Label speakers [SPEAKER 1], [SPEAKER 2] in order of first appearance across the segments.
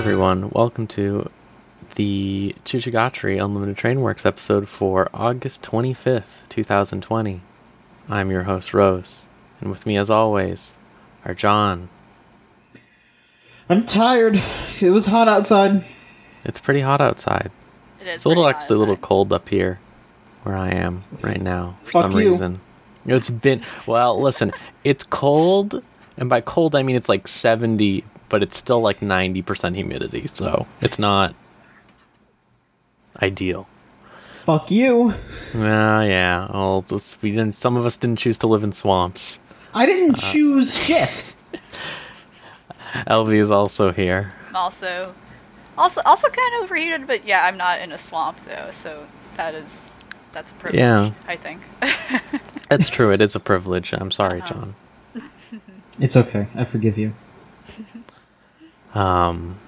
[SPEAKER 1] everyone, welcome to the Chuchigatri Unlimited Train Works episode for August 25th, 2020. I'm your host, Rose, and with me as always are John.
[SPEAKER 2] I'm tired. It was hot outside.
[SPEAKER 1] It's pretty hot outside.
[SPEAKER 3] It is
[SPEAKER 1] It's a little actually a little cold up here where I am right now for
[SPEAKER 2] Fuck
[SPEAKER 1] some
[SPEAKER 2] you.
[SPEAKER 1] reason. It's been well, listen, it's cold, and by cold I mean it's like 70, but it's still like 90% humidity, so it's not ideal.
[SPEAKER 2] Fuck you.
[SPEAKER 1] Uh, yeah. Well, this- we didn't. Some of us didn't choose to live in swamps.
[SPEAKER 2] I didn't
[SPEAKER 1] Uh.
[SPEAKER 2] choose shit.
[SPEAKER 1] Elvie is also here.
[SPEAKER 3] Also, also, also kind of overheated, but yeah, I'm not in a swamp though, so that is that's a privilege.
[SPEAKER 1] Yeah.
[SPEAKER 3] I think.
[SPEAKER 1] That's true. It is a privilege. I'm sorry,
[SPEAKER 3] Uh-huh.
[SPEAKER 1] John.
[SPEAKER 2] It's okay. I forgive you.
[SPEAKER 1] Um.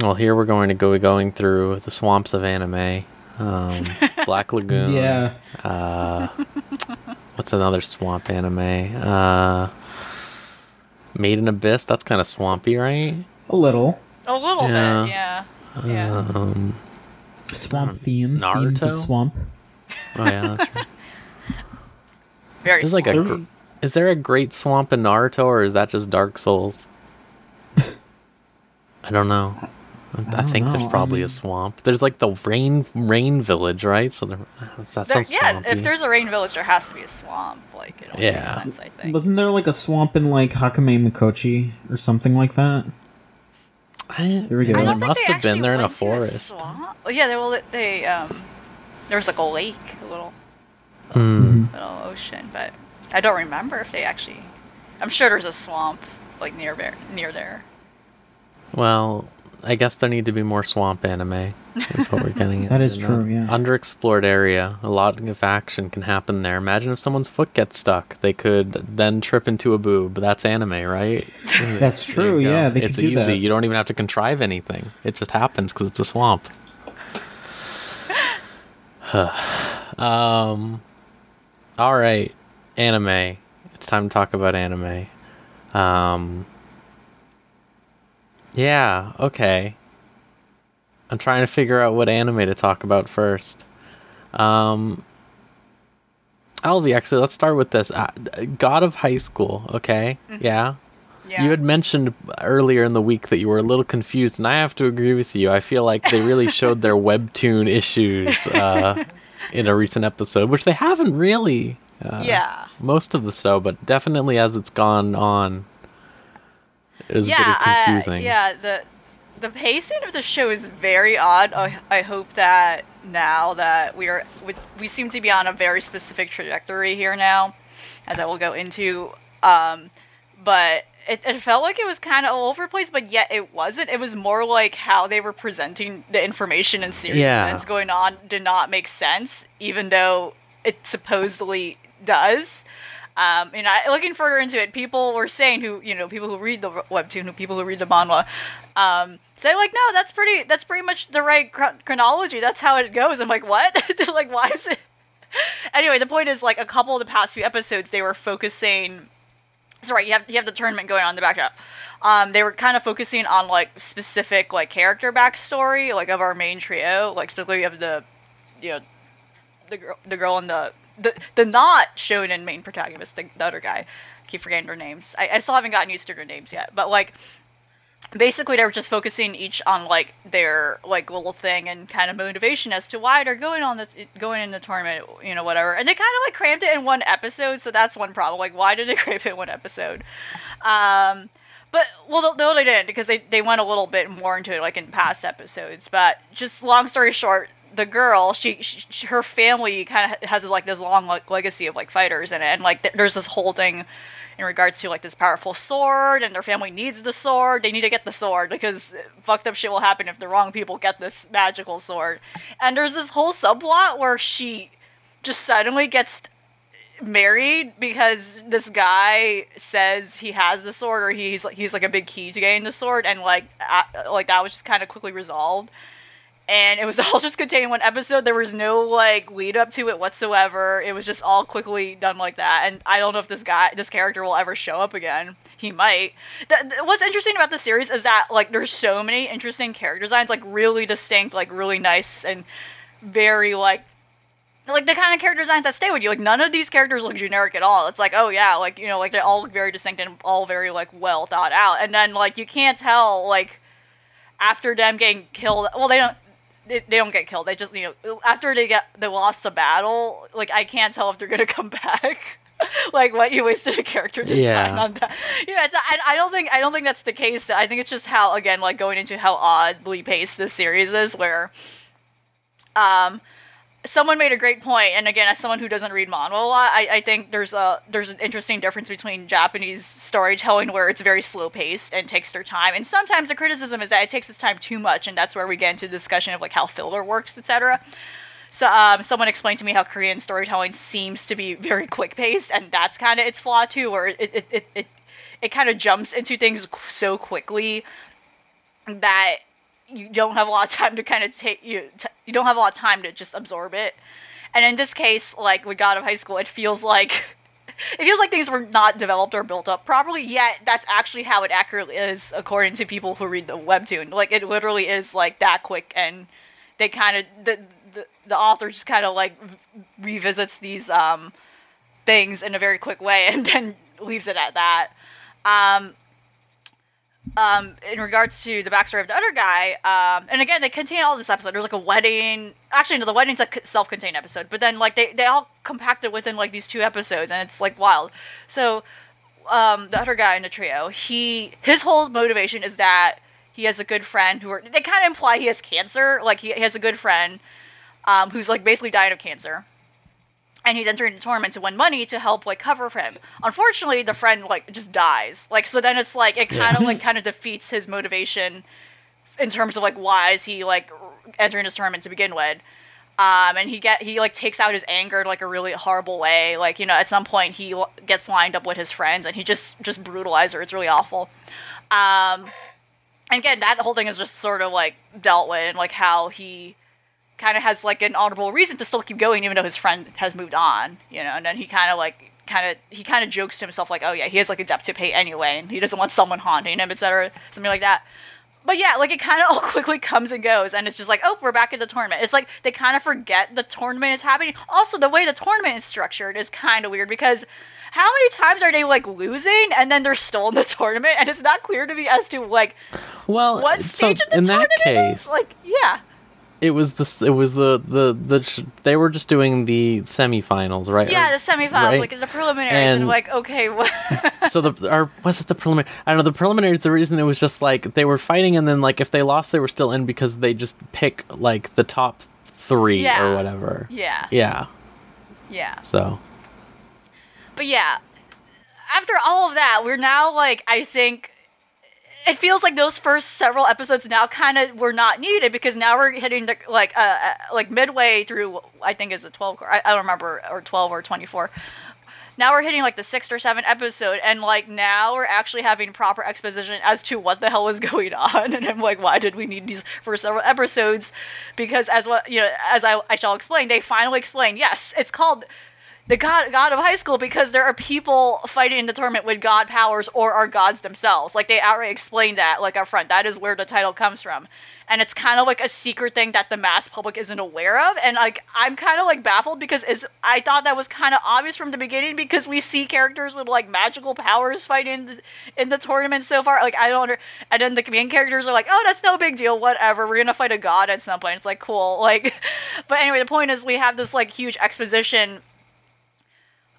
[SPEAKER 1] Well, here we're going to go be going through the swamps of anime. Um, Black Lagoon.
[SPEAKER 2] Yeah.
[SPEAKER 1] What's another swamp anime? Uh, Made in Abyss. That's kind of swampy, right?
[SPEAKER 2] A little.
[SPEAKER 3] a little
[SPEAKER 1] Yeah.
[SPEAKER 3] bit, yeah. Yeah.
[SPEAKER 1] Um.
[SPEAKER 2] Swamp themes. Themes
[SPEAKER 1] Naruto?
[SPEAKER 2] of swamp.
[SPEAKER 1] Oh yeah, that's right.
[SPEAKER 3] Very.
[SPEAKER 1] There's like a. Gr- is there a great swamp in Naruto, or is that just Dark Souls? I don't know. I, I
[SPEAKER 2] don't
[SPEAKER 1] think there's
[SPEAKER 2] know,
[SPEAKER 1] probably
[SPEAKER 2] um,
[SPEAKER 1] a swamp. There's like the rain rain village, right? So there, that
[SPEAKER 3] There-
[SPEAKER 1] sounds
[SPEAKER 3] yeah,
[SPEAKER 1] swampy.
[SPEAKER 3] if there's a rain village, there has to be a swamp. Like it only
[SPEAKER 1] Yeah.
[SPEAKER 3] makes sense, I think.
[SPEAKER 2] Wasn't there like a swamp in like Hakumei Mikochi or something like that?
[SPEAKER 1] I,
[SPEAKER 2] Here we go.
[SPEAKER 3] I
[SPEAKER 1] There must have been
[SPEAKER 3] actually
[SPEAKER 1] there in a
[SPEAKER 3] went to
[SPEAKER 1] forest.
[SPEAKER 3] swamp. Oh yeah, they well they um there was like a lake, a little
[SPEAKER 1] Hmm.
[SPEAKER 3] little ocean, but I don't remember if they actually. I'm sure there's a swamp like near there. Near there.
[SPEAKER 1] Well, I guess there need to be more swamp anime. That's what we're getting at.
[SPEAKER 2] That is true, yeah.
[SPEAKER 1] Underexplored area. A lot of action can happen there. Imagine if someone's foot gets stuck. They could then trip into a boob. That's anime, right?
[SPEAKER 2] That's true. Yeah, they
[SPEAKER 1] it's easy.
[SPEAKER 2] that.
[SPEAKER 1] You don't even have to contrive anything. It just happens because it's a swamp. um. All right, anime. It's time to talk about anime. Um. Yeah. Okay. I'm trying to figure out what anime to talk about first. Um. Elvie, actually, let's start with this. Uh, God of High School. Okay. Yeah.
[SPEAKER 3] Yeah.
[SPEAKER 1] You had mentioned earlier in the week that you were a little confused, and I have to agree with you. I feel like they really showed their webtoon issues uh, in a recent episode, which they haven't really uh,
[SPEAKER 3] yeah.
[SPEAKER 1] most of the show, but definitely as it's gone on, it was
[SPEAKER 3] yeah,
[SPEAKER 1] pretty
[SPEAKER 3] uh,
[SPEAKER 1] confusing.
[SPEAKER 3] yeah, the the pacing of the show is very odd. I, I hope that now that we are with, we seem to be on a very specific trajectory here now, as I will go into. Um, but it, it felt like it was kind of all over the place, but yet it wasn't. It was more like how they were presenting the information and series
[SPEAKER 1] Yeah.
[SPEAKER 3] events going on did not make sense, even though it supposedly does. Um, and I, looking further into it, people were saying who you know people who read the webtoon, who people who read the manhwa, um, say like, no, that's pretty, that's pretty much the right chron- chronology. That's how it goes. I'm like, what? Like, why is it? Anyway, the point is like a couple of the past few episodes, they were focusing so right, you have you have the tournament going on in the backdrop. Um, they were kind of focusing on like specific like character backstory, like of our main trio. Like specifically, of the, you know, the girl, the girl and the the the not shonen main protagonist, the, the other guy. keep forgetting their names. I, I still haven't gotten used to their names yet, but like basically they were just focusing each on like their like little thing and kind of motivation as to why they're going on this going in the tournament you know whatever and they kind of like crammed it in one episode so that's one problem like why did they cram it in one episode um but well no they didn't because they, they went a little bit more into it like in past episodes but just long story short the girl she, she her family kind of has like this long like legacy of like fighters in it and like th- there's this whole thing in regards to like this powerful sword and their family needs the sword. They need to get the sword because fucked up shit will happen if the wrong people get this magical sword. And there's this whole subplot where she just suddenly gets married because this guy says he has the sword or he's like he's like a big key to getting the sword and like uh, like that was just kind of quickly resolved and it was all just contained in one episode. There was no like lead up to it whatsoever. It was just all quickly done like that. And I don't know if this guy, this character, will ever show up again. He might. Th- th- what's interesting about the series is that like there's so many interesting character designs, like really distinct, like really nice and very like like the kind of character designs that stay with you. Like none of these characters look generic at all. It's like, oh yeah, like you know, like they all look very distinct and all very like well thought out. And then like you can't tell like after them getting killed. Well, they don't they, they don't get killed. They just you know after they get they lost a battle, like I can't tell if they're gonna come back. like what you wasted a character design
[SPEAKER 1] Yeah.
[SPEAKER 3] on that. Yeah, it's, I, I don't think I don't think that's the case. I think it's just how again like going into how oddly paced this series is, where um someone made a great point, and again, as someone who doesn't read manga a lot, I, I think there's a there's an interesting difference between Japanese storytelling where it's very slow paced and takes their time, and sometimes the criticism is that it takes its time too much, and that's where we get into the discussion of like how filler works, etc. So um, someone explained to me how Korean storytelling seems to be very quick paced, and that's kind of its flaw too, where it it it it, it kind of jumps into things so quickly that you don't have a lot of time to kind of take you t- you don't have a lot of time to just absorb it. And in this case like with god of high school it feels like it feels like things were not developed or built up properly yet that's actually how it accurately is according to people who read the webtoon. Like it literally is like that quick and they kind of the, the the author just kind of like revisits these um things in a very quick way and then leaves it at that. Um um, in regards to the backstory of the other guy, um, and again, they contain all this episode. There's like a wedding. Actually, no, the wedding's a self-contained episode, but then like they they all compacted within like these two episodes, and it's like wild. So, um, the other guy in the trio, he his whole motivation is that he has a good friend who are, they kind of imply he has cancer. Like he, he has a good friend, um, who's like basically dying of cancer and he's entering the tournament to win money to help like cover for him. Unfortunately, the friend like just dies. Like so then it's like it kind of like kind of defeats his motivation in terms of like why is he like entering this tournament to begin with. Um, and he get he like takes out his anger in like a really horrible way. Like you know, at some point he l- gets lined up with his friends and he just just brutalizes her. It's really awful. Um, and again, that whole thing is just sort of like dealt with and like how he kind of has like an honorable reason to still keep going even though his friend has moved on you know? And then he kind of like kind of he kind of jokes to himself like oh yeah he has like a debt to pay anyway and he doesn't want someone haunting him etc something like that. But yeah like it kind of all quickly comes and goes and it's just like oh we're back in the tournament. It's like they kind of forget the tournament is happening. Also the way the tournament is structured is kind of weird because how many times are they like losing and then they're still in the tournament? And it's not clear to me as to like
[SPEAKER 1] Well,
[SPEAKER 3] what
[SPEAKER 1] so
[SPEAKER 3] stage of the
[SPEAKER 1] in that
[SPEAKER 3] tournament
[SPEAKER 1] case,
[SPEAKER 3] is like yeah
[SPEAKER 1] it was the it was the the the they were just doing the semifinals, right?
[SPEAKER 3] Yeah, the semifinals,
[SPEAKER 1] right?
[SPEAKER 3] like the preliminaries, and,
[SPEAKER 1] And-
[SPEAKER 3] like okay, what?
[SPEAKER 1] so the or was it the preliminary? I don't know. The preliminaries. The reason it was just like they were fighting, and then like if they lost, they were still in because they just pick like the top three
[SPEAKER 3] Yeah.
[SPEAKER 1] or whatever.
[SPEAKER 3] yeah,
[SPEAKER 1] Yeah.
[SPEAKER 3] yeah.
[SPEAKER 1] So
[SPEAKER 3] But yeah, after all of that, we're now like I think it feels like those first several episodes now kind of were not needed because now we're hitting the like uh, uh like midway through I think is a twelve I, I don't remember or twelve or twenty four. Now we're hitting like the sixth or seventh episode, and like now we're actually having proper exposition as to what the hell was going on, and I'm like, why did we need these for several episodes? Because as what you know, as I, I shall explain, they finally explain. Yes, it's called the god god of high school because there are people fighting in the tournament with god powers or are gods themselves. Like they outright explain that, like up front. That is where the title comes from. And it's kind of like a secret thing that the mass public isn't aware of. And like I'm kind of like baffled because is I thought that was kind of obvious from the beginning because we see characters with like magical powers fighting in the, in the tournament so far. Like I don't under, and then the main characters are like, oh, that's no big deal. Whatever, we're gonna fight a god at some point. It's like cool. Like, but anyway, the point is we have this like huge exposition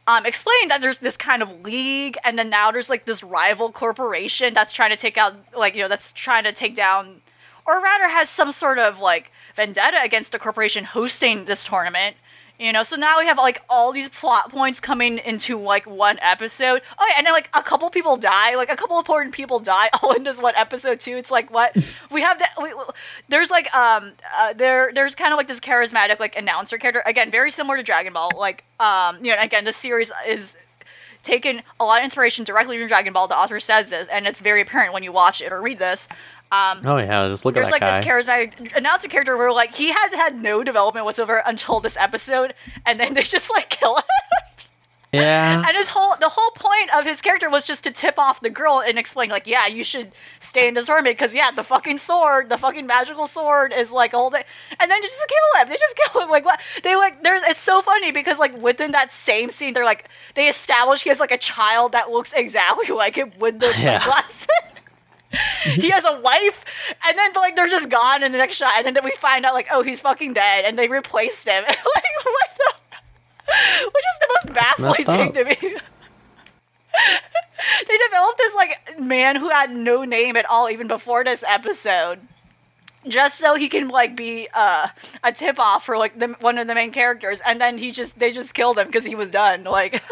[SPEAKER 3] um, explained that there's this kind of league, and then now there's like this rival corporation that's trying to take out, like, you know, that's trying to take down, or rather has some sort of like vendetta against the corporation hosting this tournament. You know, so now we have like all these plot points coming into like one episode. Oh yeah, and then like a couple people die, like a couple important people die all in this one episode too. It's like what we have that. We, there's like um uh, there there's kind of like this charismatic like announcer character again, very similar to Dragon Ball. Like um you know again the series is taken a lot of inspiration directly from Dragon Ball. The author says this, and it's very apparent when you watch it or read this. Um,
[SPEAKER 1] Oh yeah, just look at
[SPEAKER 3] there's
[SPEAKER 1] that
[SPEAKER 3] like
[SPEAKER 1] guy.
[SPEAKER 3] this charismatic announcer character where like he has had no development whatsoever until this episode, and then they just like kill him.
[SPEAKER 1] yeah.
[SPEAKER 3] and his whole the whole point of his character was just to tip off the girl and explain like, yeah, you should stay in this tournament because yeah, the fucking sword, the fucking magical sword is like all thing, and then just kill him. They just kill him. Like what? They like there's it's so funny because like within that same scene, they're like they establish he has like a child that looks exactly like him with the
[SPEAKER 1] Yeah.
[SPEAKER 3] sunglasses. he has a wife, and then like they're just gone in the next shot, and then we find out like, oh, he's fucking dead, and they replaced him. like what the? Which is the most baffling thing to me. they developed this like man who had no name at all even before this episode. Just so he can like be uh, a tip off for like the, one of the main characters, and then he just they just killed him because he was done. Like,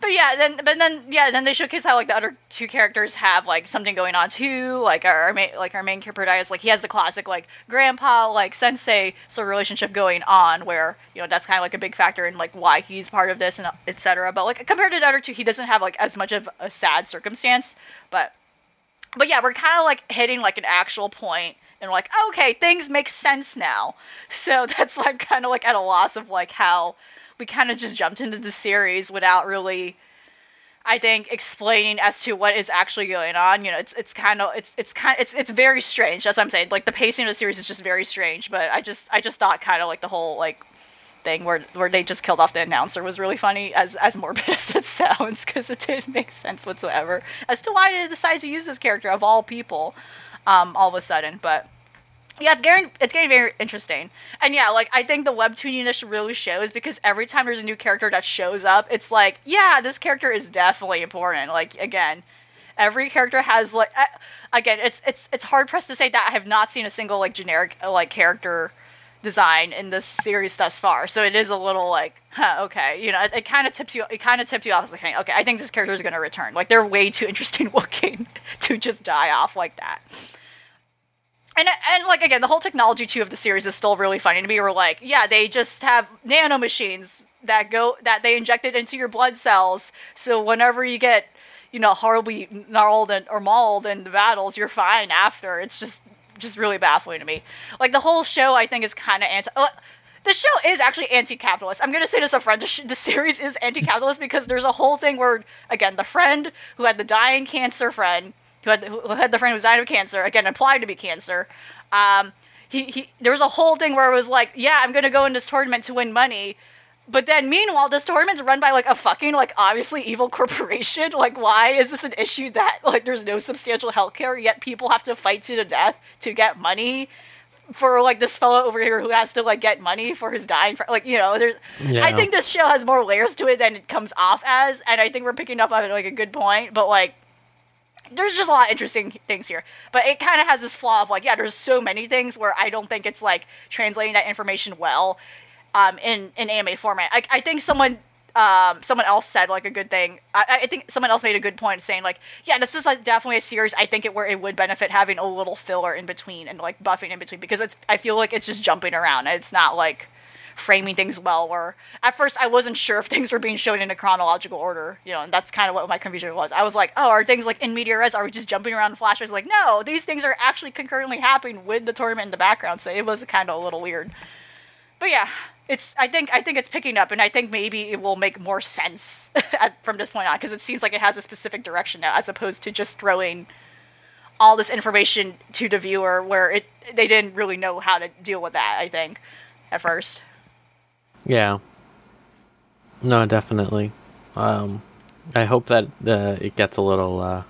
[SPEAKER 3] but yeah, then but then yeah, then they showcase how like the other two characters have like something going on too. Like our, our main like our main character protagonist, like he has the classic like grandpa like sensei sort of relationship going on, where you know that's kind of like a big factor in like why he's part of this and etc. But like compared to the other two, he doesn't have like as much of a sad circumstance. But but yeah, we're kind of like hitting like an actual point and like okay, things make sense now. So that's I'm kind of like at a loss of like how we kind of just jumped into the series without really I think explaining as to what is actually going on. You know, it's it's kind of it's it's kind it's it's very strange. That's what I'm saying. Like the pacing of the series is just very strange. But I just I just thought kind of like the whole like thing where where they just killed off the announcer was really funny as as morbid as it sounds because it didn't make sense whatsoever as to why they decided to use this character of all people um all of a sudden but yeah, it's getting it's getting very interesting, and yeah, like I think the webtooniness really shows because every time there's a new character that shows up, it's like, yeah, this character is definitely important. Like again, every character has like, again, it's it's it's hard pressed to say that I have not seen a single like generic uh, like character design in this series thus far. So it is a little like, huh, okay, you know, it, it kind of tips you, it kind of tips you off as like, okay, I think this character is going to return. Like they're way too interesting looking to just die off like that. And, and like again, the whole technology too of the series is still really funny to me. We're like, yeah, they just have nano machines that go that they injected into your blood cells. So whenever you get, you know, horribly gnarled and, or mauled in the battles, you're fine after. It's just just really baffling to me. Like the whole show, I think is kind of anti. Uh, the show is actually anti-capitalist. I'm gonna say this. The, sh- the series is anti-capitalist because there's a whole thing where, again, the friend who had the dying cancer friend, who had who had the friend who died of cancer, again implied to be cancer. Um, he, he there was a whole thing where it was like, yeah, I'm gonna go in this tournament to win money. But then, meanwhile, this tournament's run by like a fucking like obviously evil corporation. Like, why is this an issue that like there's no substantial healthcare yet people have to fight to the death to get money for like this fellow over here who has to like get money for his dying fr- like you know there's I think this show has more layers to it than it comes off as, and I think we're picking up on like a good point. But like there's just a lot of interesting things here. But it kind of has this flaw of like, yeah, there's so many things where I don't think it's like translating that information well um, in in anime format. I, I think someone um, someone else said like a good thing. I, I think someone else made a good point saying like, yeah, this is like definitely a series. I think it where it would benefit having a little filler in between and like buffing in between because it's I feel like it's just jumping around. And it's not like framing things well where at first I wasn't sure if things were being shown in a chronological order, you know, and that's kind of what my confusion was. I was like, oh, are things like in media res? Are we just jumping around in flashes? Like, no, these things are actually concurrently happening with the tournament in the background, so it was kind of a little weird. But yeah, it's I think I think it's picking up, and I think maybe it will make more sense at, from this point on because it seems like it has a specific direction now, as opposed to just throwing all this information to the viewer where it they didn't really know how to deal with that. I think at first.
[SPEAKER 1] Yeah. No, definitely. Um, I hope that uh, it gets a little uh,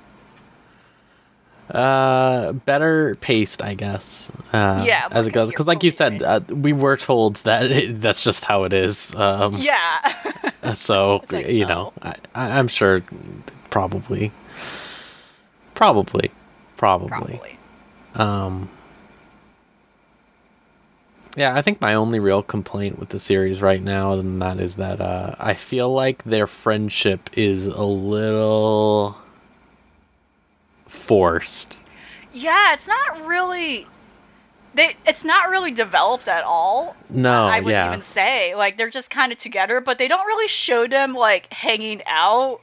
[SPEAKER 1] uh, better paced, I guess. Uh,
[SPEAKER 3] Yeah,
[SPEAKER 1] as it goes, because like you said, uh, we were told that it, that's just how it is. Um,
[SPEAKER 3] Yeah.
[SPEAKER 1] so
[SPEAKER 3] like,
[SPEAKER 1] you
[SPEAKER 3] no.
[SPEAKER 1] know, I, I, I'm sure, probably, probably, probably.
[SPEAKER 3] Probably.
[SPEAKER 1] Um, yeah, I think my only real complaint with the series right now, and that is that uh, I feel like their friendship is a little forced.
[SPEAKER 3] Yeah, it's not really. They, it's not really developed at all.
[SPEAKER 1] No,
[SPEAKER 3] I would
[SPEAKER 1] yeah,
[SPEAKER 3] even say like they're just kind of together, but they don't really show them like hanging out.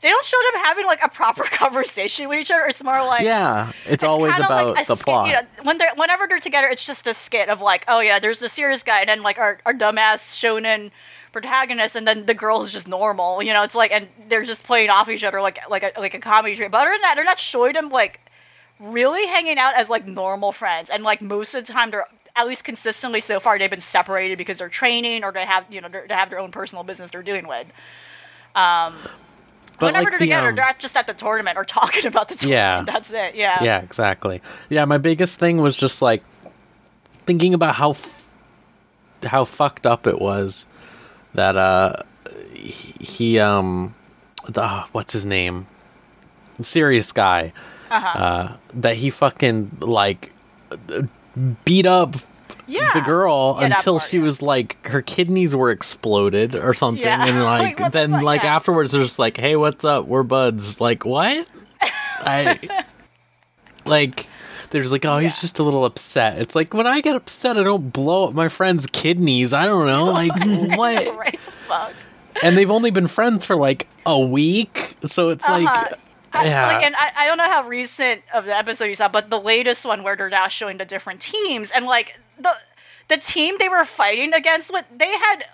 [SPEAKER 3] They don't show them having like a proper conversation with each other. It's more like
[SPEAKER 1] yeah. It's, always
[SPEAKER 3] kinda
[SPEAKER 1] about
[SPEAKER 3] like
[SPEAKER 1] the
[SPEAKER 3] skit,
[SPEAKER 1] plot.
[SPEAKER 3] You know, when they're whenever they're together, it's just a skit of like, oh yeah, there's the serious guy, and then like our our dumbass shonen protagonist, and then the girl is just normal. You know, it's like, and they're just playing off each other like like a like a comedy. But other than that, they're not showing them like really hanging out as like normal friends, and like most of the time they're. At least consistently so far, they've been separated because they're training or they have, you know, they have their own personal business they're doing with. Um,
[SPEAKER 1] But
[SPEAKER 3] whenever
[SPEAKER 1] like
[SPEAKER 3] they're together,
[SPEAKER 1] um,
[SPEAKER 3] they're just at the tournament or talking about the tournament.
[SPEAKER 1] Yeah.
[SPEAKER 3] That's it. Yeah.
[SPEAKER 1] yeah, exactly. Yeah, my biggest thing was just like thinking about how f- how fucked up it was that uh he, he um the uh, what's his name serious guy
[SPEAKER 3] Uh-huh.
[SPEAKER 1] uh that he fucking like beat up
[SPEAKER 3] Yeah.
[SPEAKER 1] the girl
[SPEAKER 3] Yeah,
[SPEAKER 1] until
[SPEAKER 3] part,
[SPEAKER 1] she
[SPEAKER 3] yeah.
[SPEAKER 1] was like her kidneys were exploded or something and
[SPEAKER 3] Like, what the
[SPEAKER 1] then like afterwards they're just like hey what's up? We're buds. Like what? I like there's like oh he's just a little upset. It's like when i get upset i don't blow up my friend's kidneys. I don't know like what?
[SPEAKER 3] right. Fuck.
[SPEAKER 1] and they've only been friends for like a week so it's
[SPEAKER 3] Uh-huh.
[SPEAKER 1] like
[SPEAKER 3] I-
[SPEAKER 1] yeah.
[SPEAKER 3] like, and I, I don't know how recent of the episode you saw, but the latest one where they're now showing the different teams, and like the the team they were fighting against, what they had.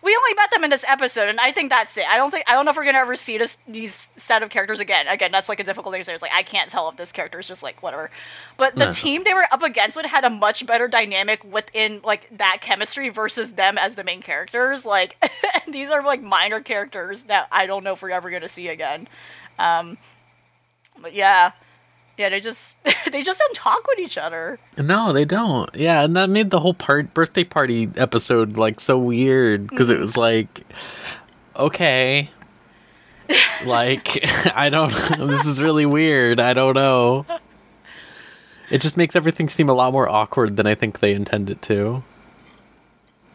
[SPEAKER 3] We only met them in this episode, and I think that's it. I don't think I don't know if we're gonna ever see this these set of characters again. Again, that's like a difficult thing to say. It's like I can't tell if this character is just like whatever. But the
[SPEAKER 1] No.
[SPEAKER 3] team they were up against would had a much better dynamic within like that chemistry versus them as the main characters. Like these are like minor characters that I don't know if we're ever gonna see again. Um, but yeah, yeah, they just they just don't talk with each other.
[SPEAKER 1] No, they don't. Yeah, and that made the whole part birthday party episode like so weird because it was like, okay, like I don't. this is really weird. I don't know. It just makes everything seem a lot more awkward than I think they intend it to.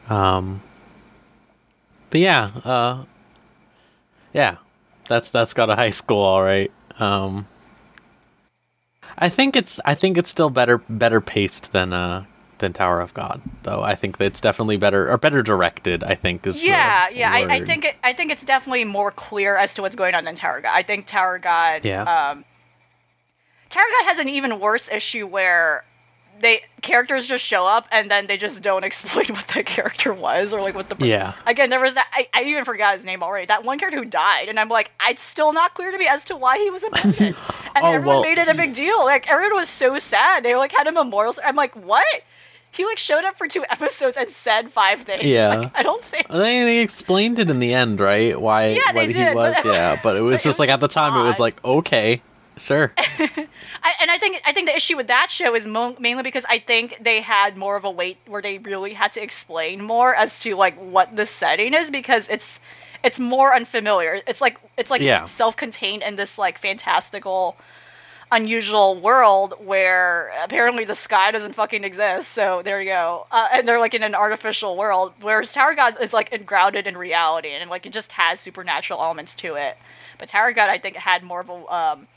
[SPEAKER 1] Um. But yeah, uh, yeah, that's that's God of High School, all right. Um. I think it's I think it's still better better paced than uh than Tower of God though. I think that it's definitely better or better directed. I think is
[SPEAKER 3] Yeah, yeah. I, I think it, I think it's definitely more clear as to what's going on than Tower God. I think Tower God.
[SPEAKER 1] Yeah.
[SPEAKER 3] Um, Tower God has an even worse issue where they characters just show up and then they just don't explain what that character was or like what the
[SPEAKER 1] Yeah.
[SPEAKER 3] Again, there was that I, I even forgot his name already. That one character who died, and I'm like, it's still not clear to me as to why he was abandoned. and
[SPEAKER 1] Oh,
[SPEAKER 3] everyone
[SPEAKER 1] well-
[SPEAKER 3] made it a big deal. Like everyone was so sad. They like had a memorial. I'm like, what? He like showed up for two episodes and said five things.
[SPEAKER 1] Yeah.
[SPEAKER 3] Like, I don't think.
[SPEAKER 1] They, they explained it in the end, right? Why
[SPEAKER 3] Yeah, they
[SPEAKER 1] what he
[SPEAKER 3] did,
[SPEAKER 1] was.
[SPEAKER 3] but-
[SPEAKER 1] yeah, but it was
[SPEAKER 3] it
[SPEAKER 1] just
[SPEAKER 3] was
[SPEAKER 1] like at the time it was like okay, sure.
[SPEAKER 3] I, and I think I think the issue with that show is mo- mainly because I think they had more of a weight where they really had to explain more as to like what the setting is because it's it's more unfamiliar. It's like it's like
[SPEAKER 1] Yeah.
[SPEAKER 3] self-contained in this like fantastical unusual world where apparently the sky doesn't fucking exist. So there you go. Uh, and they're like in an artificial world, whereas Tower God is like in- grounded in reality and like it just has supernatural elements to it. But Tower God, I think, had more of a um,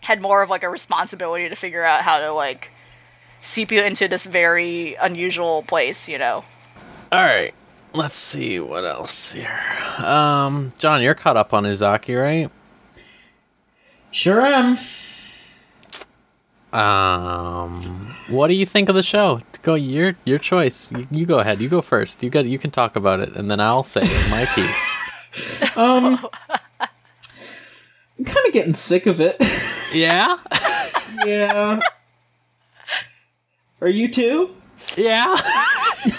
[SPEAKER 3] had more of like a responsibility to figure out how to like seep you into this very unusual place. You know.
[SPEAKER 1] All right, let's see what else here. Um, John, you're caught up on Uzaki, right?
[SPEAKER 2] Sure am.
[SPEAKER 1] Um, what do you think of the show? Go your your choice. You, you go ahead. You go first. You got you can talk about it, and then I'll say my piece.
[SPEAKER 2] Um, I'm kind of getting sick of it.
[SPEAKER 1] Yeah,
[SPEAKER 2] yeah. Are you too?
[SPEAKER 1] yeah.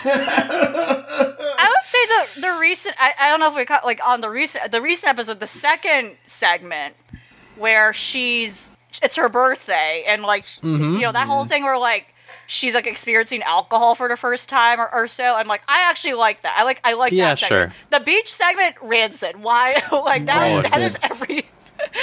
[SPEAKER 3] I would say the the recent I, I don't know if we caught like on the recent the recent episode the second segment where she's it's her birthday and like
[SPEAKER 1] Mm-hmm.
[SPEAKER 3] you know that whole thing where like she's like experiencing alcohol for the first time or, or so I'm like I actually like that I like I like
[SPEAKER 1] Yeah,
[SPEAKER 3] that segment.
[SPEAKER 1] sure.
[SPEAKER 3] the beach segment rancid why like that is that is every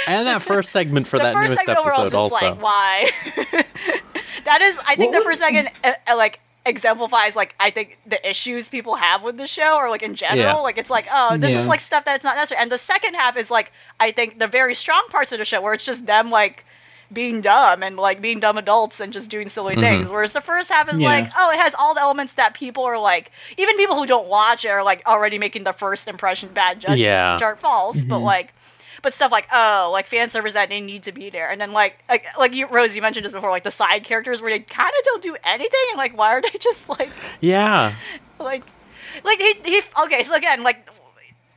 [SPEAKER 1] And that first segment for
[SPEAKER 3] the
[SPEAKER 1] that
[SPEAKER 3] first
[SPEAKER 1] newest
[SPEAKER 3] segment overall is
[SPEAKER 1] episode
[SPEAKER 3] just
[SPEAKER 1] also.
[SPEAKER 3] like why that is i think
[SPEAKER 2] What
[SPEAKER 3] the first segment uh, like exemplifies like i think the issues people have with the show or like in general
[SPEAKER 1] Yeah.
[SPEAKER 3] like it's like oh this is like stuff that's not necessary and the second half is like i think the very strong parts of the show where it's just them like being dumb and like being dumb adults and just doing silly
[SPEAKER 1] Mm-hmm.
[SPEAKER 3] things whereas the first half is
[SPEAKER 2] Yeah.
[SPEAKER 3] like oh it has all the elements that people are like even people who don't watch it are like already making the first impression bad judgments
[SPEAKER 1] Yeah.
[SPEAKER 3] which are false but like but stuff like oh like fan service that didn't need to be there. And then like like like you rose you mentioned this before like the side characters where they kind of don't do anything and like why are they just like
[SPEAKER 1] yeah,
[SPEAKER 3] like like he, he okay so again like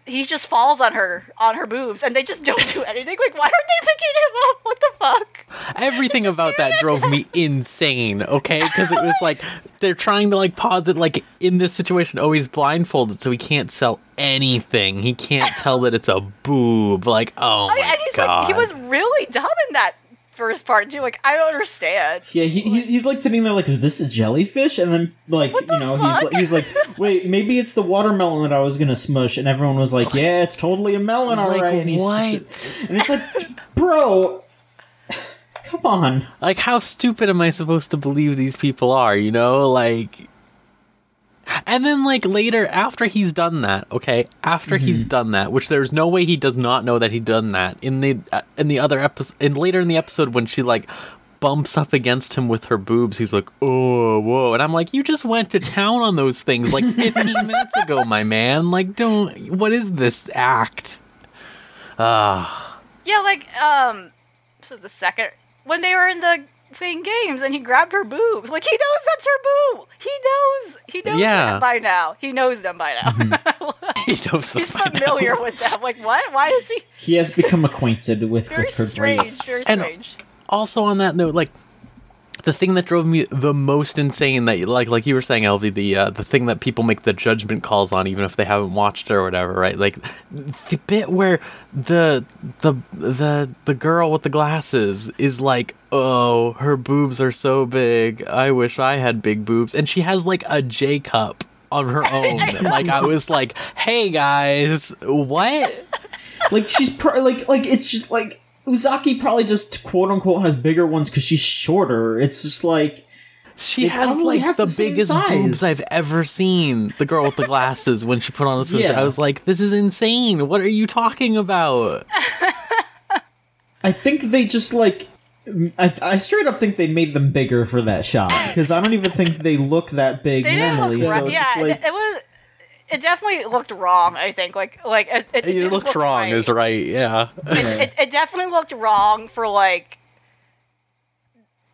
[SPEAKER 3] he just falls on her on her boobs and they just don't do anything like why aren't they picking him up what the fuck
[SPEAKER 1] everything about that drove me insane. Okay, because it was like they're trying to like pause it like in this situation, oh, he's blindfolded, so he can't sell anything. He can't tell that it's a boob. Like, oh
[SPEAKER 3] I mean,
[SPEAKER 1] my
[SPEAKER 3] and he's
[SPEAKER 1] god,
[SPEAKER 3] like he was really dumb in that first part too like i don't understand
[SPEAKER 2] Yeah, he, he's, he's like sitting there like, is this a jellyfish? And then like, you know, he's
[SPEAKER 3] fuck?
[SPEAKER 2] like, he's like, wait, maybe it's the watermelon that I was gonna smush. And everyone was like, yeah, it's totally a melon, all right.
[SPEAKER 1] Like,
[SPEAKER 2] and he's
[SPEAKER 1] what?
[SPEAKER 2] and it's like, bro, come on.
[SPEAKER 1] like how stupid am I supposed to believe these people are? You know, like. And then, like later, after he's done that, okay, after he's done that, which there's no way he does not know that he done that in the uh, in the other episode, and later in the episode when she like bumps up against him with her boobs, he's like, "Oh, whoa!" And I'm like, "You just went to town on those things like 15 minutes ago, my man. Like, don't. What is this act?" Ah,
[SPEAKER 3] Yeah, like um, so the second when they were in the playing games and he grabbed her boob, like he knows that's her boob. He knows. He knows
[SPEAKER 1] Yeah.
[SPEAKER 3] them by now. He knows them by now. Mm-hmm.
[SPEAKER 1] he knows them.
[SPEAKER 3] He's
[SPEAKER 1] this by now.
[SPEAKER 3] familiar with them. Like what? Why is he
[SPEAKER 2] He has become acquainted with,
[SPEAKER 3] very
[SPEAKER 2] with her
[SPEAKER 3] strange?
[SPEAKER 2] breasts.
[SPEAKER 3] Very
[SPEAKER 1] And-
[SPEAKER 3] strange.
[SPEAKER 1] also on that note, like the thing that drove me the most insane that like like you were saying, Elvie, the uh, the thing that people make the judgment calls on even if they haven't watched it or whatever, right? Like the bit where the the the the girl with the glasses is like, oh, her boobs are so big. I wish I had big boobs, and she has like a J cup on her own. like I was like, hey guys, what?
[SPEAKER 2] Like she's pro- like like it's just like Uzaki probably just quote unquote has bigger ones because she's shorter. It's just like
[SPEAKER 1] She has like the
[SPEAKER 2] the
[SPEAKER 1] biggest
[SPEAKER 2] size.
[SPEAKER 1] boobs I've ever seen. The girl with the glasses when she put on the swimsuit,
[SPEAKER 2] Yeah.
[SPEAKER 1] I was like, "This is insane! What are you talking about?"
[SPEAKER 2] I think they just like. I, I straight up think they made them bigger for that shot because I don't even think they look that big
[SPEAKER 3] They
[SPEAKER 2] normally.
[SPEAKER 3] look
[SPEAKER 2] so it's
[SPEAKER 3] Yeah,
[SPEAKER 2] just like,
[SPEAKER 3] it, it was. It definitely looked wrong. I think like like it, it,
[SPEAKER 1] It, looked
[SPEAKER 3] look
[SPEAKER 1] wrong,
[SPEAKER 3] right.
[SPEAKER 1] is right. Yeah,
[SPEAKER 3] it, it, it definitely looked wrong for like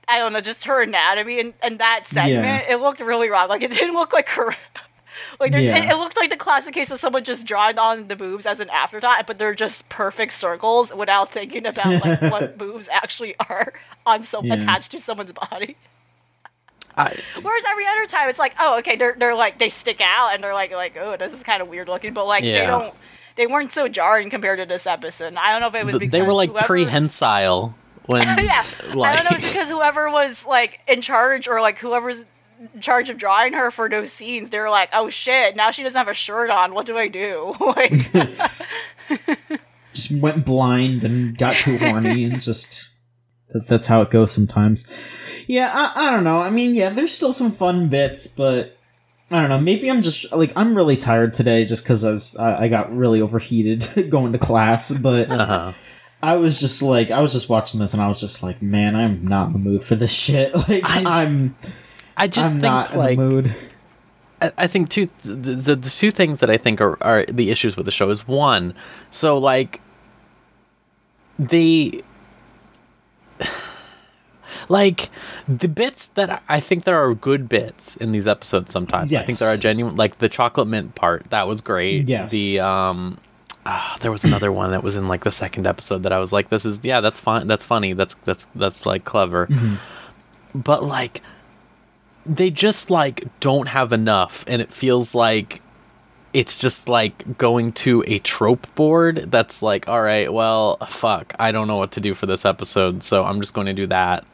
[SPEAKER 3] I don't know, just her anatomy and, and that segment. It looked really wrong. Like it didn't look like her. Like
[SPEAKER 2] Yeah.
[SPEAKER 3] it, it looked like the classic case of someone just drawing on the boobs as an afterthought, but they're just perfect circles without thinking about like what boobs actually are on some
[SPEAKER 2] Yeah.
[SPEAKER 3] attached to someone's body.
[SPEAKER 1] I,
[SPEAKER 3] Whereas every other time, it's like, oh, okay, they're they're like they stick out and they're like like oh, this is kind of weird looking, but like they don't. They weren't so jarring compared to this episode. I don't know if it was because
[SPEAKER 1] they were like
[SPEAKER 3] whoever-
[SPEAKER 1] prehensile when
[SPEAKER 3] yeah,
[SPEAKER 1] like
[SPEAKER 3] I don't know. It's because whoever was like in charge or like whoever's in charge of drawing her for those scenes, they were like, "Oh shit! Now she doesn't have a shirt on. What do I do?" like,
[SPEAKER 2] just went blind and got too horny and just that, that's how it goes sometimes. Yeah, I, I don't know. I mean, yeah, there's still some fun bits, but I don't know. Maybe I'm just like I'm really tired today just because I was I, I got really overheated going to class, but.
[SPEAKER 1] uh-huh.
[SPEAKER 2] I was just like, I was just watching this, and I was just like, man, I'm not in the mood for this shit. Like,
[SPEAKER 1] I-
[SPEAKER 2] I'm,
[SPEAKER 1] I just
[SPEAKER 2] I'm
[SPEAKER 1] think
[SPEAKER 2] not
[SPEAKER 1] like
[SPEAKER 2] in the mood.
[SPEAKER 1] I I think two the, the, the two things that I think are, are the issues with the show is one, so like the like the bits that I think there are good bits in these episodes. Sometimes I think there are genuine, like the chocolate mint part. That was great.
[SPEAKER 2] Yes.
[SPEAKER 1] The um, ah, there was another one that was in like the second episode that I was like, this is yeah, that's fun. That's funny. That's that's that's like clever.
[SPEAKER 2] Mm-hmm.
[SPEAKER 1] But like, they just like don't have enough, and it feels like it's just like going to a trope board that's like, all right, well, fuck, I don't know what to do for this episode, so I'm just going to do that.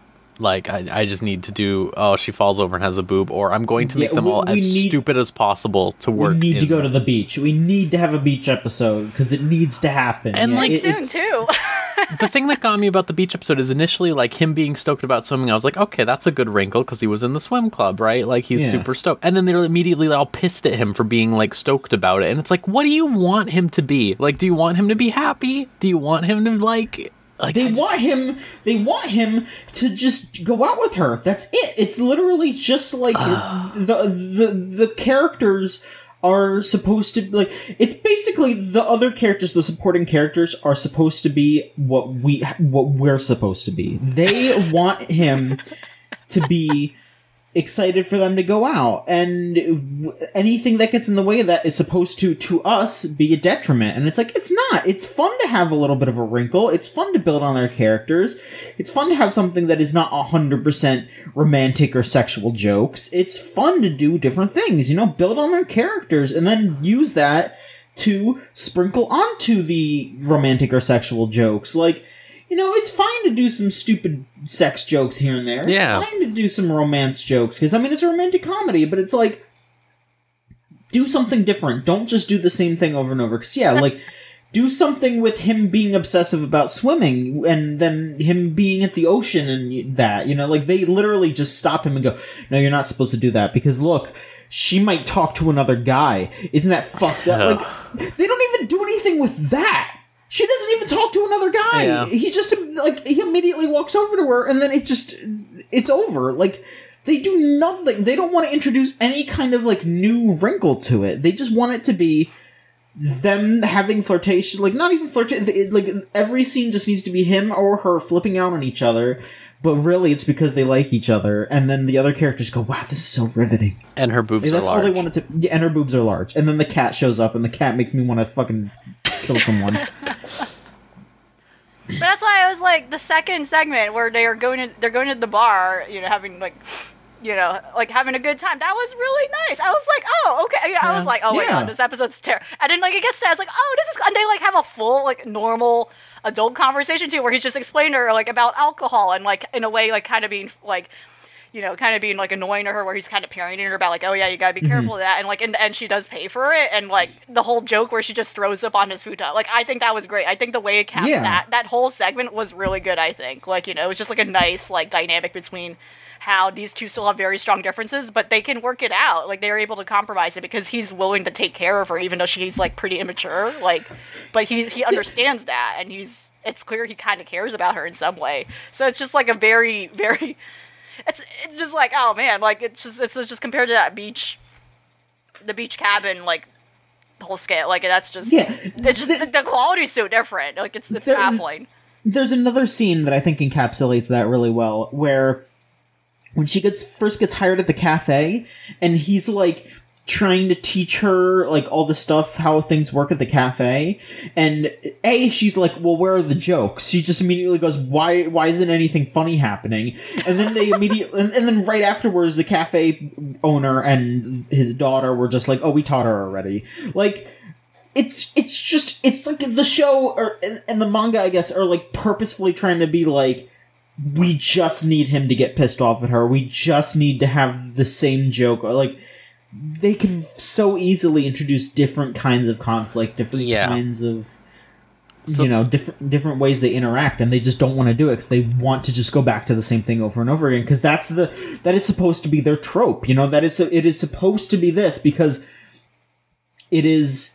[SPEAKER 1] Like, I, I just need to do, oh, she falls over and has a boob, or I'm going to make
[SPEAKER 2] Yeah,
[SPEAKER 1] them
[SPEAKER 2] we-
[SPEAKER 1] all
[SPEAKER 2] we
[SPEAKER 1] as
[SPEAKER 2] need-
[SPEAKER 1] stupid as possible to work.
[SPEAKER 2] we need to
[SPEAKER 1] in
[SPEAKER 2] go to the beach. We need to have a beach episode because it needs to happen.
[SPEAKER 1] And,
[SPEAKER 2] Yeah,
[SPEAKER 1] like,
[SPEAKER 2] it-
[SPEAKER 3] Soon
[SPEAKER 2] it's-
[SPEAKER 3] too.
[SPEAKER 1] the thing that got me about the beach episode is initially like him being stoked about swimming. I was like, okay, that's a good wrinkle because he was in the swim club, right? Like he's
[SPEAKER 2] Yeah.
[SPEAKER 1] super stoked. And then they're immediately all pissed at him for being like stoked about it. And it's like, what do you want him to be? Like, do you want him to be happy? Do you want him to like? Like
[SPEAKER 2] They
[SPEAKER 1] just-
[SPEAKER 2] want him. They want him to just go out with her. That's it. It's literally just like the the the characters are supposed to like. It's basically the other characters, the supporting characters, are supposed to be what we what we're supposed to be. They want him to be excited for them to go out. And anything that gets in the way of that is supposed to to us be a detriment. And it's like it's not. It's fun to have a little bit of a wrinkle. It's fun to build on their characters. It's fun to have something that is not 100% romantic or sexual jokes. It's fun to do different things you know build on their characters and then use that to sprinkle onto the romantic or sexual jokes. Like you know, it's fine to do some stupid sex jokes here and there.
[SPEAKER 1] Yeah.
[SPEAKER 2] It's fine to do some romance jokes because I mean it's a romantic comedy, but it's like do something different. Don't just do the same thing over and over. Because yeah, like do something with him being obsessive about swimming and then him being at the ocean and that. You know, like they literally just stop him and go, "No, you're not supposed to do that because look." She might talk to another guy. Isn't that fucked up? Like, they don't even do anything with that. She doesn't even talk to another guy.
[SPEAKER 1] Yeah.
[SPEAKER 2] He just like he immediately walks over to her, and then it just it's over. Like they do nothing. They don't want to introduce any kind of like new wrinkle to it. They just want it to be them having flirtation, like not even flirtation. Like every scene just needs to be him or her flipping out on each other. But really, it's because they like each other, and then the other characters go, "Wow, this is so riveting."
[SPEAKER 1] and her boobs
[SPEAKER 2] Like, that's all they wanted to. Yeah, and her boobs are large. And then the cat shows up, and the cat makes me want to fucking kill someone.
[SPEAKER 3] But that's why I was like the second segment where they are going to they're going to the bar, you know, having like you know, like having a good time. That was really nice. I was like, oh, okay. I was
[SPEAKER 2] Yeah.
[SPEAKER 3] like, oh my
[SPEAKER 2] Yeah.
[SPEAKER 3] god, this episode's terrible. And then like it gets to, I was like, oh, this is, and they like have a full like normal adult conversation too, where he's just explaining to her like about alcohol and like in a way like kind of being like. You know, kind of being like annoying to her, where he's kind of parenting her about like, oh yeah, you gotta be
[SPEAKER 2] Mm-hmm.
[SPEAKER 3] careful of that, and like in the end she does pay for it, and like the whole joke where she just throws up on his futon. Like I think that was great. I think the way it capped
[SPEAKER 2] Yeah.
[SPEAKER 3] that that whole segment was really good. I think, like you know, it was just like a nice like dynamic between how these two still have very strong differences, but they can work it out. Like they're able to compromise it because he's willing to take care of her, even though she's like pretty immature. Like, but he he understands that, and he's it's clear he kind of cares about her in some way. So it's just like a very very. It's it's just like oh man, like it's just it's just compared to that beach, the beach cabin, like the whole scale, like that's just
[SPEAKER 2] Yeah,
[SPEAKER 3] it's just the- the, quality's so different. Like it's it's
[SPEAKER 2] There-
[SPEAKER 3] baffling.
[SPEAKER 2] There's another scene that I think encapsulates that really well, where when she gets first gets hired at the cafe, and he's like trying to teach her like all the stuff how things work at the cafe. And a she's like well where are the jokes? She just immediately goes why why isn't anything funny happening? And then they immediately and, and then right afterwards the cafe owner and his daughter were just like oh we taught her already. Like it's it's just it's like the show or and, and the manga I guess are like purposefully trying to be like we just need him to get pissed off at her. We just need to have the same joke. Or like they could so easily introduce different kinds of conflict, different
[SPEAKER 1] Yeah.
[SPEAKER 2] kinds of
[SPEAKER 1] So-
[SPEAKER 2] you know different different ways they interact and they just don't want to do it because they want to just go back to the same thing over and over again because that's the that is supposed to be their trope you know that is it is supposed to be this because it is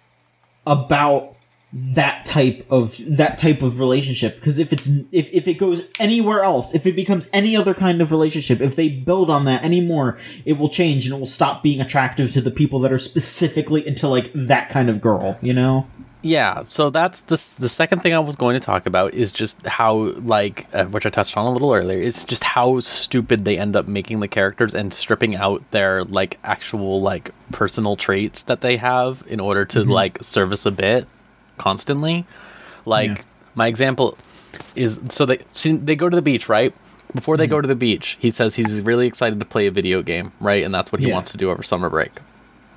[SPEAKER 2] about that type of that type of relationship. Because if it's if, if it goes anywhere else if it becomes any other kind of relationship if they build on that anymore it will change and it will stop being attractive to the people that are specifically into like that kind of girl you know?
[SPEAKER 1] Yeah so that's the the second thing i was going to talk about is just how like uh, which i touched on a little earlier is just how stupid they end up making the characters and stripping out their like actual like personal traits that they have in order to like service a bit constantly like
[SPEAKER 2] Yeah.
[SPEAKER 1] my example is so they see, they go to the beach right before they go mm-hmm. to the beach he says he's really excited to play a video game right and that's what he
[SPEAKER 2] Yeah.
[SPEAKER 1] wants to do over summer break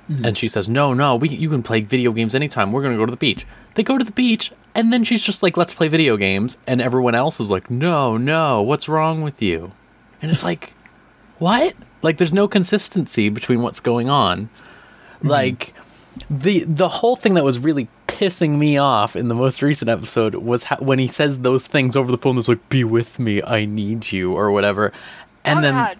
[SPEAKER 1] mm-hmm. and she says, "No, no, we you can play video games anytime. We're going to go to the beach." They go to the beach, and then she's just like, "Let's play video games." And everyone else is like, "No, no, what's wrong with you?" And it's like, "What?" Like there's no consistency between what's going on. Mm-hmm. Like the the whole thing that was really pissing me off in the most recent episode was how, when he says those things over the phone. That's like, "Be with me, I need you," or whatever. And
[SPEAKER 3] oh
[SPEAKER 1] then
[SPEAKER 3] God.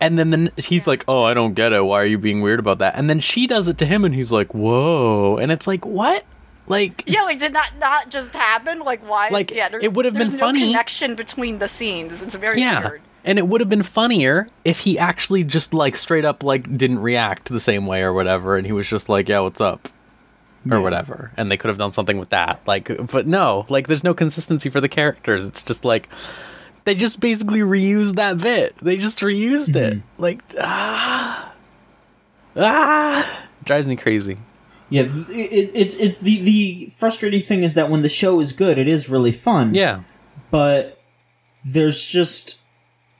[SPEAKER 1] and then, then he's like, "Oh, I don't get it. Why are you being weird about that?" And then she does it to him, and he's like, "Whoa!" And it's like, "What?" Like,
[SPEAKER 3] Yeah, like did that not just happen? Like why?
[SPEAKER 1] Like,
[SPEAKER 3] yeah,
[SPEAKER 1] it would have been
[SPEAKER 3] no
[SPEAKER 1] funny-
[SPEAKER 3] Connection between the scenes. It's very
[SPEAKER 1] yeah.
[SPEAKER 3] weird.
[SPEAKER 1] And it would have been funnier if he actually just like straight up like didn't react the same way or whatever, and he was just like, "Yeah, what's up?" Or whatever, and they could have done something with that. Like, but no, like, there's no consistency for the characters. It's just like they just basically reused that bit. They just reused it. Like, ah, ah, drives me crazy.
[SPEAKER 2] Yeah, th- it, it's it's the the frustrating thing is that when the show is good, it is really fun.
[SPEAKER 1] Yeah.
[SPEAKER 2] but there's just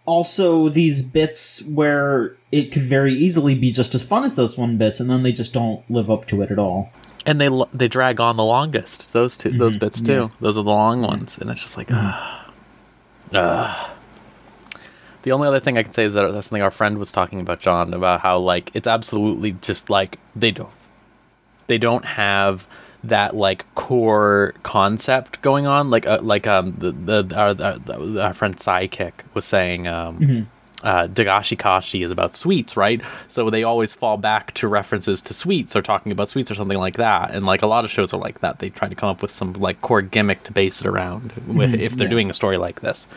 [SPEAKER 2] also these bits where it could very easily be just as fun as those one bits, and then they just don't live up to it at all.
[SPEAKER 1] And they they drag on the longest. Those 2 those bits too.
[SPEAKER 2] yeah.
[SPEAKER 1] Those are the long ones, and it's just like, ah, ah. The only other thing I can say is that that's something our friend was talking about, John, about how like it's absolutely just like they don't they don't have that like core concept going on like uh, like um the, the our, our, our friend Sidekick was saying um uh, Dagashi Kashi is about sweets, right? So they always fall back to references to sweets or talking about sweets or something like that. And like a lot of shows are like that. They try to come up with some like core gimmick to base it around with, if they're
[SPEAKER 2] yeah.
[SPEAKER 1] doing a story like this.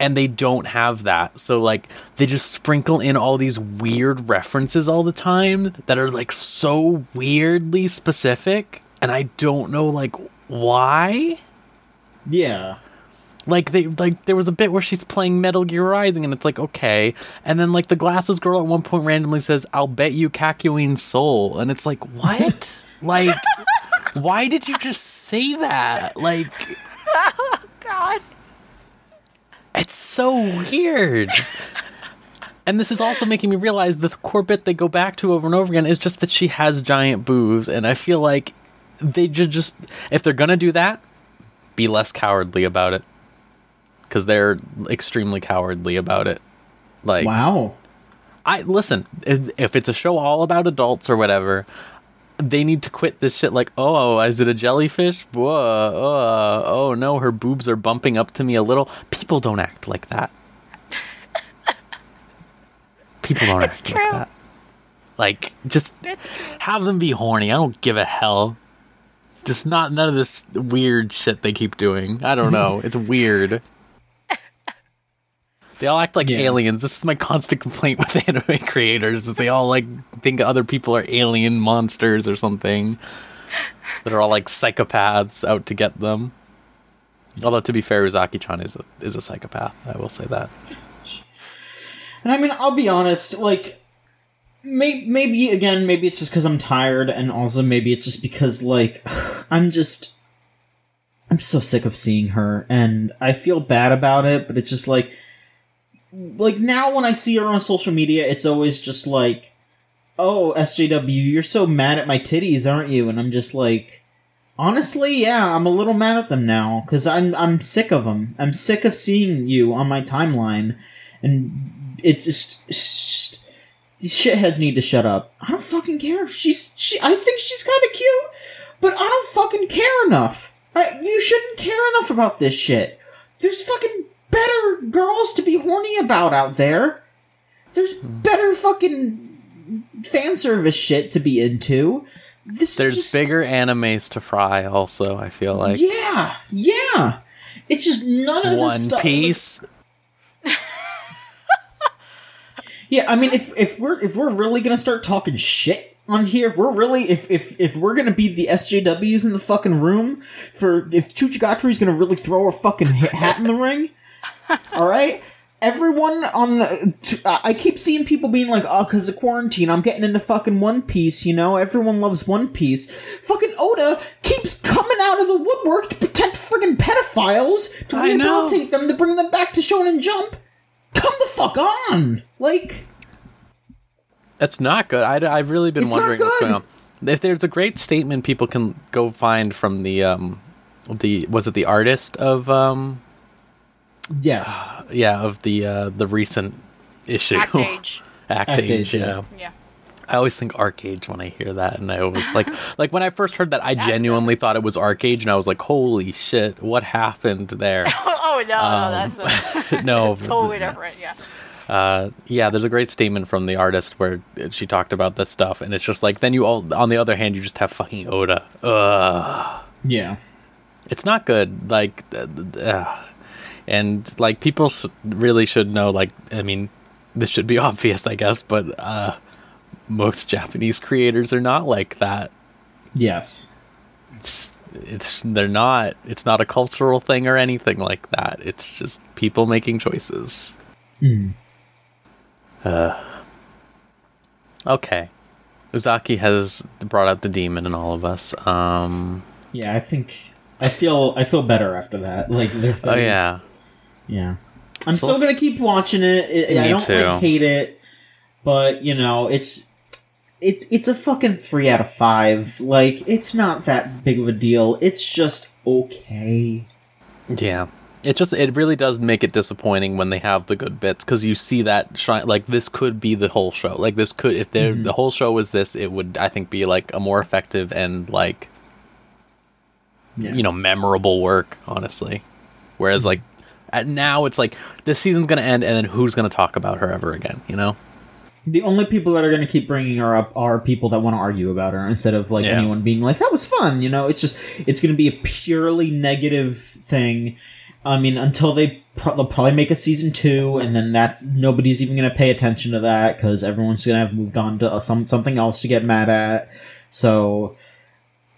[SPEAKER 1] And they don't have that. So like they just sprinkle in all these weird references all the time that are like so weirdly specific. And I don't know like why
[SPEAKER 2] Yeah,
[SPEAKER 1] like they like there was a bit where she's playing Metal Gear Rising and it's like okay. And then like the glasses girl at one point randomly says I'll bet you Kakyoin's soul. And it's like what? Like why did you just say that? Like oh
[SPEAKER 3] God.
[SPEAKER 1] it's so weird. And this is also making me realize the core bit they go back to over and over again is just that she has giant boobs and I feel like they ju- just if they're gonna do that be less cowardly about it because they're extremely cowardly about it like
[SPEAKER 2] wow.
[SPEAKER 1] I listen. If if it's a show all about adults or whatever, they need to quit this shit. Like, oh, is it a jellyfish? Whoa, uh, oh no, her boobs are bumping up to me a little. People don't act like that. People don't
[SPEAKER 3] It's
[SPEAKER 1] act
[SPEAKER 3] true.
[SPEAKER 1] like that. Like, just have them be horny. I don't give a hell. Just not none of this weird shit they keep doing. I don't know. It's weird. They all act like
[SPEAKER 2] Yeah.
[SPEAKER 1] aliens. This is my constant complaint with anime creators that they all like think other people are alien monsters or something. That are all like psychopaths out to get them. Although to be fair, Uzaki-chan is a is a psychopath. I will say that.
[SPEAKER 2] And I mean, I'll be honest, like, may- maybe, again, maybe it's just because I'm tired, and also maybe it's just because, like, I'm just. I'm so sick of seeing her, and I feel bad about it, but it's just like. Like, now when I see her on social media, it's always just like, oh, SJW, you're so mad at my titties, aren't you? And I'm just like. Honestly, yeah, I'm a little mad at them now because I'm I'm sick of them. I'm sick of seeing you on my timeline, and it's just, it's just these shitheads need to shut up. I don't fucking care. She's she. I think she's kind of cute, but I don't fucking care enough. I, you shouldn't care enough about this shit. There's fucking better girls to be horny about out there. There's hmm. better fucking fan service shit to be into. This
[SPEAKER 1] There's
[SPEAKER 2] just-
[SPEAKER 1] bigger animes to fry. Also, I feel like
[SPEAKER 2] yeah, yeah. It's just none of
[SPEAKER 1] One
[SPEAKER 2] this stuff.
[SPEAKER 1] Piece.
[SPEAKER 2] Yeah, I mean, if if we're if we're really gonna start talking shit on here, if we're really if if if we're gonna be the SJWs in the fucking room for if Chuchigatari's gonna really throw her fucking hat in the ring, all right. Everyone on the, t- I keep seeing people being like, "Oh, because of quarantine, I'm getting into fucking One Piece." You know, everyone loves One Piece. Fucking Oda keeps coming out of the woodwork to protect friggin' pedophiles, to rehabilitate them, to bring them back to Shonen Jump. Come the fuck on, like.
[SPEAKER 1] That's not good. I, have really been wondering what's going on. If there's a great statement people can go find from the um, the was it the artist of um,
[SPEAKER 2] Yes.
[SPEAKER 1] yeah of the uh, the recent issue
[SPEAKER 3] Act age.
[SPEAKER 1] Act
[SPEAKER 2] Act
[SPEAKER 1] Age,
[SPEAKER 2] Age,
[SPEAKER 1] yeah.
[SPEAKER 2] yeah.
[SPEAKER 3] Yeah.
[SPEAKER 1] I always think Arcade when I hear that, and I always like like when I first heard that, I genuinely thought it was Arcade, and I was like, "Holy shit, what happened there?"
[SPEAKER 3] Oh, no,
[SPEAKER 1] Um,
[SPEAKER 3] no, that's a,
[SPEAKER 1] no,
[SPEAKER 3] totally different. Yeah.
[SPEAKER 1] uh, yeah, there's a great statement from the artist where she talked about this stuff, and it's just like then you all on the other hand you just have fucking Oda. Ugh.
[SPEAKER 2] Yeah.
[SPEAKER 1] It's not good. Like, uh, uh, and like people s- really should know. Like, I mean, this should be obvious, I guess, but uh, most Japanese creators are not like that.
[SPEAKER 2] Yes.
[SPEAKER 1] It's it's they're not. It's not a cultural thing or anything like that. It's just people making choices. Uh, okay. Uzaki has brought out the demon in all of us. Um.
[SPEAKER 2] Yeah, I think I feel I feel better after that. Like there's
[SPEAKER 1] Oh yeah.
[SPEAKER 2] Yeah. I'm
[SPEAKER 1] So
[SPEAKER 2] still gonna keep watching it. I- I don't
[SPEAKER 1] too.
[SPEAKER 2] like hate it, but you know it's it's it's a fucking three out of five. Like it's not that big of a deal. It's just okay.
[SPEAKER 1] Yeah. It just it really does make it disappointing when they have the good bits because you see that shine like this could be the whole show like this could if there mm-hmm. the whole show was this it would I think be like a more effective and like
[SPEAKER 2] Yeah.
[SPEAKER 1] you know memorable work honestly whereas mm-hmm. like at now it's like this season's gonna end and then who's gonna talk about her ever again you know
[SPEAKER 2] The only people that are going to keep bringing her up are people that want to argue about her instead of like
[SPEAKER 1] Yeah.
[SPEAKER 2] anyone being like that was fun. You know, it's just it's going to be a purely negative thing. I mean, until they pro- they'll probably make a season two, and then that's nobody's even going to pay attention to that because everyone's going to have moved on to uh, some something else to get mad at. So.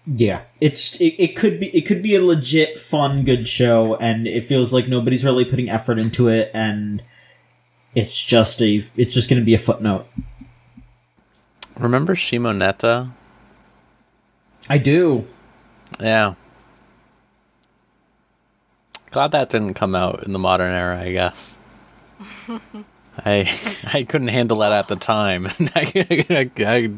[SPEAKER 2] Yeah, it's it, it could be it could be a legit fun good show and it feels like nobody's really putting effort into it and it's just a it's just going to be a footnote.
[SPEAKER 1] remember Shimonetta?
[SPEAKER 2] I do.
[SPEAKER 1] yeah glad that didn't come out in the modern era I guess I I couldn't handle that at the time I, I,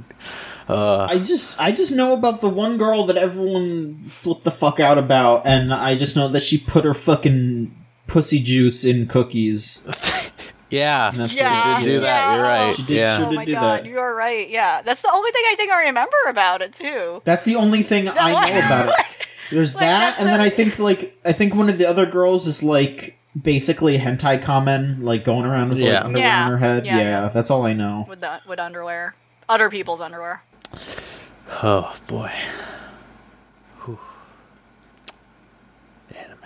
[SPEAKER 1] Uh,
[SPEAKER 2] I just I just know about the one girl that everyone flipped the fuck out about, and I just know that she put her fucking pussy juice in cookies.
[SPEAKER 1] Yeah,
[SPEAKER 2] That's
[SPEAKER 1] she
[SPEAKER 3] Yeah,
[SPEAKER 1] did do that. You're right.
[SPEAKER 2] She did-
[SPEAKER 1] yeah,
[SPEAKER 2] she
[SPEAKER 3] Oh my
[SPEAKER 2] do
[SPEAKER 3] god,
[SPEAKER 2] that.
[SPEAKER 3] you are right. Yeah, that's the only thing I think I remember about it too.
[SPEAKER 2] That's the only thing I know about it. There's
[SPEAKER 3] Like,
[SPEAKER 2] that,
[SPEAKER 3] that's
[SPEAKER 2] and then I think like I think one of the other girls is like basically hentai comment, like going around with like,
[SPEAKER 1] Yeah.
[SPEAKER 2] underwear
[SPEAKER 3] Yeah.
[SPEAKER 2] on her head.
[SPEAKER 3] Yeah,
[SPEAKER 2] Yeah,
[SPEAKER 3] yeah.
[SPEAKER 2] that's all I know.
[SPEAKER 3] With the with underwear, other people's underwear.
[SPEAKER 1] Oh boy. Whew. Anime.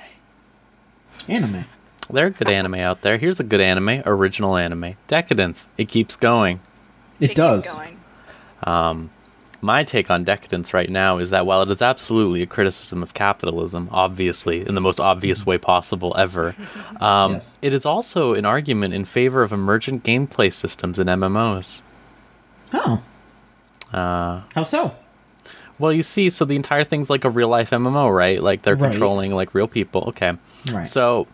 [SPEAKER 2] Anime.
[SPEAKER 1] There are good anime out there. Here's a good anime, original anime. Decadence. It keeps going.
[SPEAKER 2] It,
[SPEAKER 3] keeps
[SPEAKER 2] does.
[SPEAKER 1] Um, my take on decadence right now is that while it is absolutely a criticism of capitalism, obviously in the most obvious way possible ever, um,
[SPEAKER 2] Yes.
[SPEAKER 1] it is also an argument in favor of emergent gameplay systems in MMOs.
[SPEAKER 2] Oh,
[SPEAKER 1] Uh,
[SPEAKER 2] how so?
[SPEAKER 1] Well, you see, so the entire thing's like a real life MMO, right? Like they're
[SPEAKER 2] Right.
[SPEAKER 1] controlling like real people. Okay.
[SPEAKER 2] Right.
[SPEAKER 1] So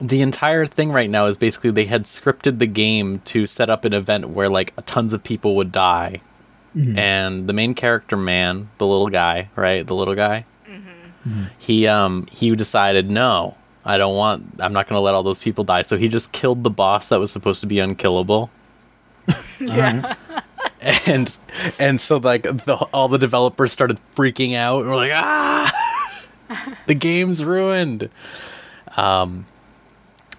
[SPEAKER 1] the entire thing right now is basically they had scripted the game to set up an event where like tons of people would die. And the main character man, the little guy, right? The little guy. He um he decided no, I don't want I'm not going to let all those people die. So he just killed the boss that was supposed to be unkillable.
[SPEAKER 2] Yeah.
[SPEAKER 1] and and so like the, all the developers started freaking out and were like ah the game's ruined. Um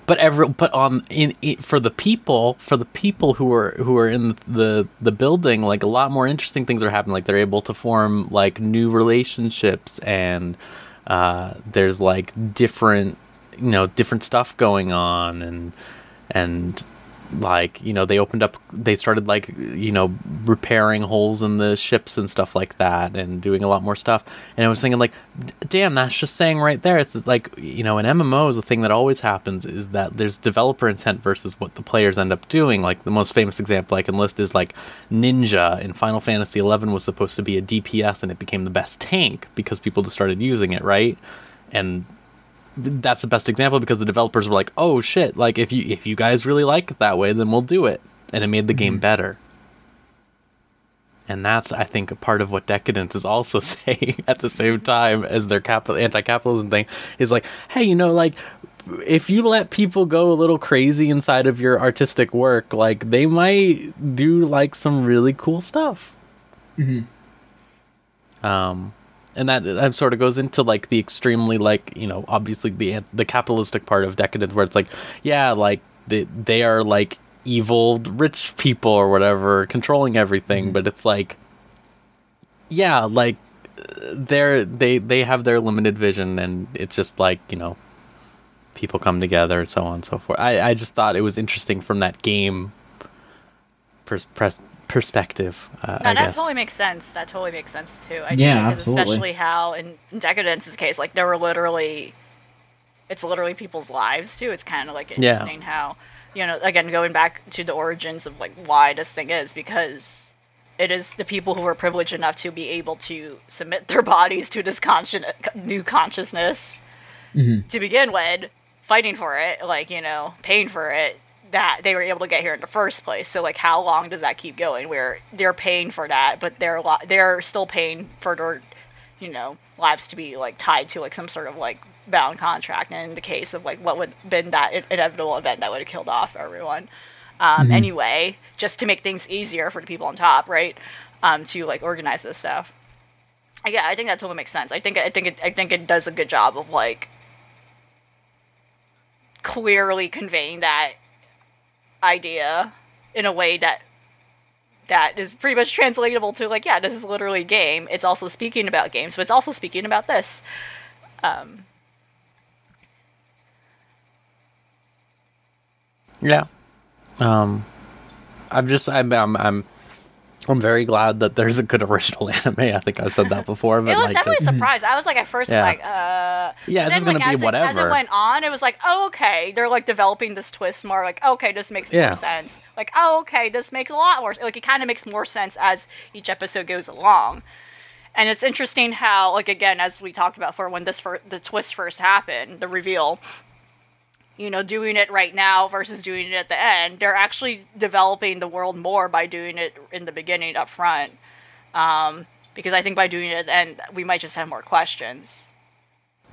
[SPEAKER 1] but every but on in, in for the people for the people who are who are in the the building like a lot more interesting things are happening. Like they're able to form like new relationships and uh there's like different you know different stuff going on and and like you know they opened up they started like you know repairing holes in the ships and stuff like that and doing a lot more stuff. And i was thinking like damn that's just saying right there it's like you know in mmos the thing that always happens is that there's developer intent versus what the players end up doing. Like the most famous example i can list is like ninja in final fantasy 11 was supposed to be a dps and it became the best tank because people just started using it right? And that's the best example because the developers were like, "Oh shit! Like if you if you guys really like it that way, then we'll do it," and it made the game better. And that's, I think, a part of what Decadence is also saying at the same time as their capital anti-capitalism thing is like, hey, you know, like if you let people go a little crazy inside of your artistic work, like they might do like some really cool stuff. Um, and that that sort of goes into like the extremely like you know obviously the the capitalistic part of decadence where it's like yeah like they they are like evil rich people or whatever controlling everything mm-hmm. but it's like yeah like they're they they have their limited vision and it's just like you know people come together so on and so forth. I i just thought it was interesting from that game pers- pers- perspective uh,
[SPEAKER 3] No,
[SPEAKER 1] i
[SPEAKER 3] that
[SPEAKER 1] guess
[SPEAKER 3] totally makes sense. That totally makes sense too. I
[SPEAKER 2] Yeah,
[SPEAKER 3] think, 'cause
[SPEAKER 2] absolutely.
[SPEAKER 3] Especially how in Decadence's case, like there were literally, it's literally people's lives too. It's kind of like
[SPEAKER 1] Yeah.
[SPEAKER 3] interesting how, you know, again going back to the origins of like why this thing is because it is the people who are privileged enough to be able to submit their bodies to this conscious new consciousness to begin with, fighting for it, like you know, paying for it, that they were able to get here in the first place. So like, how long does that keep going? Where they're paying for that, but they're lo- they're still paying for their, you know, lives to be like tied to like some sort of like bound contract. And in the case of like what would been that in- inevitable event that would have killed off everyone. Um, Anyway, just to make things easier for the people on top, right? Um, to like organize this stuff. Yeah, I think that totally makes sense. I think I think it, I think it does a good job of like clearly conveying that idea in a way that that is pretty much translatable to like yeah this is literally a game it's also speaking about games but it's also speaking about this um
[SPEAKER 1] Yeah. Um, I'm just I'm I'm I'm I'm very glad that there's a good original anime. I think I've said that before, but
[SPEAKER 3] it was
[SPEAKER 1] like
[SPEAKER 3] definitely
[SPEAKER 1] just,
[SPEAKER 3] a surprise i was like at first
[SPEAKER 1] Yeah.
[SPEAKER 3] like uh
[SPEAKER 1] yeah, it's
[SPEAKER 3] then,
[SPEAKER 1] just gonna be
[SPEAKER 3] as It, as it went on, it was like, oh, okay, they're like developing this twist more. Like, okay, this makes
[SPEAKER 1] Yeah.
[SPEAKER 3] more sense. Like, oh, okay, this makes a lot more. Like, it kind of makes more sense as each episode goes along. And it's interesting how, like, again, as we talked about for when this fir- the twist first happened, the reveal. You know, doing it right now versus doing it at the end, they're actually developing the world more by doing it in the beginning up front. Um, because I think by doing it at the end, we might just have more questions.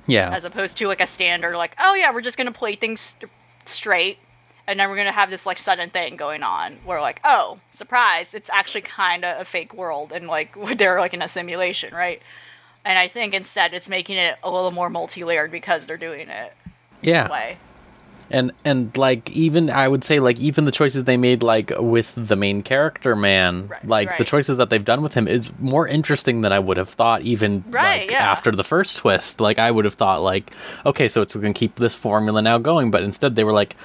[SPEAKER 1] Yeah,
[SPEAKER 3] as opposed to like a standard like oh yeah we're just gonna play things st- straight and then we're gonna have this like sudden thing going on where like oh surprise it's actually kind of a fake world and like they're like in a simulation right? And i think instead it's making it a little more multi-layered because they're doing it
[SPEAKER 1] yeah.
[SPEAKER 3] this way
[SPEAKER 1] and and like even I would say like even the choices they made like with the main character man,
[SPEAKER 3] Right,
[SPEAKER 1] like the choices that they've done with him is more interesting than I would have thought even
[SPEAKER 3] Right,
[SPEAKER 1] like
[SPEAKER 3] yeah.
[SPEAKER 1] after the first twist. Like I would have thought like okay, so it's going to keep this formula now going, but instead they were like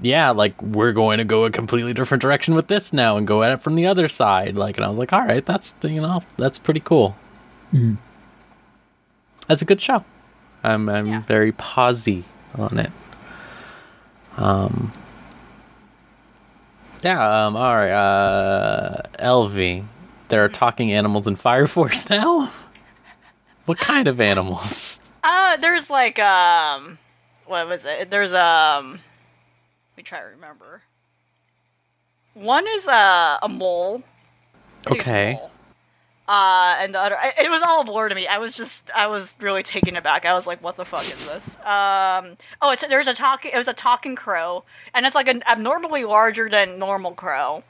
[SPEAKER 1] yeah, like we're going to go a completely different direction with this now and go at it from the other side. Like and I was like, "All right, that's you know, that's pretty cool." Mm-hmm. That's a good show. I'm I'm
[SPEAKER 3] Yeah.
[SPEAKER 1] very posy on it. Um. Yeah. Um. All right. Uh. Elvie. There are talking animals in Fire Force now. what kind of animals?
[SPEAKER 3] uh there's like um what was it there's um let me try to remember one is uh, a mole
[SPEAKER 1] Okay.
[SPEAKER 3] mole. Uh, and the other, it was all a blur to me. I was just, I was really taken aback. I was like, "What the fuck is this?" Um, oh, it's there's a talking, it was a talking crow, and it's like an abnormally larger than normal crow,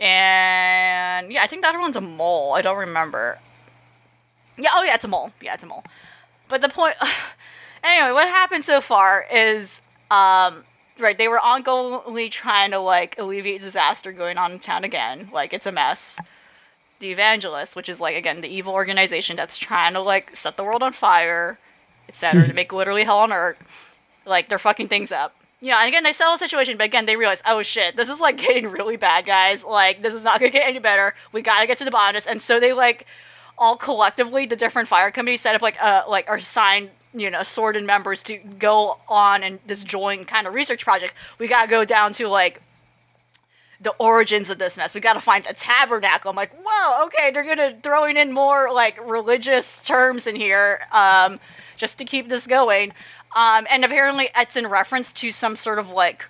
[SPEAKER 3] and yeah, I think that one's a mole. I don't remember. Yeah, oh yeah, it's a mole. Yeah, it's a mole. But the point, anyway, what happened so far is, um, right, they were ongoingly trying to like alleviate disaster going on in town again. Like it's a mess the evangelist which is like again the evil organization that's trying to like set the world on fire etc to make literally hell on earth like they're fucking things up Yeah, and again, they settle the situation, but again, they realize, oh shit, this is like getting really bad, guys. Like, this is not gonna get any better. We gotta get to the bottom of this. And so they like all collectively, the different fire companies set up like uh like are assigned you know sorted members to go on and this joint kind of research project. We gotta go down to like the origins of this mess. We got to find a tabernacle. I'm like, whoa, okay, they're gonna throwing in more like religious terms in here, um, just to keep this going. Um, and apparently, it's in reference to some sort of like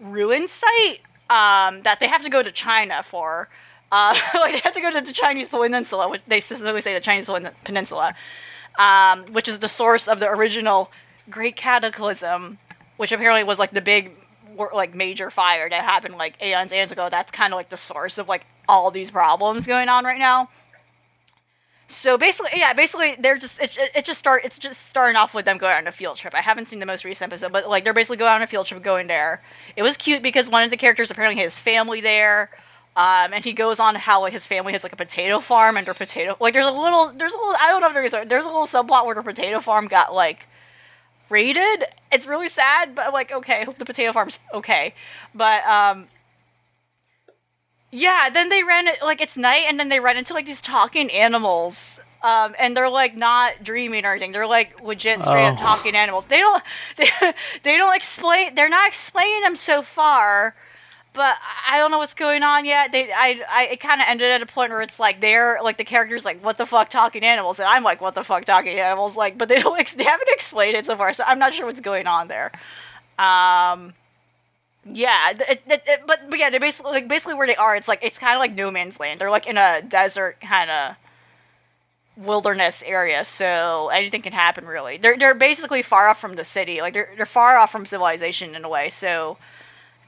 [SPEAKER 3] ruin site um, that they have to go to China for. Uh, like they have to go to the Chinese Peninsula, which they specifically say the Chinese Peninsula, um, which is the source of the original Great Cataclysm, which apparently was like the big like major fire that happened like aeons aeons ago. That's kind of like the source of like all these problems going on right now. So basically, yeah, basically they're just it, it just start it's just starting off with them going on a field trip. I haven't seen the most recent episode, but like they're basically going on a field trip going there. It was cute because one of the characters apparently has family there. Um, and he goes on how like his family has like a potato farm and their potato like there's a little there's a little I don't know if there's a, there's a little subplot where the potato farm got like raided. It's really sad, but I'm like, okay, I hope the potato farm's okay. But um yeah, then they ran it like it's night and then they run into like these talking animals. Um, and they're like not dreaming or anything. They're like legit straight up
[SPEAKER 1] Oh.
[SPEAKER 3] talking animals. They don't they, they don't explain they're not explaining them so far but I don't know what's going on yet. They, I, I, it kind of ended at a point where it's like they're like the characters like what the fuck talking animals, and I'm like what the fuck talking animals, like, but they don't, ex- they haven't explained it so far, so I'm not sure what's going on there. Um, yeah, it, it, it, but but yeah, they basically like basically where they are, it's like it's kind of like no man's land. They're like in a desert kind of wilderness area, so anything can happen really. They're they're basically far off from the city, like they're they're far off from civilization in a way, so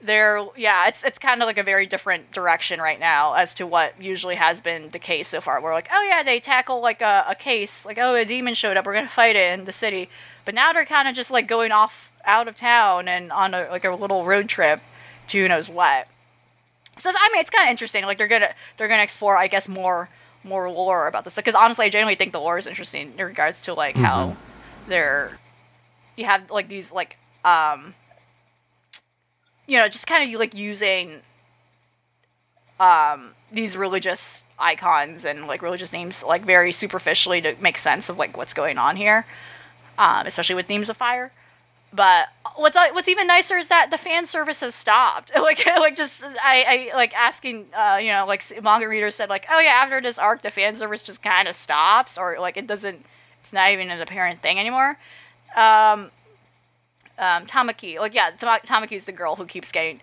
[SPEAKER 3] they're yeah it's it's kind of like a very different direction right now as to what usually has been the case so far. We're like oh yeah they tackle like a, a case like oh a demon showed up we're gonna fight it in the city. But now they're kind of just like going off out of town and on a like a little road trip to who knows what. So i mean it's kind of interesting like they're gonna they're gonna explore i guess more more lore about this because honestly i genuinely think the lore is interesting in regards to like how they're you have like these like um you know, just kind of like using um these religious icons and like religious names like very superficially to make sense of like what's going on here, um, especially with themes of fire. But what's what's even nicer is that the fan service has stopped. like like just I, I like asking uh you know like manga readers said like oh yeah after this arc the fan service just kind of stops or like it doesn't it's not even an apparent thing anymore. Um, um, Tamaki, like yeah, Tam- Tamaki's the girl who keeps getting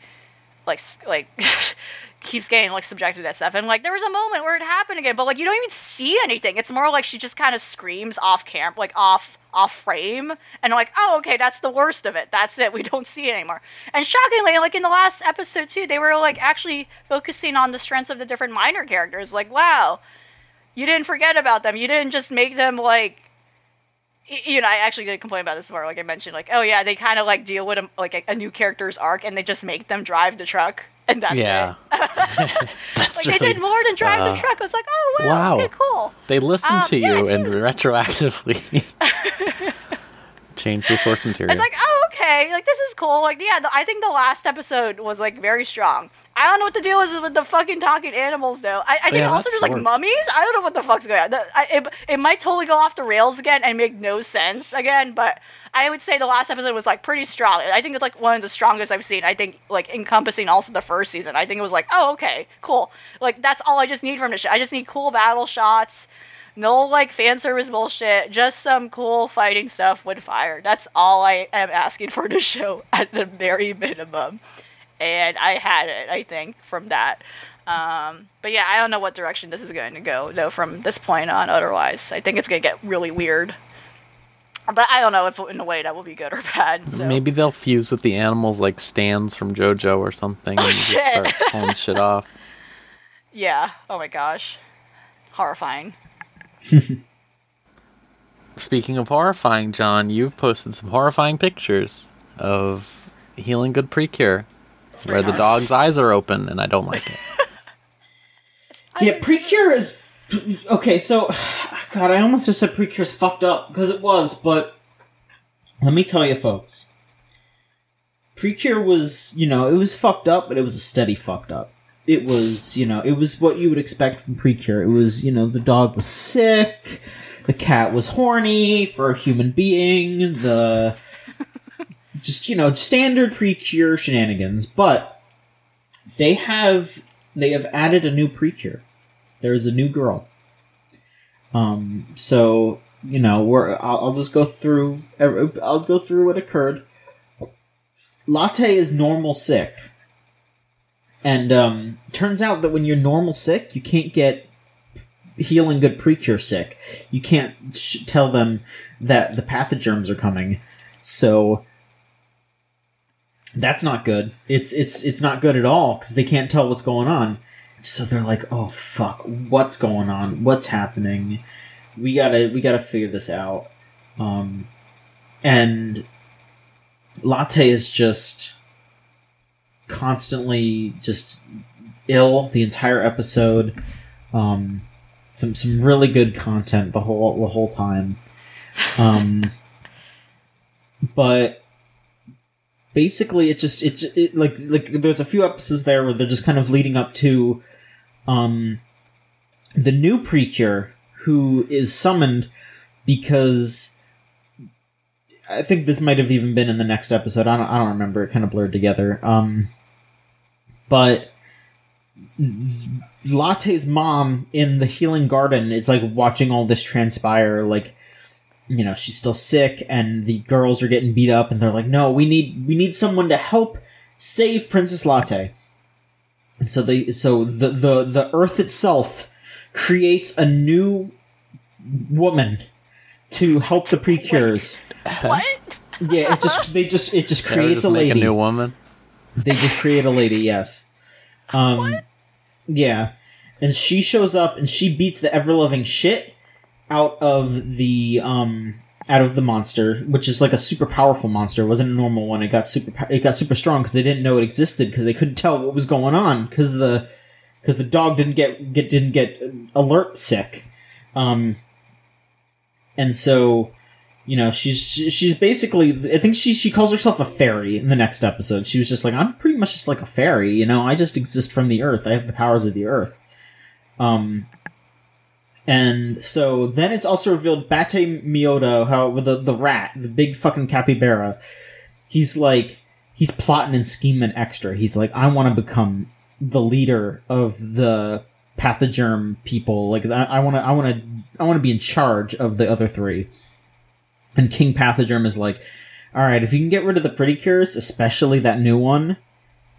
[SPEAKER 3] like like keeps getting like subjected to that stuff, and like there was a moment where it happened again, but like you don't even see anything. It's more like she just kind of screams off camp, like off off frame, and like oh okay, that's the worst of it. That's it. We don't see it anymore. And shockingly, like in the last episode too, they were like actually focusing on the strengths of the different minor characters. Like wow, you didn't forget about them. You didn't just make them like you know, I actually did complain about this before. Like I mentioned, like, oh yeah, they kind of like deal with a, like a, a new character's arc, and they just make them drive the truck, and that's
[SPEAKER 1] yeah.
[SPEAKER 3] it.
[SPEAKER 1] That's
[SPEAKER 3] Like they did more than drive
[SPEAKER 1] uh,
[SPEAKER 3] the truck. I was like, oh wow,
[SPEAKER 1] wow.
[SPEAKER 3] okay, cool.
[SPEAKER 1] They listen
[SPEAKER 3] Um,
[SPEAKER 1] to you
[SPEAKER 3] it's
[SPEAKER 1] and retroactively change the source material.
[SPEAKER 3] It's like, oh okay, like this is cool. Like yeah, the, I think the last episode was like very strong. I don't know what the deal is with the fucking talking animals though. I, I think
[SPEAKER 1] Yeah,
[SPEAKER 3] also there's like mummies. I don't know what the fuck's going on. The, I, it, it might totally go off the rails again and make no sense again, but I would say the last episode was like pretty strong. I think it's like one of the strongest I've seen. I think like encompassing also the first season. I think it was like, oh okay, cool. Like that's all I just need from this show. I just need cool battle shots. No like fan service bullshit, just some cool fighting stuff with fire. That's all I am asking for the show at the very minimum. And I had it, I think, from that. Um, but yeah, I don't know what direction this is going to go though from this point on otherwise. I think it's going to get really weird. But I don't know if in a way that will be good or bad. So.
[SPEAKER 1] Maybe they'll fuse with the animals like stands from JoJo or something and just start pulling shit off.
[SPEAKER 3] Yeah. Oh my gosh. Horrifying.
[SPEAKER 1] Speaking of horrifying, John, you've posted some horrifying pictures of Healing Good Precure, where the dog's eyes are open, and I don't like it.
[SPEAKER 2] Yeah, Precure is okay. So, God, I almost just said Precure is fucked up because it was, but let me tell you, folks. Precure was, you know, it was fucked up, but it was a steady fucked up. It was, you know, it was what you would expect from Precure. It was, you know, the dog was sick, the cat was horny for a human being, the just, you know, standard Precure shenanigans, but they have they have added a new Precure. There's a new girl. Um, so you know, we're I'll, I'll just go through. I'll go through what occurred. Latte is normal sick, and um, turns out that when you're normal sick, you can't get healing good precure sick. You can't sh- tell them that the pathogerms are coming. So that's not good. It's it's it's not good at all because they can't tell what's going on. So they're like, "Oh fuck, what's going on? What's happening? We gotta we gotta figure this out." Um, and Latte is just constantly just ill the entire episode. Um, some some really good content the whole the whole time. Um, but basically, it just it, it like like there's a few episodes there where they're just kind of leading up to um the new precure who is summoned because I think this might have even been in the next episode. I don't, I don't remember. It kind of blurred together. Um, but Latte's mom in the healing garden is like watching all this transpire. Like, you know, she's still sick, and the girls are getting beat up, and they're like, "No, we need we need someone to help save Princess Latte." And so they so the the the Earth itself creates a new woman to help the precures.
[SPEAKER 3] What?
[SPEAKER 2] Yeah, it just they just it just creates
[SPEAKER 1] just
[SPEAKER 2] a
[SPEAKER 1] make
[SPEAKER 2] lady.
[SPEAKER 1] a new woman.
[SPEAKER 2] They just create a lady, yes. Um yeah. And she shows up and she beats the ever loving shit out of the um out of the monster, which is like a super powerful monster. It wasn't a normal one. It got super it got super strong because they didn't know it existed because they couldn't tell what was going on because the because the dog didn't get get didn't get alert sick. Um and so you know she's she's basically i think she she calls herself a fairy in the next episode. She was just like i'm pretty much just like a fairy you know i just exist from the earth. I have the powers of the earth. Um and so then it's also revealed Batetemoda how with the, the rat the big fucking capybara he's like he's plotting and scheming extra. He's like i want to become the leader of the pathogerm people. Like i want to i want to i want to be in charge of the other three and King Pathogerm is like, all right, if you can get rid of the pretty cures, especially that new one,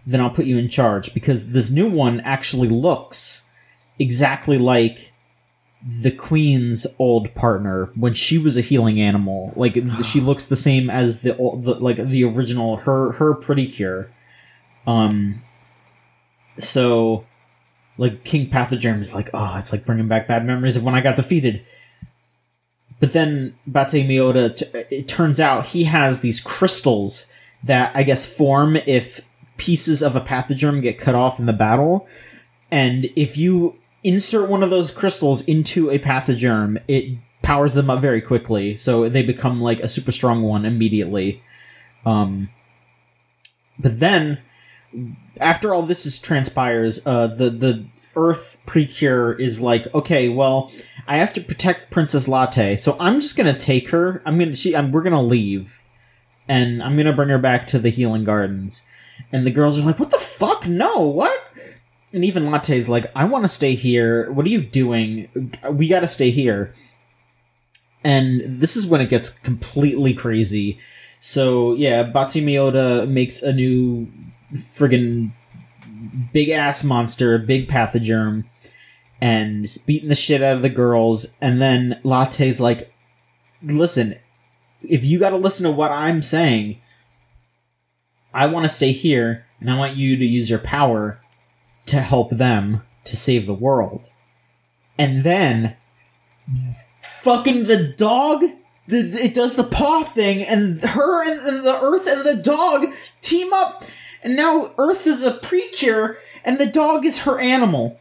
[SPEAKER 2] then I'll put you in charge because this new one actually looks exactly like the queen's old partner when she was a healing animal. Like she looks the same as the, the like the original her her pretty cure. Um. So, like King Pathogerm is like, oh, it's like bringing back bad memories of when I got defeated. But then Batetemoda, t- it turns out he has these crystals that I guess form if pieces of a pathogerm get cut off in the battle. And if you insert one of those crystals into a pathogerm, it powers them up very quickly. So they become like a super strong one immediately. Um, but then, after all this is transpires, uh, the, the Earth Precure is like, okay, well, I have to protect Princess Latte, so I'm just gonna take her. I'm gonna she. I'm, we're gonna leave, and I'm gonna bring her back to the Healing Gardens. And the girls are like, "What the fuck? No, what?" And even Latte's like, "I want to stay here. What are you doing? We got to stay here." And this is when it gets completely crazy. So yeah, Batetemoda makes a new friggin' big ass monster, big pathogerm, and beating the shit out of the girls. And then Latte's like, listen, if you gotta listen to what I'm saying, I want to stay here, and I want you to use your power to help them to save the world. And then, fucking the dog, it does the paw thing, and her and the Earth and the dog team up, and now Earth is a precure, and the dog is her animal.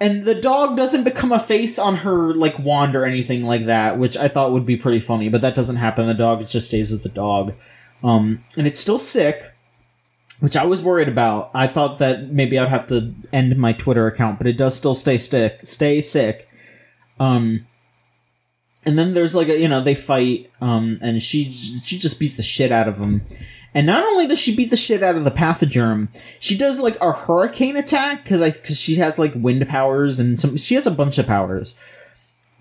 [SPEAKER 2] And the dog doesn't become a face on her like wand or anything like that, which I thought would be pretty funny, but that doesn't happen. The dog just stays as the dog. um, and it's still sick, which I was worried about. I thought that maybe I'd have to end my Twitter account, but it does still stay sick. Stay sick. Um, and then there's like a you know they fight, um, and she she just beats the shit out of him. And not only does she beat the shit out of the pathogerm, she does like a hurricane attack because I because she has like wind powers and some she has a bunch of powers.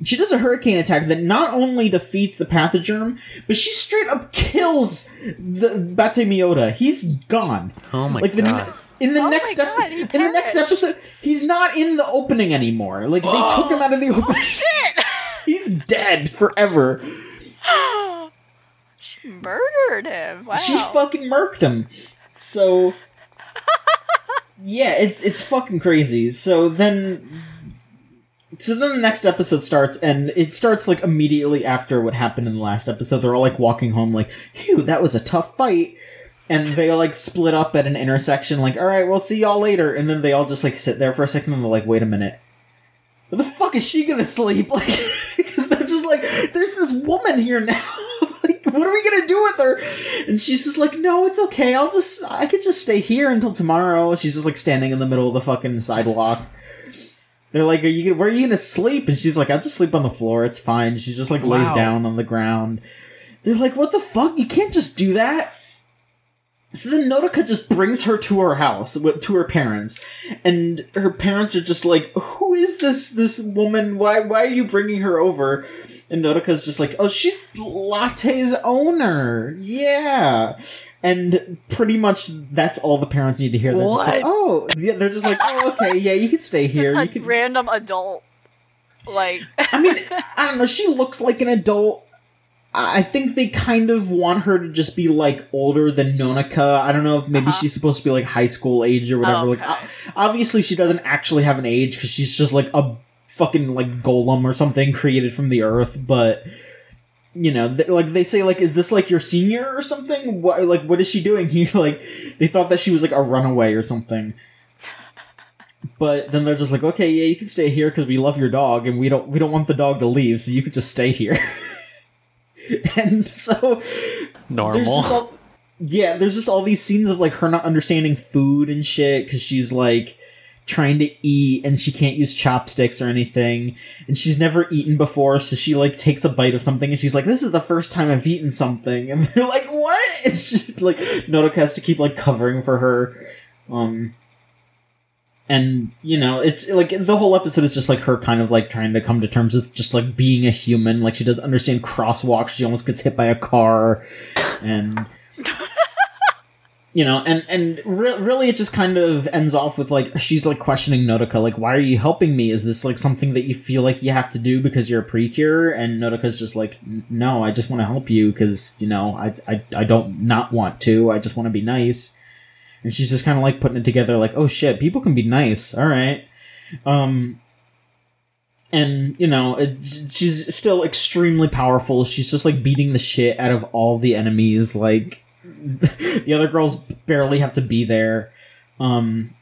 [SPEAKER 2] She does a hurricane attack that not only defeats the pathogerm, but she straight up kills the Batetemoda. He's gone.
[SPEAKER 1] Oh my
[SPEAKER 2] like the
[SPEAKER 1] god.
[SPEAKER 2] in the
[SPEAKER 3] Oh
[SPEAKER 2] next ep-
[SPEAKER 3] God,
[SPEAKER 2] in the next episode, he's not in the opening anymore. Like they took him oh. out of the opening.
[SPEAKER 3] Oh, Shit!
[SPEAKER 2] he's dead forever.
[SPEAKER 3] murdered him. Wow.
[SPEAKER 2] She fucking murked him. So yeah, it's it's fucking crazy. So then so then the next episode starts and it starts like immediately after what happened in the last episode. They're all like walking home like, "Phew, that was a tough fight." And they like split up at an intersection like, "All right, we'll see y'all later." And then they all just like sit there for a second and they're like, "Wait a minute. Where the fuck is she going to sleep?" Like cuz they're just like, "There's this woman here now." What are we gonna do with her? And she's just like no it's okay. I'll just i could just stay here until tomorrow. She's just like standing in the middle of the fucking sidewalk. They're like are you gonna where are you gonna sleep? And she's like i'll just sleep on the floor. It's fine. She just like lays down on the ground. They're like what the fuck? You can't just do that. So then Nodoka just brings her to her house to her parents, and her parents are just like, "Who is this this woman? Why why are you bringing her over?" And Nodoka's just like, "Oh, she's Latte's owner, yeah." And pretty much that's all the parents need to hear. They're just like, "Oh, yeah." They're just like, "Oh, okay, yeah, you can stay here.
[SPEAKER 3] Just
[SPEAKER 2] You can."
[SPEAKER 3] random adult. Like,
[SPEAKER 2] I mean, I don't know. She looks like an adult. I think they kind of want her to just be like older than Nonika. I don't know if maybe
[SPEAKER 3] Uh-huh.
[SPEAKER 2] she's supposed to be like high school age or whatever. Like,
[SPEAKER 3] Okay.
[SPEAKER 2] o- obviously she doesn't actually have an age because she's just like a fucking like golem or something created from the earth. But you know, th- like they say, like, is this like your senior or something? What like what is she doing here? Like, they thought that she was like a runaway or something. But then they're just like, okay, yeah, you can stay here because we love your dog, and we don't we don't want the dog to leave, so you could just stay here. and so there's
[SPEAKER 1] Normal.
[SPEAKER 2] just all, yeah, there's just all these scenes of like her not understanding food and shit because she's like trying to eat and she can't use chopsticks or anything, and she's never eaten before, so she like takes a bite of something and she's like, "This is the first time I've eaten something," and they're like, "What?" And she's like, Nodoka has to keep like covering for her, um. And you know, it's like the whole episode is just like her kind of like trying to come to terms with just like being a human. Like she doesn't understand crosswalks. She almost gets hit by a car, and you know, and and re- really, it just kind of ends off with like she's like questioning Nodoka, like, "Why are you helping me? Is this like something that you feel like you have to do because you're a precure?" And Nodoka's just like, "No, I just want to help you because you know, I I I don't not want to. I just want to be nice." And she's just kind of like putting it together, like, "Oh shit, people can be nice. All right." Um, and you know it, she's still extremely powerful she's just like beating the shit out of all the enemies like the other girls barely have to be there. Um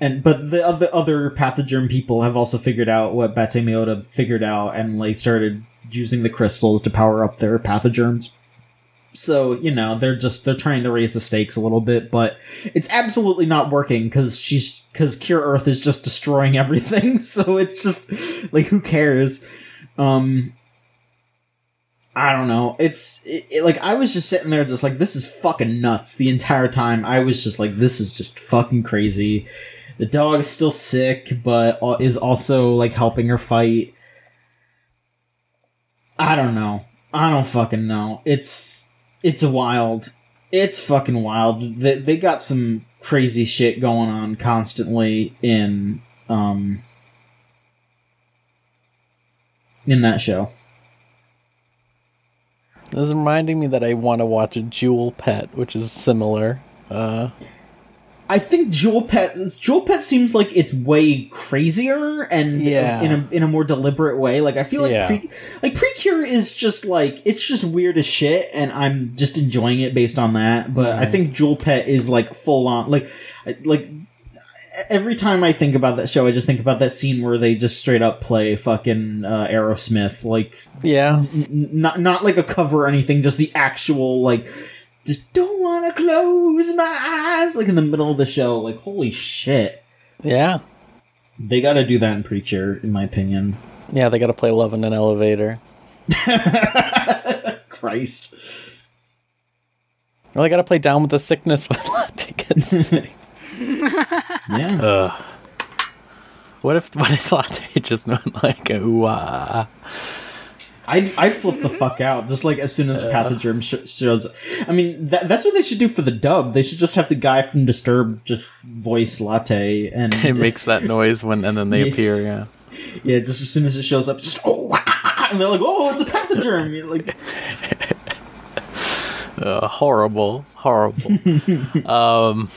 [SPEAKER 2] and but the other other pathogen people have also figured out what Batetemoda figured out and like started using the crystals to power up their pathogens. So you know they're just they're trying to raise the stakes a little bit but it's absolutely not working because she's because cure earth is just destroying everything so it's just like who cares? Um i don't know. It's it, it- like i was just sitting there just like this is fucking nuts the entire time. I was just like this is just fucking crazy. The dog is still sick but is also like helping her fight. I don't know. I don't fucking know. It's it's a wild. It's fucking wild. They, they got some crazy shit going on constantly in um in that show.
[SPEAKER 1] This is reminding me that I want to watch a Jewel Pet, which is similar. Uh,
[SPEAKER 2] I think Jewel Pet Jewel Pet seems like it's way crazier and
[SPEAKER 1] Yeah.
[SPEAKER 2] in a in a more deliberate way. Like I feel like
[SPEAKER 1] Yeah.
[SPEAKER 2] pre, like Precure is just like it's just weird as shit, and I'm just enjoying it based on that. But I
[SPEAKER 1] Mhm.
[SPEAKER 2] think Jewel Pet is like full on like like every time I think about that show, I just think about that scene where they just straight up play fucking uh, Aerosmith, like
[SPEAKER 1] yeah,
[SPEAKER 2] n- not not like a cover or anything, just the actual like just don't want to close my eyes, like in the middle of the show. Like, holy shit.
[SPEAKER 1] Yeah.
[SPEAKER 2] They got to do that in Precure, in my opinion.
[SPEAKER 1] Yeah, they got to play Love in an Elevator.
[SPEAKER 2] Christ.
[SPEAKER 1] Well, they got to play Down with the Sickness gets sick.
[SPEAKER 2] Yeah.
[SPEAKER 1] Ugh. What if what if Latte just went like a ooh ah?
[SPEAKER 2] I'd, I'd flip the fuck out just like as soon as Pathogerm sh- shows. I mean, that, that's what they should do for the dub. They should just have the guy from Disturbed just voice Latte and
[SPEAKER 1] It makes that noise when and then they
[SPEAKER 2] Yeah.
[SPEAKER 1] appear. Yeah.
[SPEAKER 2] yeah, just as soon as it shows up, just oh, and they're like, oh, it's a Pathogerm. You're like,
[SPEAKER 1] Uh, horrible, horrible. um,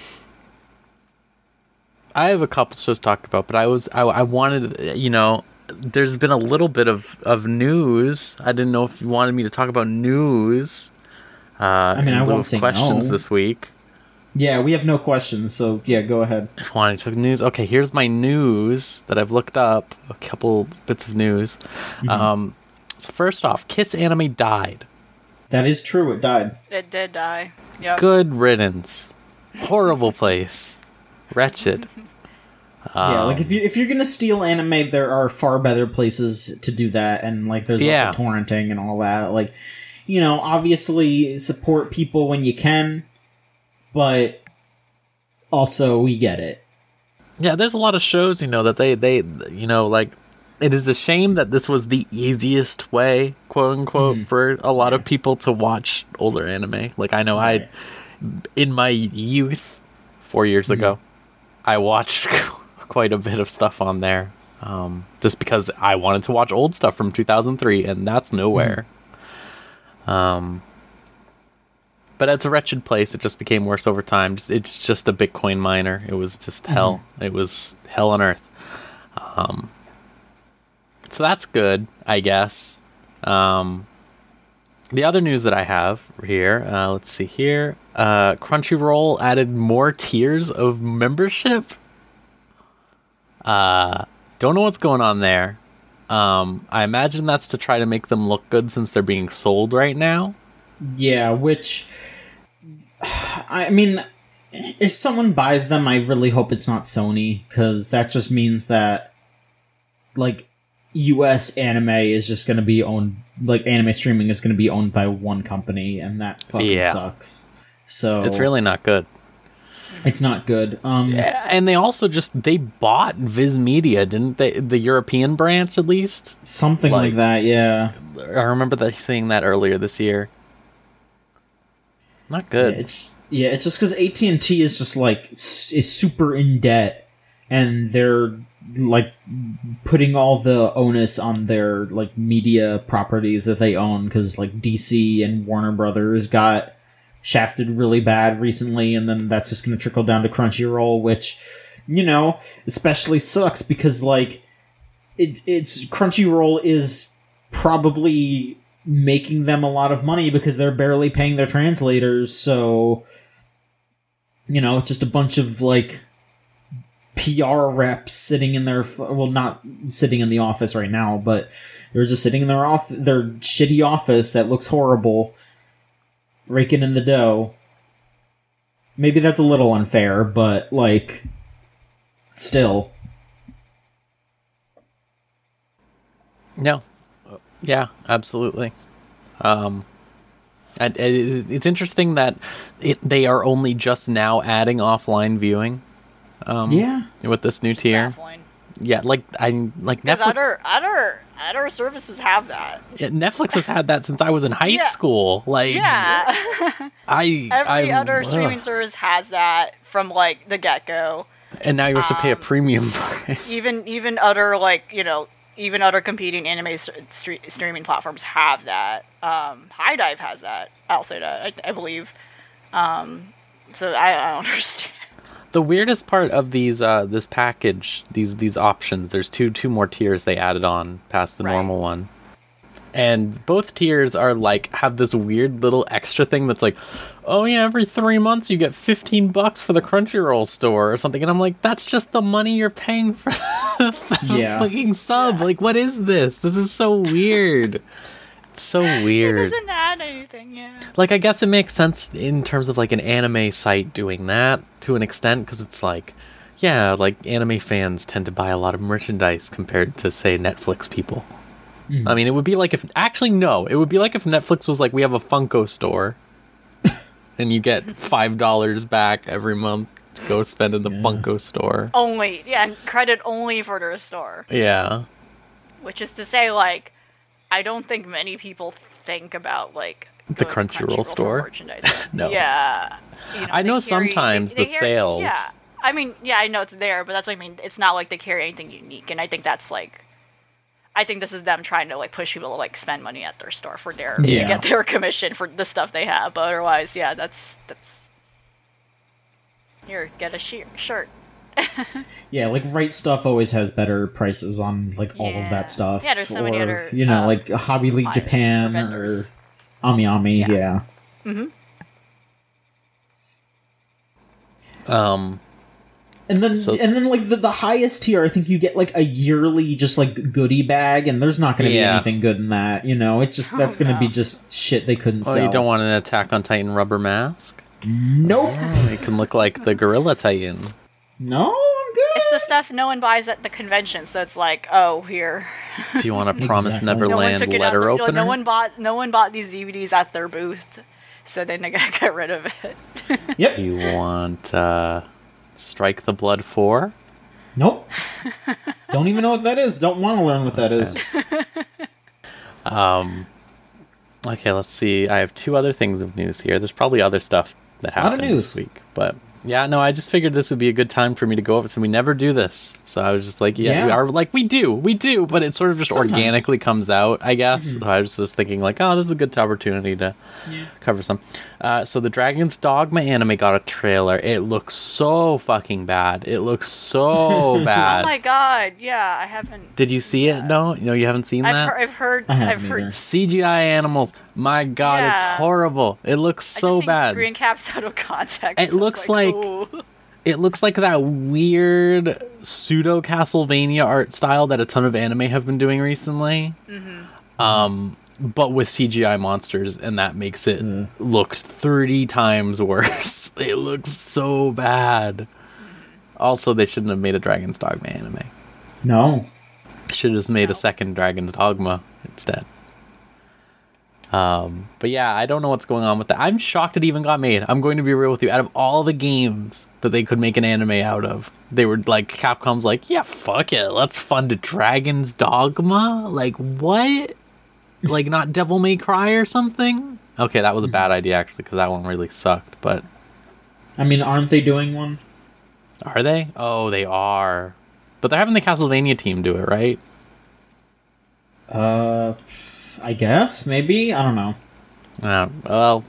[SPEAKER 1] I have a couple shows to talk about, but I was I, I wanted you know. There's been a little bit of, of news. I didn't know if you wanted me to talk about news. Uh, I
[SPEAKER 2] mean, I won't say
[SPEAKER 1] questions
[SPEAKER 2] no.
[SPEAKER 1] this week.
[SPEAKER 2] yeah, we have no questions, so yeah, go ahead.
[SPEAKER 1] If you want to talk news, okay. Here's my news that I've looked up. A couple bits of news.
[SPEAKER 2] Mm-hmm.
[SPEAKER 1] Um, so first off, Kiss Anime died.
[SPEAKER 2] That is true. It died.
[SPEAKER 3] It did die. Yep.
[SPEAKER 1] Good riddance. Horrible place. Wretched.
[SPEAKER 2] yeah,
[SPEAKER 1] Um,
[SPEAKER 2] like if you if you're gonna steal anime, there are far better places to do that, and like there's
[SPEAKER 1] Yeah.
[SPEAKER 2] also torrenting and all that. Like, you know, obviously support people when you can, but also we get it.
[SPEAKER 1] Yeah, there's a lot of shows, you know, that they they you know like it is a shame that this was the easiest way, quote unquote,
[SPEAKER 2] Mm-hmm.
[SPEAKER 1] for a lot of people to watch older anime. Like I know I in my youth 4 years
[SPEAKER 2] Mm-hmm.
[SPEAKER 1] ago, I watched quite a bit of stuff on there. Um, just because I wanted to watch old stuff from 2003 and that's nowhere. Um but it's a wretched place. It just became worse over time. It's just a Bitcoin miner. It was just hell. It was hell on earth. Um, so that's good, I guess. Um, the other news that I have here, uh, let's see here. Uh, Crunchyroll added more tiers of membership. Uh, don't know what's going on there. Um, I imagine that's to try to make them look good since they're being sold right now.
[SPEAKER 2] Yeah, which I mean, if someone buys them, I really hope it's not Sony because that just means that like U.S. anime is just going to be owned, like anime streaming is going to be owned by one company, and that fucking
[SPEAKER 1] Yeah.
[SPEAKER 2] sucks. So
[SPEAKER 1] It's really not good.
[SPEAKER 2] it's not good. Um,
[SPEAKER 1] And they also just they bought Viz Media, didn't they? The European branch, at least.
[SPEAKER 2] something like,
[SPEAKER 1] like-
[SPEAKER 2] that. Yeah.
[SPEAKER 1] I remember that saying that earlier this year. Not
[SPEAKER 2] Yeah,
[SPEAKER 1] good.
[SPEAKER 2] it's yeah, it's just because AT and T is just like is super in debt, and they're like putting all the onus on their like media properties that they own because like DC and Warner Brothers got shafted really bad recently, and then that's just going to trickle down to Crunchyroll, which you know especially sucks because like it, it's Crunchyroll is probably making them a lot of money because they're barely paying their translators so you know it's just a bunch of like PR reps sitting in their well not sitting in the office right now but they're just sitting in their off their shitty office that looks horrible raking in the dough maybe that's a little unfair but like still
[SPEAKER 1] No. Yeah, absolutely. Um, it's interesting that it, they are only just now adding offline viewing um,
[SPEAKER 2] yeah
[SPEAKER 1] with this new tier. Yeah, like I like Netflix.
[SPEAKER 3] other other other services have that.
[SPEAKER 1] yeah, Netflix has had that since I was in high
[SPEAKER 3] Yeah.
[SPEAKER 1] school. Like,
[SPEAKER 3] Yeah.
[SPEAKER 1] I
[SPEAKER 3] Every
[SPEAKER 1] I,
[SPEAKER 3] other
[SPEAKER 1] ugh.
[SPEAKER 3] streaming service has that from like the get go.
[SPEAKER 1] and now you have to pay a
[SPEAKER 3] um,
[SPEAKER 1] premium.
[SPEAKER 3] Even even other like you know even other competing anime s- stre- streaming platforms have that. Um, HIDIVE has that. I'll say that I, I believe. Um, so I, I don't understand.
[SPEAKER 1] The weirdest part of these uh this package, these these options, there's two two more tiers they added on past the
[SPEAKER 3] Right.
[SPEAKER 1] normal one. And both tiers are like have this weird little extra thing that's like, oh yeah, every three months you get fifteen bucks for the Crunchyroll store or something, and I'm like, that's just the money you're paying for the
[SPEAKER 2] Yeah.
[SPEAKER 1] fucking sub. Like, what is this? This is so weird. It's so weird.
[SPEAKER 3] It doesn't add anything, yeah.
[SPEAKER 1] Like, I guess it makes sense in terms of like an anime site doing that to an extent because it's like, yeah, like anime fans tend to buy a lot of merchandise compared to say Netflix people. Mm-hmm. I mean, it would be like if actually no, it would be like if Netflix was like, we have a Funko store, and you get five dollars back every month to go spend in the
[SPEAKER 2] Yeah.
[SPEAKER 1] Funko store.
[SPEAKER 3] Only, yeah, credit only for the store.
[SPEAKER 1] Yeah,
[SPEAKER 3] Which is to say, like, I don't think many people think about, like,
[SPEAKER 1] The
[SPEAKER 3] to
[SPEAKER 1] Crunchyroll store? No.
[SPEAKER 3] Yeah. You
[SPEAKER 1] I know
[SPEAKER 3] carry-
[SPEAKER 1] sometimes
[SPEAKER 3] they-
[SPEAKER 1] the
[SPEAKER 3] carry-
[SPEAKER 1] sales-
[SPEAKER 3] Yeah. I mean, yeah, I know it's there, but that's what I mean. It's not like they carry anything unique, and I think that's like, I think this is them trying to like push people to like spend money at their store for their
[SPEAKER 2] Yeah.
[SPEAKER 3] to get their commission for the stuff they have. But otherwise, yeah, that's that's. Here, get a she- shirt.
[SPEAKER 2] Yeah, like Right Stuf always has better prices on like all of that stuff.
[SPEAKER 3] Yeah, there's so many
[SPEAKER 2] or,
[SPEAKER 3] other,
[SPEAKER 2] you know,
[SPEAKER 3] uh,
[SPEAKER 2] like HobbyLink
[SPEAKER 3] suppliers or
[SPEAKER 2] Japan or
[SPEAKER 3] vendors.
[SPEAKER 2] Ami Ami.
[SPEAKER 3] Yeah.
[SPEAKER 2] Yeah.
[SPEAKER 1] um,
[SPEAKER 2] And then
[SPEAKER 1] So-
[SPEAKER 2] and then like the, the highest tier, I think you get like a yearly just like goodie bag, and there's not going to
[SPEAKER 1] Yeah.
[SPEAKER 2] be anything good in that. You know, it's just that's
[SPEAKER 3] Oh,
[SPEAKER 2] going to be just shit they couldn't
[SPEAKER 1] oh,
[SPEAKER 2] sell.
[SPEAKER 1] you don't want an Attack on Titan rubber mask?
[SPEAKER 2] Nope.
[SPEAKER 1] Oh, it can look like the Gorilla Titan.
[SPEAKER 2] No, I'm good.
[SPEAKER 3] It's the stuff no one buys at the convention, so it's like, oh, here.
[SPEAKER 1] Do you want a Promise
[SPEAKER 2] Exactly.
[SPEAKER 1] Neverland
[SPEAKER 3] took it out.
[SPEAKER 1] letter
[SPEAKER 3] The,
[SPEAKER 1] opener?
[SPEAKER 3] no one bought. No one bought these DVDs at their booth, so then they got got rid of it.
[SPEAKER 2] Yep.
[SPEAKER 1] Do you want uh, Strike the Blood 4?
[SPEAKER 2] Nope. don't even know what that is. Don't want to learn what that is.
[SPEAKER 1] Um, okay, let's see. I have two other things of news here. There's probably other stuff that happened this week, but yeah, no, I just figured this would be a good time for me to go over. So we never do this, so I was just like, yeah,
[SPEAKER 2] Yeah.
[SPEAKER 1] we are like we do, we do, but it sort of just
[SPEAKER 2] Sometimes. Mm-hmm.
[SPEAKER 1] organically comes out, I guess. So I was just thinking like, oh, this is a good opportunity to cover some. Uh, so the Dragon's Dogma anime got a trailer. It looks so fucking bad. It looks so bad.
[SPEAKER 3] Oh my god! Yeah, I haven't.
[SPEAKER 1] Did you see it? No, no, you haven't seen
[SPEAKER 3] I've
[SPEAKER 1] that.
[SPEAKER 3] heard. I've heard.
[SPEAKER 2] I haven't
[SPEAKER 3] I've heard.
[SPEAKER 2] either.
[SPEAKER 1] CGI animals. My God, it's horrible. It looks
[SPEAKER 3] I
[SPEAKER 1] so
[SPEAKER 3] just seen
[SPEAKER 1] bad.
[SPEAKER 3] Screen caps out of context.
[SPEAKER 1] It looks like-
[SPEAKER 3] ooh.
[SPEAKER 1] It looks like that weird pseudo Castlevania art style that a ton of anime have been doing recently.
[SPEAKER 3] Mm-hmm.
[SPEAKER 1] Um, but with CGI monsters, and that makes it look thirty times worse. it looks so bad. Also, they shouldn't have made a Dragon's Dogma anime.
[SPEAKER 2] No.
[SPEAKER 1] Should have just made a second Dragon's Dogma instead. Um, but yeah, I don't know what's going on with that. I'm shocked it even got made. I'm going to be real with you. Out of all the games that they could make an anime out of, they were like Capcom's like, yeah, fuck it, let's fund a Dragon's Dogma. Like what? like not Devil May Cry or something? Okay, that was a bad idea actually because that one really sucked. But
[SPEAKER 2] I mean, aren't they doing one?
[SPEAKER 1] are they? Oh, they are. But they're having the Castlevania team do it, right?
[SPEAKER 2] Uh, I guess maybe. I don't know.
[SPEAKER 1] Uh, well,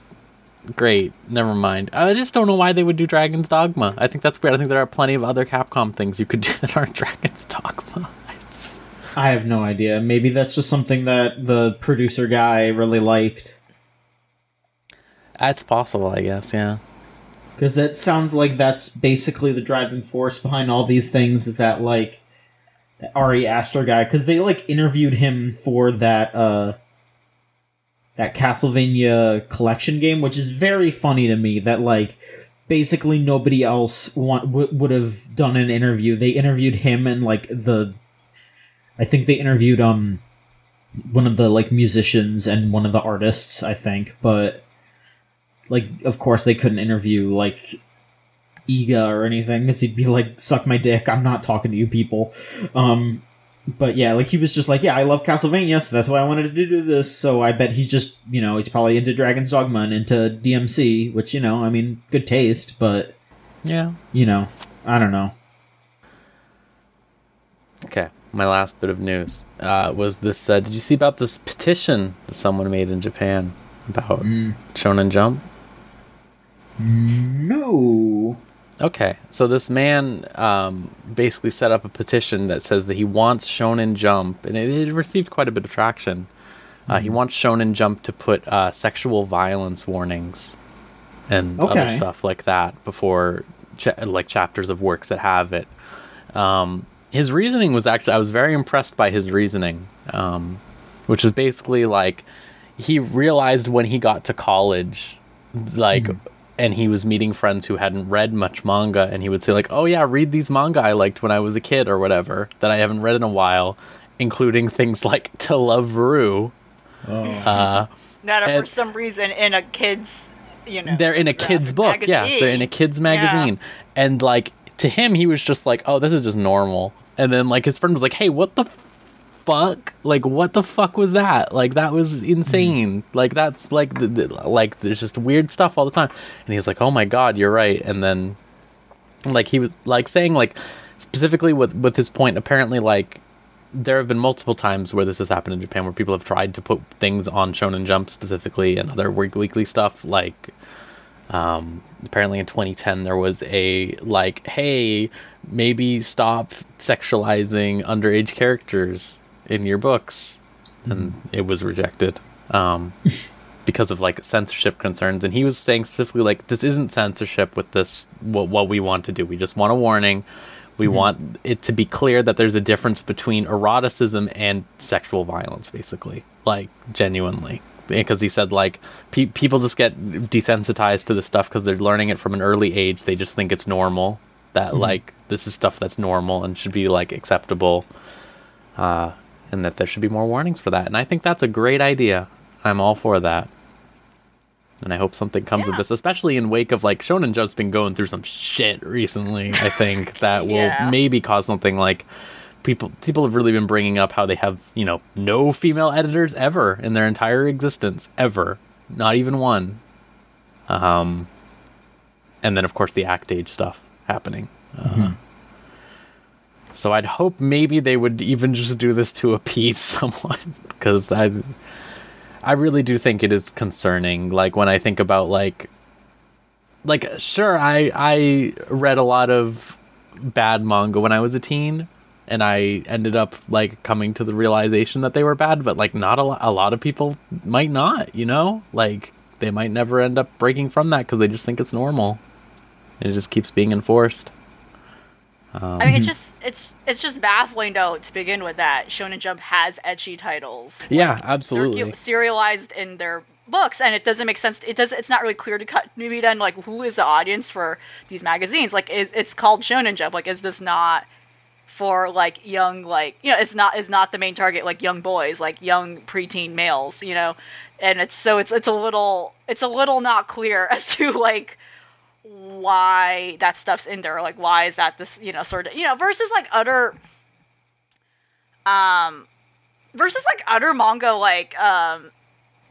[SPEAKER 1] great. Never mind. I just don't know why they would do Dragon's Dogma. I think that's weird. I think there are plenty of other Capcom things you could do that aren't Dragon's Dogma. It's-
[SPEAKER 2] I have no idea. Maybe that's just something that the producer guy really liked.
[SPEAKER 1] That's possible, I guess. Yeah.
[SPEAKER 2] Because that sounds like that's basically the driving force behind all these things is that, like, Ari Aster guy. Because they, like, interviewed him for that, uh, that Castlevania collection game, which is very funny to me that, like, basically nobody else want, w- would have done an interview. They interviewed him and, like, the. I think they interviewed, um, one of the, like, musicians and one of the artists, I think, but like of course they couldn't interview like Iga or anything because he'd be like suck my dick I'm not talking to you people um but yeah like he was just like yeah I love Castlevania so that's why I wanted to do this so I bet he's just you know he's probably into Dragon's Dogma and into DMC which you know I mean good taste but
[SPEAKER 1] Yeah.
[SPEAKER 2] you know I don't know
[SPEAKER 1] Okay. My last bit of news uh, was this. Uh, did you see about this petition that someone made in Japan about Shonen Jump?
[SPEAKER 2] no
[SPEAKER 1] Okay, so this man um, basically set up a petition that says that he wants Shonen Jump, and it, it received quite a bit of traction. Uh, He wants Shonen Jump to put uh, sexual violence warnings and other stuff like that before, cha- like chapters of works that have it. Um, his reasoning was actually I was very impressed by his reasoning, um, which is basically like he realized when he got to college, like,
[SPEAKER 2] Mm-hmm.
[SPEAKER 1] And he was meeting friends who hadn't read much manga, and he would say like, "Oh yeah, read these manga I liked when I was a kid or whatever that I haven't read in a while." Including things like To Love Ru,
[SPEAKER 2] Oh.
[SPEAKER 1] uh,
[SPEAKER 3] That are for some reason in a kid's, you know.
[SPEAKER 1] they're in a kid's book
[SPEAKER 3] graphic
[SPEAKER 1] yeah they're in a kid's magazine and like to him he was just like oh this is just normal and then like his friend was like hey what the fuck? Like what the fuck was that? Like that was insane. Like that's like the, the, like there's just weird stuff all the time. And he's like oh my god you're right. And then like he was like saying like specifically with with his point apparently like there have been multiple times where this has happened in Japan where people have tried to put things on Shonen Jump specifically and other weekly stuff. Like, um, apparently in 2010 there was a like, hey, maybe stop sexualizing underage characters in your books, and it was rejected. Um, because of like censorship concerns. And he was saying specifically like this isn't censorship with this what, what we want to do. We just want a warning. We want it to be clear that there's a difference between eroticism and sexual violence basically. Like genuinely. Because he said like pe- people just get desensitized to this stuff because they're learning it from an early age. They just think it's normal that like this is stuff that's normal and should be like acceptable. Uh, and that there should be more warnings for that and i think that's a great idea i'm all for that and I hope something comes of this, especially in wake of like Shonen Jump's been going through some shit recently. I think that will maybe cause something like people people have really been bringing up how they have you know no female editors ever in their entire existence ever, not even one. Um, and then of course the Act-Age stuff happening. Uh, So I'd hope maybe they would even just do this to appease someone because I I really do think it is concerning. Like when I think about like like sure I I read a lot of bad manga when I was a teen and I ended up like coming to the realization that they were bad, but like not a, lo- a lot of people might not, you know? Like they might never end up breaking from that cuz they just think it's normal. And it just keeps being enforced.
[SPEAKER 3] Um, I mean, it's mhm. just it's it's just baffling though to begin with that Shonen Jump has ecchi titles.
[SPEAKER 1] Yeah,
[SPEAKER 3] circu-
[SPEAKER 1] absolutely.
[SPEAKER 3] serialized in their books, and it doesn't make sense. It does. It's not really clear to cut. Maybe then, like, who is the audience for these magazines? Like, it, it's called Shonen Jump. Like, is this not for like young, like you know, it's not is not the main target like young boys, like young preteen males, you know, and it's so it's it's a little it's a little not clear as to like why that stuff's in there like why is that this you know sort of you know versus like other um versus like other manga like um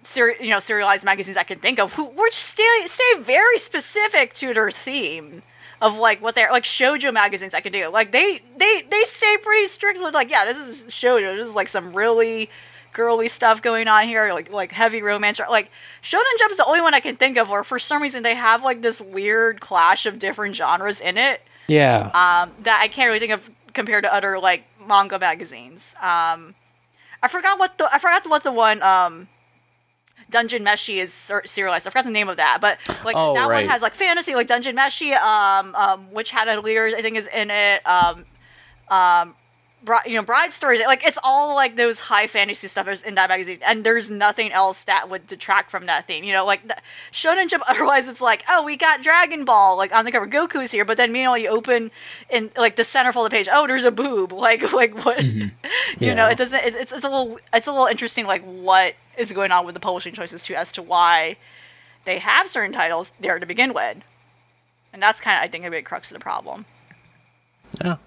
[SPEAKER 3] ser- you know serialized magazines i can think of who which stay stay very specific to their theme of like what they're like shojo magazines i can do like they they they stay pretty strictly like yeah this is shojo this is like some really girly stuff going on here like like heavy romance like shonen jump is the only one i can think of where for some reason they have like this weird clash of different genres in it
[SPEAKER 1] Yeah.
[SPEAKER 3] um, that I can't really think of compared to other like manga magazines. Um, I forgot what the I forgot what the one um, Dungeon Meshi is ser- serialized. I forgot the name of that, but like
[SPEAKER 1] Oh,
[SPEAKER 3] that
[SPEAKER 1] right.
[SPEAKER 3] one has like fantasy, like Dungeon Meshi, um, um, Witch Hat Atelier I think is in it. Um, um, you know, bride stories. Like it's all like those high fantasy stuff in that magazine, and there's nothing else that would detract from that theme. You know, like the, Shonen Jump. Otherwise, it's like, oh, we got Dragon Ball like on the cover. Goku's here, but then meanwhile, you open in like the centerfold of the page. Oh, there's a boob. Like, like what? Mm-hmm. you know, it doesn't. It, it's it's a little it's a little interesting. Like what is going on with the publishing choices too, as to why they have certain titles there to begin with. And that's kind of, I think, a big crux of the problem.
[SPEAKER 1] Yeah,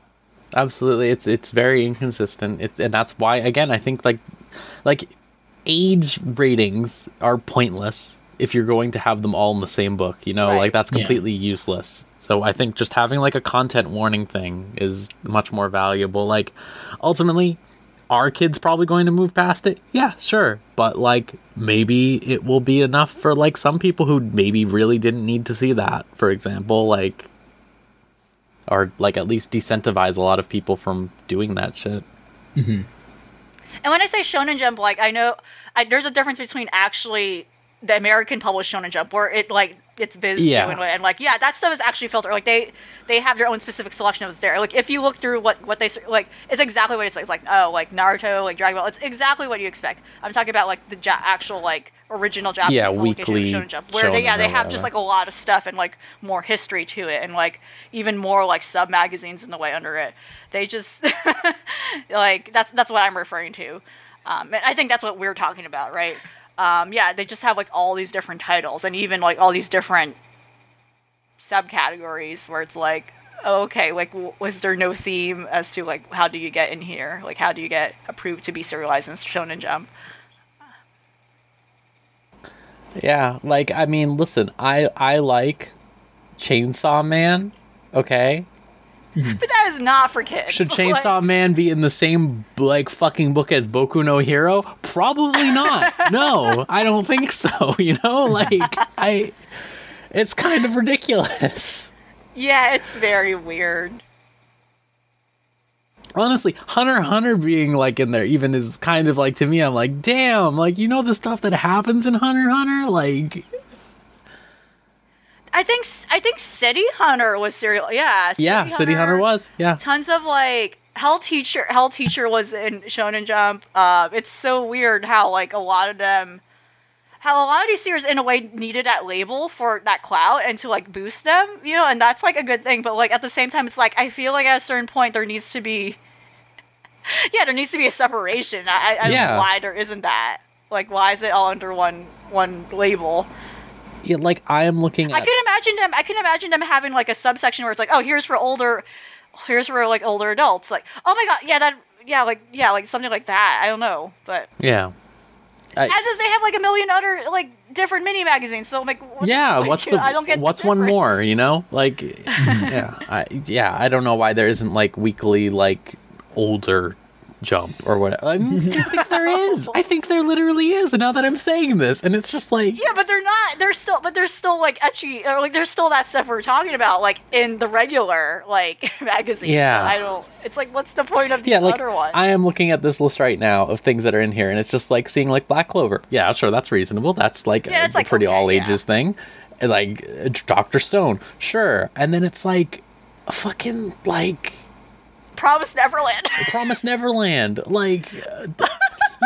[SPEAKER 1] absolutely. It's it's very inconsistent. It's and that's why again I think like like age ratings are pointless if you're going to have them all in the same book. You know,
[SPEAKER 3] Right.
[SPEAKER 1] like that's
[SPEAKER 2] Yeah.
[SPEAKER 1] completely useless. So I think just having like a content warning thing is much more valuable. Like ultimately. Are kids probably going to move past it? Yeah, sure. But like maybe it will be enough for like some people who maybe really didn't need to see that, for example, like or like at least decentivize a lot of people from doing that shit. Mm-hmm.
[SPEAKER 3] And when I say Shonen Jump, like I know I, there's a difference between actually the American published Shonen Jump, where it like it's Viz
[SPEAKER 1] Yeah.
[SPEAKER 3] doing it, and like yeah, that stuff is actually filtered. Like they they have their own specific selection of what's there. Like if you look through what what they like, it's exactly what you expect. It's like oh, like Naruto, like Dragon Ball. It's exactly what you expect. I'm talking about like the ja- actual like original Japanese
[SPEAKER 1] Yeah, weekly
[SPEAKER 3] Shonen Jump, where they yeah they have just like a lot of stuff and like more history to it, and like even more like sub magazines in the way under it. They just like that's that's what I'm referring to. Um, and I think that's what we're talking about, right? Um, yeah, they just have like all these different titles and even like all these different subcategories where it's like, oh, okay, like w- was there no theme as to like how do you get in here? Like how do you get approved to be serialized in Shonen Jump?
[SPEAKER 1] Yeah, like I mean, listen, I I like Chainsaw Man. Okay,
[SPEAKER 3] But that is not for kids.
[SPEAKER 1] should
[SPEAKER 3] Like,
[SPEAKER 1] Chainsaw Man be in the same like fucking book as Boku no Hero? Probably not. no, I don't think so. You know, like I, it's kind of ridiculous.
[SPEAKER 3] yeah, it's very weird.
[SPEAKER 1] Honestly, Hunter Hunter being like in there even is kind of like to me. I'm like, damn, like you know the stuff that happens in Hunter Hunter, like
[SPEAKER 3] I think I think City Hunter was serial. Yeah,
[SPEAKER 1] yeah, City Hunter was yeah.
[SPEAKER 3] tons of like Hell Teacher. Hell Teacher was in Shonen Jump. Uh, it's so weird how like a lot of them, how a lot of these series in a way needed that label for that clout and to like boost them, you know, and that's like a good thing. But like at the same time, it's like I feel like at a certain point there needs to be, yeah, there needs to be a separation. I, I don't
[SPEAKER 1] Yeah.
[SPEAKER 3] know why there isn't that. Like, why is it all under one one label?
[SPEAKER 1] Yeah. Like I am looking
[SPEAKER 3] I
[SPEAKER 1] at
[SPEAKER 3] can imagine them. I can imagine them having like a subsection where it's like, oh, here's for older, here's for like older adults. Like, oh my god, yeah, that, yeah, like, yeah, like something like that. I don't know, but
[SPEAKER 1] yeah. I-
[SPEAKER 3] as is, they have like a million other like different mini magazines. So I'm like, what-
[SPEAKER 1] yeah
[SPEAKER 3] like,
[SPEAKER 1] what's the
[SPEAKER 3] I don't get the
[SPEAKER 1] what's one more you know like yeah I, yeah i don't know why there isn't like weekly like older jump or whatever i, think there is i think there literally is and now that i'm saying this and it's just like
[SPEAKER 3] Yeah, but they're not. They're still, but they're still like ecchi, or like there's still that stuff we're talking about, like in the regular like magazine.
[SPEAKER 1] Yeah.
[SPEAKER 3] I don't. It's like, what's the point of these
[SPEAKER 1] yeah like
[SPEAKER 3] other ones?
[SPEAKER 1] i am looking at this list right now of things that are in here and it's just like seeing like black clover yeah sure that's reasonable that's like
[SPEAKER 3] Yeah,
[SPEAKER 1] a
[SPEAKER 3] it's, like,
[SPEAKER 1] pretty
[SPEAKER 3] okay,
[SPEAKER 1] all
[SPEAKER 3] yeah.
[SPEAKER 1] ages thing like dr stone sure and then it's like fucking like
[SPEAKER 3] Promise Neverland.
[SPEAKER 1] Promise Neverland, like uh,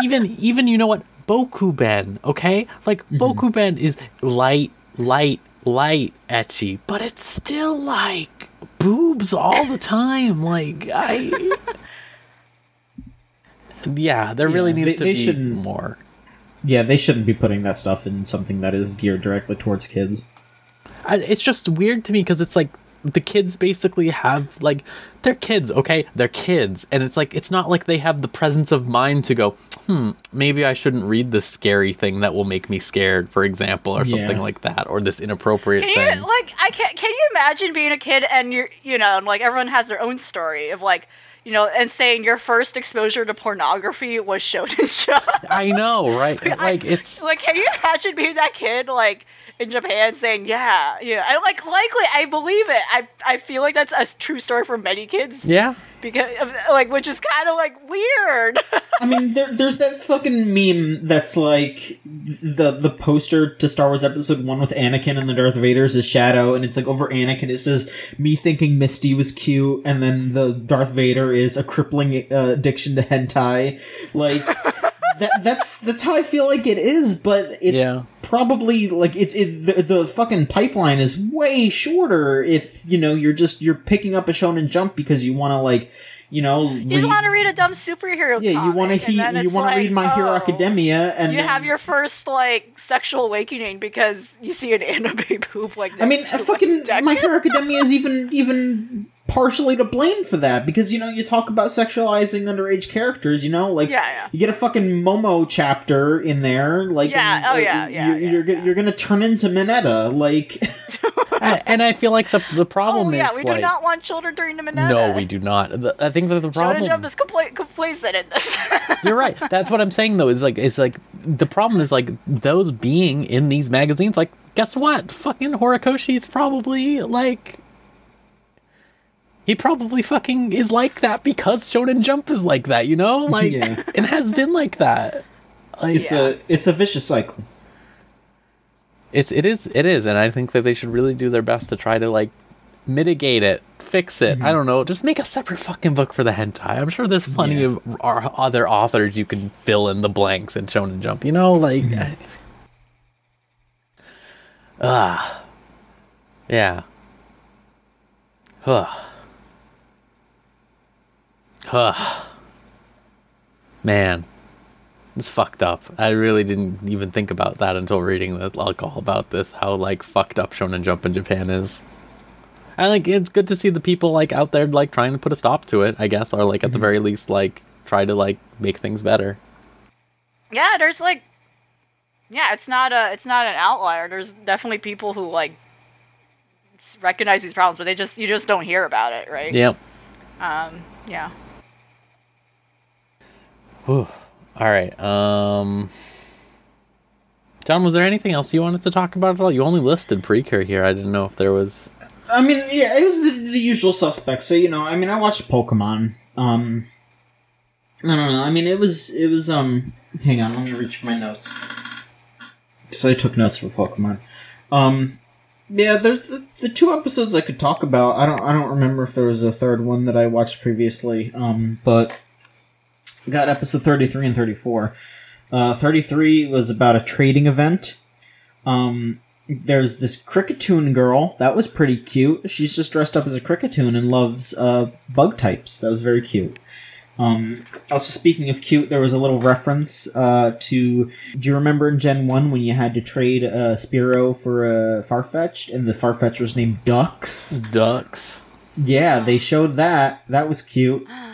[SPEAKER 1] even even you know what Bokuben, okay? Like Bokuben is light, light, light ecchi, but it's still like boobs all the time. Like I, yeah, there really
[SPEAKER 2] Yeah,
[SPEAKER 1] needs
[SPEAKER 2] they-
[SPEAKER 1] to
[SPEAKER 2] they
[SPEAKER 1] be
[SPEAKER 2] shouldn't-
[SPEAKER 1] more.
[SPEAKER 2] Yeah, they shouldn't be putting that stuff in something that is geared directly towards kids.
[SPEAKER 1] I, it's just weird to me because it's like the kids basically have like they're kids okay they're kids and it's like it's not like they have the presence of mind to go hmm maybe i shouldn't read this scary thing that will make me scared for example or something
[SPEAKER 2] Yeah.
[SPEAKER 1] like that or this inappropriate
[SPEAKER 3] Can
[SPEAKER 1] thing
[SPEAKER 3] you like I can can you imagine being a kid and you're you know and like everyone has their own story of like you know and saying your first exposure to pornography was Shonen Jump.
[SPEAKER 1] i know right like it's
[SPEAKER 3] like can you imagine being that kid like in Japan saying yeah yeah I like likely I believe it I I feel like that's a true story for many kids
[SPEAKER 1] yeah
[SPEAKER 3] because of, like which is kind of like weird.
[SPEAKER 2] I mean, there, there's that fucking meme that's like the the poster to Star Wars Episode One with Anakin and the Darth Vader's his shadow, and it's like over Anakin it says me thinking Misty was cute, and then the Darth Vader is a crippling uh, addiction to hentai. Like that that's that's how I feel like it is, but it's
[SPEAKER 1] Yeah.
[SPEAKER 2] probably like it's it, the, the fucking pipeline is way shorter if you know you're just you're picking up a Shonen Jump because you want to like you know
[SPEAKER 3] you just want to read a dumb superhero.
[SPEAKER 2] yeah, you want to
[SPEAKER 3] comic,
[SPEAKER 2] he- you want to
[SPEAKER 3] like,
[SPEAKER 2] read My Hero
[SPEAKER 3] oh.
[SPEAKER 2] Academia, and
[SPEAKER 3] you
[SPEAKER 2] then-
[SPEAKER 3] have your first like sexual awakening because you see an anime boob like this.
[SPEAKER 2] I mean,
[SPEAKER 3] this
[SPEAKER 2] fucking My Hero Academia is even even partially to blame for that because you know you talk about sexualizing underage characters. You know, like
[SPEAKER 3] Yeah, yeah.
[SPEAKER 2] you get a fucking Momo chapter in there, like
[SPEAKER 3] Yeah,
[SPEAKER 2] and,
[SPEAKER 3] oh, yeah, yeah,
[SPEAKER 2] you're
[SPEAKER 3] yeah,
[SPEAKER 2] you're, go-
[SPEAKER 3] yeah.
[SPEAKER 2] you're gonna turn into Minetta, like
[SPEAKER 1] and, and i feel like the the problem
[SPEAKER 3] Oh yeah,
[SPEAKER 1] is
[SPEAKER 3] we do not want children during the minute.
[SPEAKER 1] no we do not The- i think that the
[SPEAKER 3] Shonen
[SPEAKER 1] problem
[SPEAKER 3] Jump is compla- complacent in this.
[SPEAKER 1] You're right. That's what I'm saying though. Is like it's like the problem is like those being in these magazines. Like, guess what? Fucking Horikoshi is probably like he probably fucking is like that because Shonen Jump is like that. You know, like
[SPEAKER 2] Yeah.
[SPEAKER 1] it has been like that. Like,
[SPEAKER 2] it's a it's a vicious cycle.
[SPEAKER 1] It's it is it is, and I think that they should really do their best to try to like mitigate it, fix it. I don't know, just make a separate fucking book for the hentai. I'm sure there's plenty
[SPEAKER 2] Yeah.
[SPEAKER 1] of our other authors you can fill in the blanks in Shonen Jump. You know, like ah, yeah. Huh. Huh. Man. It's fucked up. I really didn't even think about that until reading the alcohol about this. How like fucked up Shonen Jump in Japan is. I like it's good to see the people like out there like trying to put a stop to it. I guess, or like at the very least like try to like make things better.
[SPEAKER 3] Yeah, there's like, yeah, it's not a, it's not an outlier. There's definitely people who like recognize these problems, but they just, you just don't hear about it, right?
[SPEAKER 1] Yep.
[SPEAKER 3] Um, yeah.
[SPEAKER 1] Whew. All right. Um. John, was there anything else you wanted to talk about at all? You only listed Precure here. I didn't know if there was.
[SPEAKER 2] I mean, yeah, it was the, the usual suspects. So you know, I mean, I watched Pokemon. Um, I don't know. I mean, it was it was um. Hang on, let me reach for my notes. So I took notes for Pokemon. Um, yeah, there's the, the two episodes I could talk about. I don't I don't remember if there was a third one that I watched previously. Um, but got episode thirty three and thirty four. Uh, thirty three was about a trading event. Um, there's this Kricketune girl. That was pretty cute. She's just dressed up as a Kricketune and loves uh, bug types. That was very cute. Um, also speaking of cute there was a little reference uh, to do you remember in gen 1 when you had to trade a Spearow for a farfetch'd and the farfetch was named ducks?
[SPEAKER 1] Ducks.
[SPEAKER 2] yeah they showed that. That was cute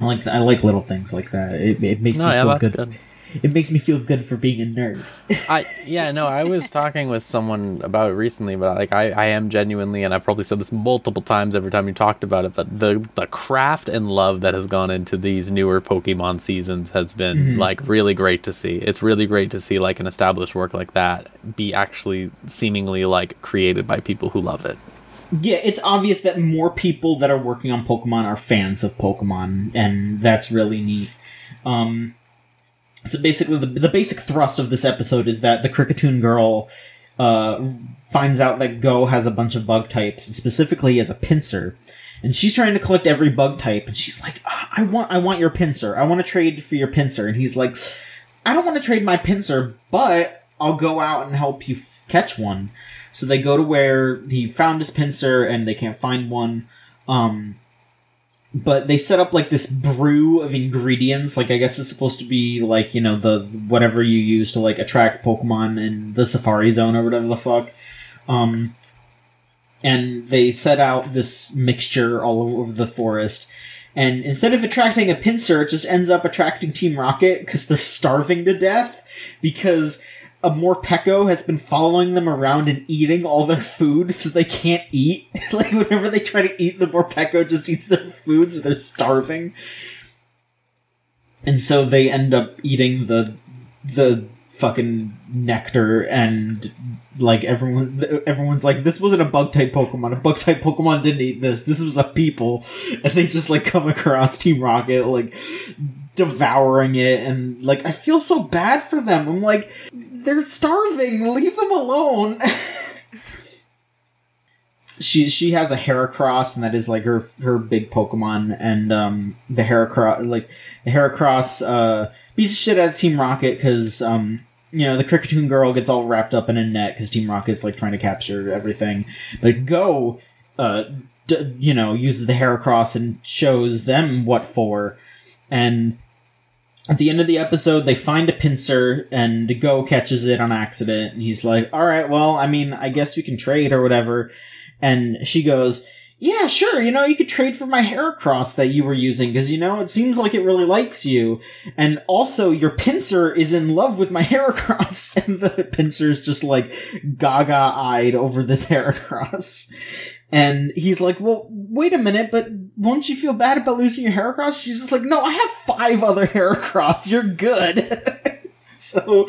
[SPEAKER 2] I like I like little things like that. It, it makes
[SPEAKER 1] No,
[SPEAKER 2] me
[SPEAKER 1] yeah,
[SPEAKER 2] feel good.
[SPEAKER 1] good.
[SPEAKER 2] It makes me feel good for being a nerd.
[SPEAKER 1] I yeah no I was talking with someone about it recently, but like I, I am genuinely, and I've probably said this multiple times every time you talked about it, but the the craft and love that has gone into these newer Pokemon seasons has been mm-hmm. like really great to see. It's really great to see like an established work like that be actually seemingly like created by people who love it.
[SPEAKER 2] Yeah, it's obvious that more people that are working on Pokemon are fans of Pokemon, and that's really neat. Um, so basically, the, the basic thrust of this episode is that the Kricketune girl uh, finds out that Go has a bunch of bug types, and specifically as a Pinsir. And she's trying to collect every bug type, and she's like, "Ah, "I want, I want your Pinsir. I want to trade for your Pinsir." And he's like, "I don't want to trade my Pinsir, but I'll go out and help you f- catch one." So they go to where he found his Pinsir and they can't find one. Um, but they set up like this brew of ingredients. Like I guess it's supposed to be like you know the whatever you use to like attract Pokemon in the Safari Zone or whatever the fuck. Um, and they set out this mixture all over the forest. And instead of attracting a Pinsir, it just ends up attracting Team Rocket because they're starving to death because a Morpeko has been following them around and eating all their food so they can't eat. like whenever they try to eat, the Morpeko just eats their food so they're starving. And so they end up eating the the fucking nectar and like everyone everyone's like this wasn't a bug type pokemon a bug type pokemon didn't eat this this was a people and they just like come across team rocket like devouring it and like i feel so bad for them. I'm like they're starving. Leave them alone. She she has a Heracross and that is like her her big Pokemon and um the Heracross like the Heracross uh beats the shit out of Team Rocket because um you know the Kricketune girl gets all wrapped up in a net because Team Rocket's like trying to capture everything. But Go uh d- you know uses the Heracross and shows them what for. And at the end of the episode, they find a Pinsir, and Go catches it on accident. And he's like, "All right, well, I mean, I guess we can trade or whatever." And she goes, "Yeah, sure. You know, you could trade for my Heracross that you were using because you know it seems like it really likes you, and also your Pinsir is in love with my Heracross." And the Pinsir's just like gaga-eyed over this Heracross. And he's like, well, wait a minute, but won't you feel bad about losing your Heracross? She's just like, no, I have five other Heracross. You're good. so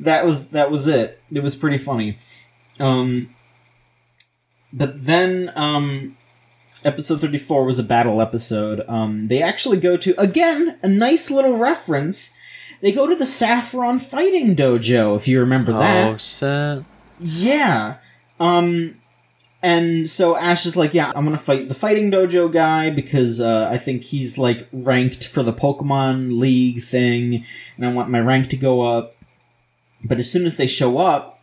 [SPEAKER 2] that was that was it. It was pretty funny. Um, but then um, episode 34 was a battle episode. Um, they actually go to again a nice little reference. They go to the Saffron Fighting Dojo, if you remember that.
[SPEAKER 1] Oh shit!
[SPEAKER 2] Yeah. Um and so Ash is like, yeah, I'm gonna fight the fighting dojo guy because uh, I think he's like ranked for the Pokemon League thing, and I want my rank to go up. But as soon as they show up,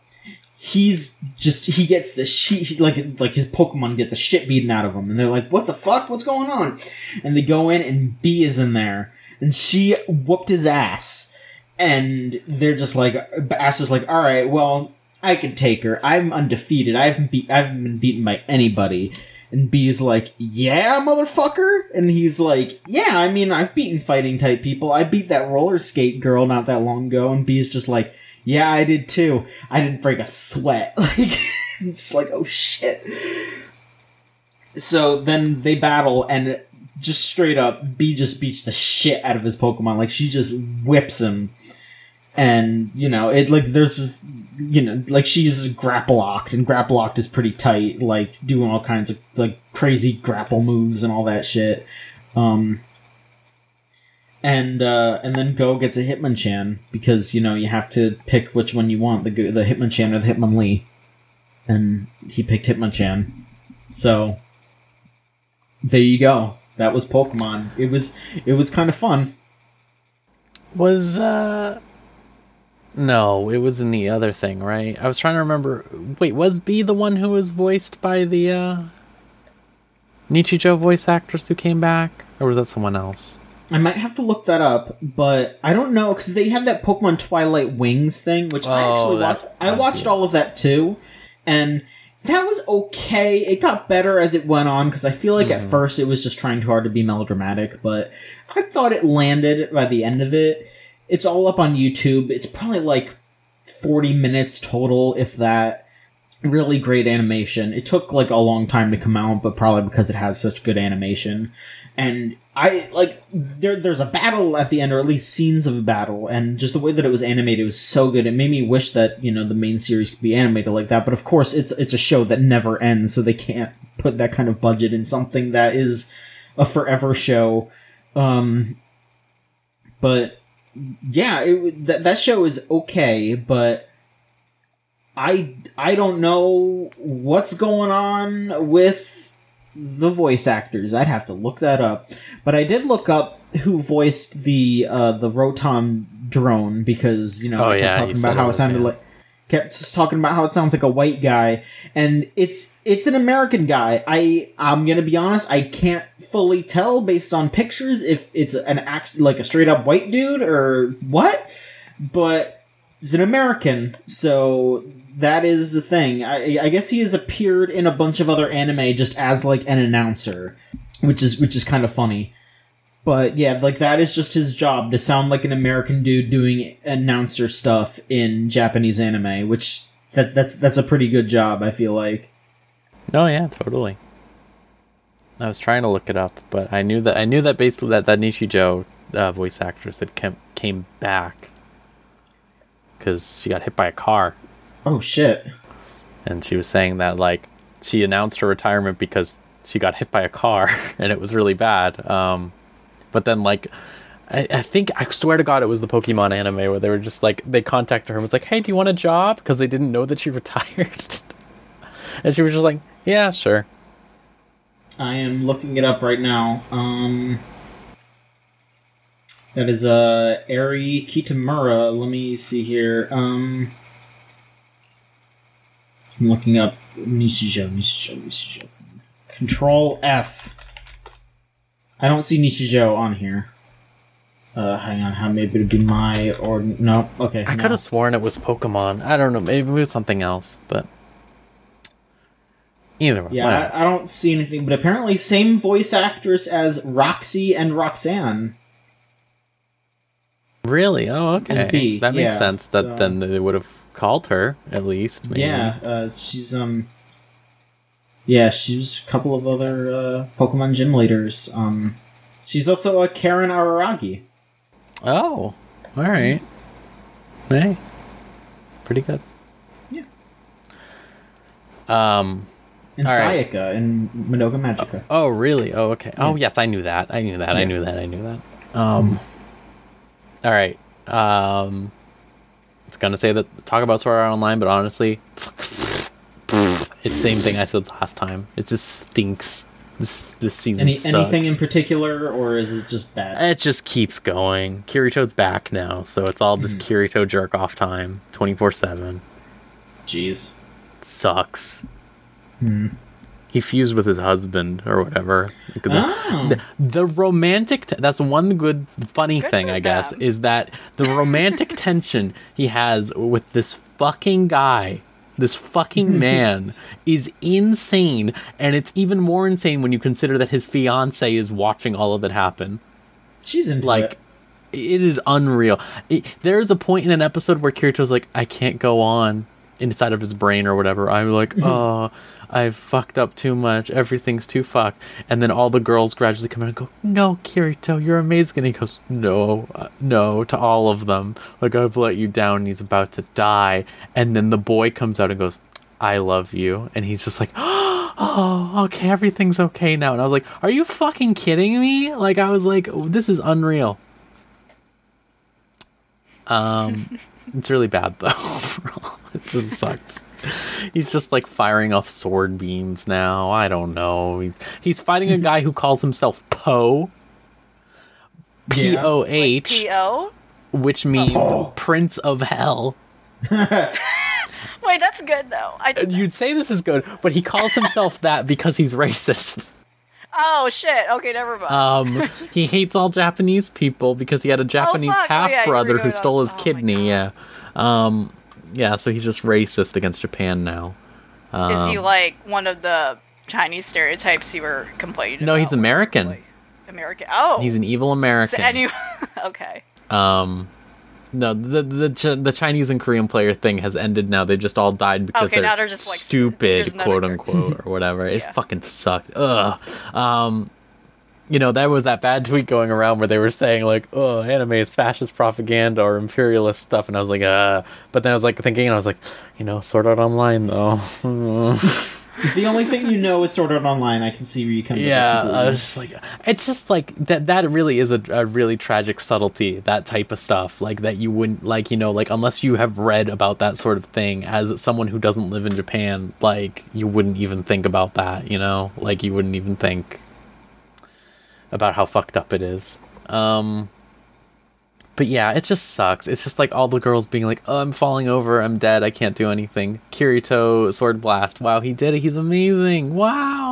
[SPEAKER 2] he's just he gets the shit like like his Pokemon get the shit beaten out of him, and they're like, "What the fuck? What's going on?" And they go in, and Bea is in there, and she whooped his ass, and they're just like, Ash is like, "All right, well." I can take her. I'm undefeated. I haven't beat. I haven't been beaten by anybody. And Bea's like, "Yeah, motherfucker." And he's like, "Yeah, I mean, I've beaten fighting type people. I beat that roller skate girl not that long ago." And Bea's just like, "Yeah, I did too. I didn't break a sweat." Like, it's like, oh shit. So then they battle, and just straight up, Bea just beats the shit out of his Pokemon. Like she just whips him and you know it like there's this you know like she's Grapploct and Grapploct is pretty tight like doing all kinds of like crazy grapple moves and all that shit. Um and uh and then go gets a hitmonchan because you know you have to pick which one you want the the hitmonchan or the hitmonlee and he picked hitmonchan. So there you go. That was pokemon. It was it was kind of fun.
[SPEAKER 1] Was uh no, it was in the other thing, right? I was trying to remember. Wait, was Bea the one who was voiced by the uh Nichijou voice actress who came back, or was that someone else?
[SPEAKER 2] I might have to look that up, but I don't know because they had that Pokemon Twilight Wings thing, which I
[SPEAKER 1] Oh,
[SPEAKER 2] actually
[SPEAKER 1] that's
[SPEAKER 2] watched. I watched all of that too, and that was okay. It got better as it went on because I feel like
[SPEAKER 1] Mm-hmm.
[SPEAKER 2] at first it was just trying too hard to be melodramatic, but I thought it landed by the end of it. It's all up on YouTube. It's probably like forty minutes total, if that. Really great animation. It took like a long time to come out, but probably because it has such good animation and I like there. There's a battle at the end, or at least scenes of a battle, and just the way that it was animated was so good. It made me wish that you know the main series could be animated like that. But of course, it's it's a show that never ends, so they can't put that kind of budget in something that is a forever show. Um, but yeah, it, that that show is okay, but I I don't know what's going on with the voice actors. I'd have to look that up. But I did look up who voiced the uh the Rotom drone because, you know,
[SPEAKER 1] Oh, yeah,
[SPEAKER 2] talking about how
[SPEAKER 1] it
[SPEAKER 2] it sounded
[SPEAKER 1] yeah.
[SPEAKER 2] like kept talking about how it sounds like a white guy and it's it's an American guy. I I'm to be honest, I can't fully tell based on pictures if it's an act like a straight up white dude or what, but he's an American, so that is the thing. I, I guess he has appeared in a bunch of other anime just as like an announcer, which is which is kind of funny. But yeah, like that is just his job to sound like an American dude doing announcer stuff in Japanese anime, which that that's that's a pretty good job. I feel like.
[SPEAKER 1] Oh yeah, totally. I was trying to look it up, but I knew that I knew that basically that that Nichijou uh, voice actress that came came back because she got hit by a car,
[SPEAKER 2] Oh shit!
[SPEAKER 1] and she was saying that like she announced her retirement because she got hit by a car and it was really bad. Um, but then like. I, I think I swear to God it was the Pokemon anime where they were just like they contacted her and was like, "Hey, do you want a job?" Because they didn't know that she retired, and she was just like, "Yeah, sure."
[SPEAKER 2] I am looking it up right now. Um, that is uh Eri Kitamura. Let me see here. Um, I'm looking up Nishijo, Nishijo, Nishijo. Control F. I don't see Nishijo on here. Uh, hang on, how maybe it'd be my or no? Okay,
[SPEAKER 1] I
[SPEAKER 2] no.
[SPEAKER 1] could have sworn it was Pokemon. I don't know. Maybe it was something else, but either way.
[SPEAKER 2] Yeah. I, I don't see anything, but apparently same voice actress as Roxy and Roxanne.
[SPEAKER 1] really? Oh, okay. That makes
[SPEAKER 2] yeah,
[SPEAKER 1] sense. That
[SPEAKER 2] so-
[SPEAKER 1] then they would have called her at least. Maybe.
[SPEAKER 2] Yeah, uh, she's um. Yeah, she's a couple of other uh, Pokemon gym leaders. Um, she's also a Karen Araragi.
[SPEAKER 1] Oh, all right. Hey, pretty good.
[SPEAKER 2] Yeah.
[SPEAKER 1] Um.
[SPEAKER 2] And
[SPEAKER 1] All right.
[SPEAKER 2] Sayaka in Madoka Magica.
[SPEAKER 1] Oh, really? Oh, okay. Oh, yes, I knew that. I knew that. I knew that. I knew that. Um. All right. Um. It's gonna say that talk about Sword Art Online, but honestly, It's same thing I said last time. It just stinks. This this season
[SPEAKER 2] Any
[SPEAKER 1] sucks.
[SPEAKER 2] anything in particular, or is it just bad?
[SPEAKER 1] it just keeps going. Kirito's back now, so it's all this Kirito jerk off time, twenty four seven.
[SPEAKER 2] Jeez.
[SPEAKER 1] Sucks. Hmm. He fused with his husband or whatever. Like the,
[SPEAKER 2] Oh.
[SPEAKER 1] the, the romantic. T- that's one good funny
[SPEAKER 3] Good
[SPEAKER 1] thing, I guess,
[SPEAKER 3] them.
[SPEAKER 1] is that the romantic tension he has with this fucking guy, this fucking man, is insane, and it's even more insane when you consider that his fiance is watching all of it happen.
[SPEAKER 2] She's into
[SPEAKER 1] Like,
[SPEAKER 2] it.
[SPEAKER 1] it is unreal. It, there's a point in an episode where Kirito's like, I can't go on inside of his brain or whatever. I'm like, oh, I've fucked up too much. Everything's too fucked. And then all the girls gradually come in and go, no, Kirito, you're amazing. And he goes, no, uh, no, to all of them. Like, I've let you down. He's about to die. And then the boy comes out and goes, I love you. And he's just like, oh, okay, everything's okay now. And I was like, are you fucking kidding me? Like, I was like, this is unreal. Um, it's really bad though. it just sucks. He's just like firing off sword beams now. I don't know. He's, he's fighting a guy who calls himself Poe. P
[SPEAKER 2] Yeah.
[SPEAKER 1] O H,
[SPEAKER 3] P.O.?
[SPEAKER 1] which means
[SPEAKER 2] Poe.
[SPEAKER 1] Prince of Hell.
[SPEAKER 3] Wait, that's good though. I,
[SPEAKER 1] You'd say this is good, but he calls himself that because he's racist.
[SPEAKER 3] oh shit. Okay, never mind.
[SPEAKER 1] Um, he hates all Japanese people because he had a Japanese.
[SPEAKER 3] Oh,
[SPEAKER 1] half
[SPEAKER 3] you were
[SPEAKER 1] brother who stole his
[SPEAKER 3] oh
[SPEAKER 1] kidney. Yeah, um, yeah. So he's just racist against Japan now.
[SPEAKER 3] Is he
[SPEAKER 1] um,
[SPEAKER 3] like one of the Chinese stereotypes you were complaining
[SPEAKER 1] No,
[SPEAKER 3] about?
[SPEAKER 1] he's American.
[SPEAKER 3] Like, American. Oh.
[SPEAKER 1] He's an evil
[SPEAKER 3] So
[SPEAKER 1] American.
[SPEAKER 3] any- okay.
[SPEAKER 1] um, no, the the the Chinese and Korean player thing has ended now. They just all died because
[SPEAKER 3] Okay,
[SPEAKER 1] they're
[SPEAKER 3] they're just, like,
[SPEAKER 1] stupid,
[SPEAKER 3] there's
[SPEAKER 1] quote unquote, or whatever. It fucking sucked. Ugh. Um, you know, there was that bad tweet going around where they were saying like, "Oh, anime is fascist propaganda or imperialist stuff," and I was like, "Uh," but then I was like thinking, and I was like, you know, Sword Art Online though.
[SPEAKER 2] the only thing you know is Sword Art Online. I can see where you come.
[SPEAKER 1] Yeah, I was just like, it's just like that. That really is a, a really tragic subtlety. That type of stuff, like that you wouldn't like, you know, like unless you have read about that sort of thing as someone who doesn't live in Japan, like you wouldn't even think about that. You know, like you wouldn't even think about how fucked up it is. Um, but yeah, it just sucks. It's just like all the girls being like, "Oh, I'm falling over. I'm dead. I can't do anything." Kirito sword blast. Wow, he did it. He's amazing. Wow.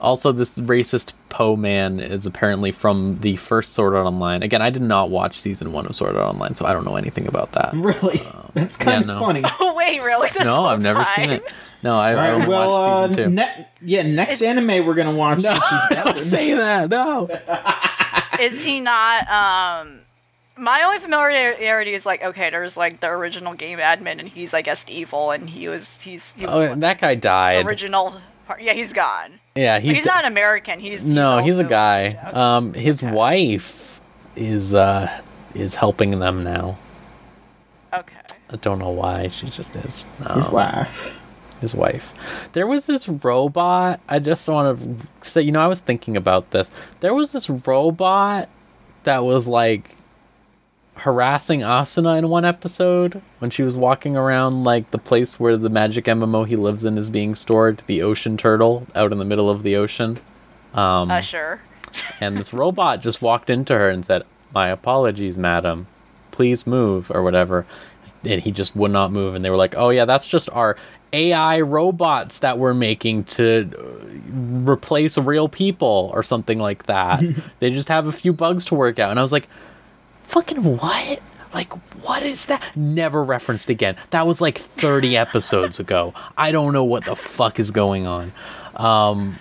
[SPEAKER 1] Also, this racist Poe man is apparently from the first Sword Art Online. Again, I did not watch season one of Sword Art Online, so I don't know anything about that.
[SPEAKER 2] really. That's kind
[SPEAKER 1] yeah,
[SPEAKER 2] of
[SPEAKER 1] no.
[SPEAKER 2] funny.
[SPEAKER 3] Oh wait, really? This
[SPEAKER 1] no, I've never seen it. No, I, I
[SPEAKER 2] All right,
[SPEAKER 1] only
[SPEAKER 2] well, uh,
[SPEAKER 1] watched season two.
[SPEAKER 2] ne- yeah, next
[SPEAKER 3] It's-
[SPEAKER 2] anime we're gonna watch.
[SPEAKER 1] no, don't say that. No.
[SPEAKER 3] Is he not? Um, my only familiarity is like, okay, there's like the original game admin, and he's I guess evil, and he was he's he was
[SPEAKER 1] Oh, that guy died.
[SPEAKER 3] original. part- Yeah, he's gone.
[SPEAKER 1] Yeah,
[SPEAKER 3] He's,
[SPEAKER 1] he's,
[SPEAKER 3] not American. He's, he's
[SPEAKER 1] no, he's a guy.
[SPEAKER 3] Okay.
[SPEAKER 1] Um, his
[SPEAKER 3] Okay.
[SPEAKER 1] wife is uh is helping them now.
[SPEAKER 3] Okay.
[SPEAKER 1] I don't know why. She just is.
[SPEAKER 2] His
[SPEAKER 1] Um,
[SPEAKER 2] wife.
[SPEAKER 1] his wife. There was this robot. I just want to say, you know, I was thinking about this. There was this robot that was like harassing Asuna in one episode when she was walking around like the place where the magic MMO he lives in is being stored, the ocean turtle out in the middle of the ocean. Um,
[SPEAKER 3] Uh, sure.
[SPEAKER 1] and this robot just walked into her and said, "My apologies, madam. Please move or whatever." And he just would not move. And they were like, "Oh yeah, that's just our AI robots that we're making to uh, replace real people or something like that. they just have a few bugs to work out." And I was like, "Fucking what?" Like, what is that? Never referenced again. That was like 30 episodes ago. I don't know what the fuck is going on. Um,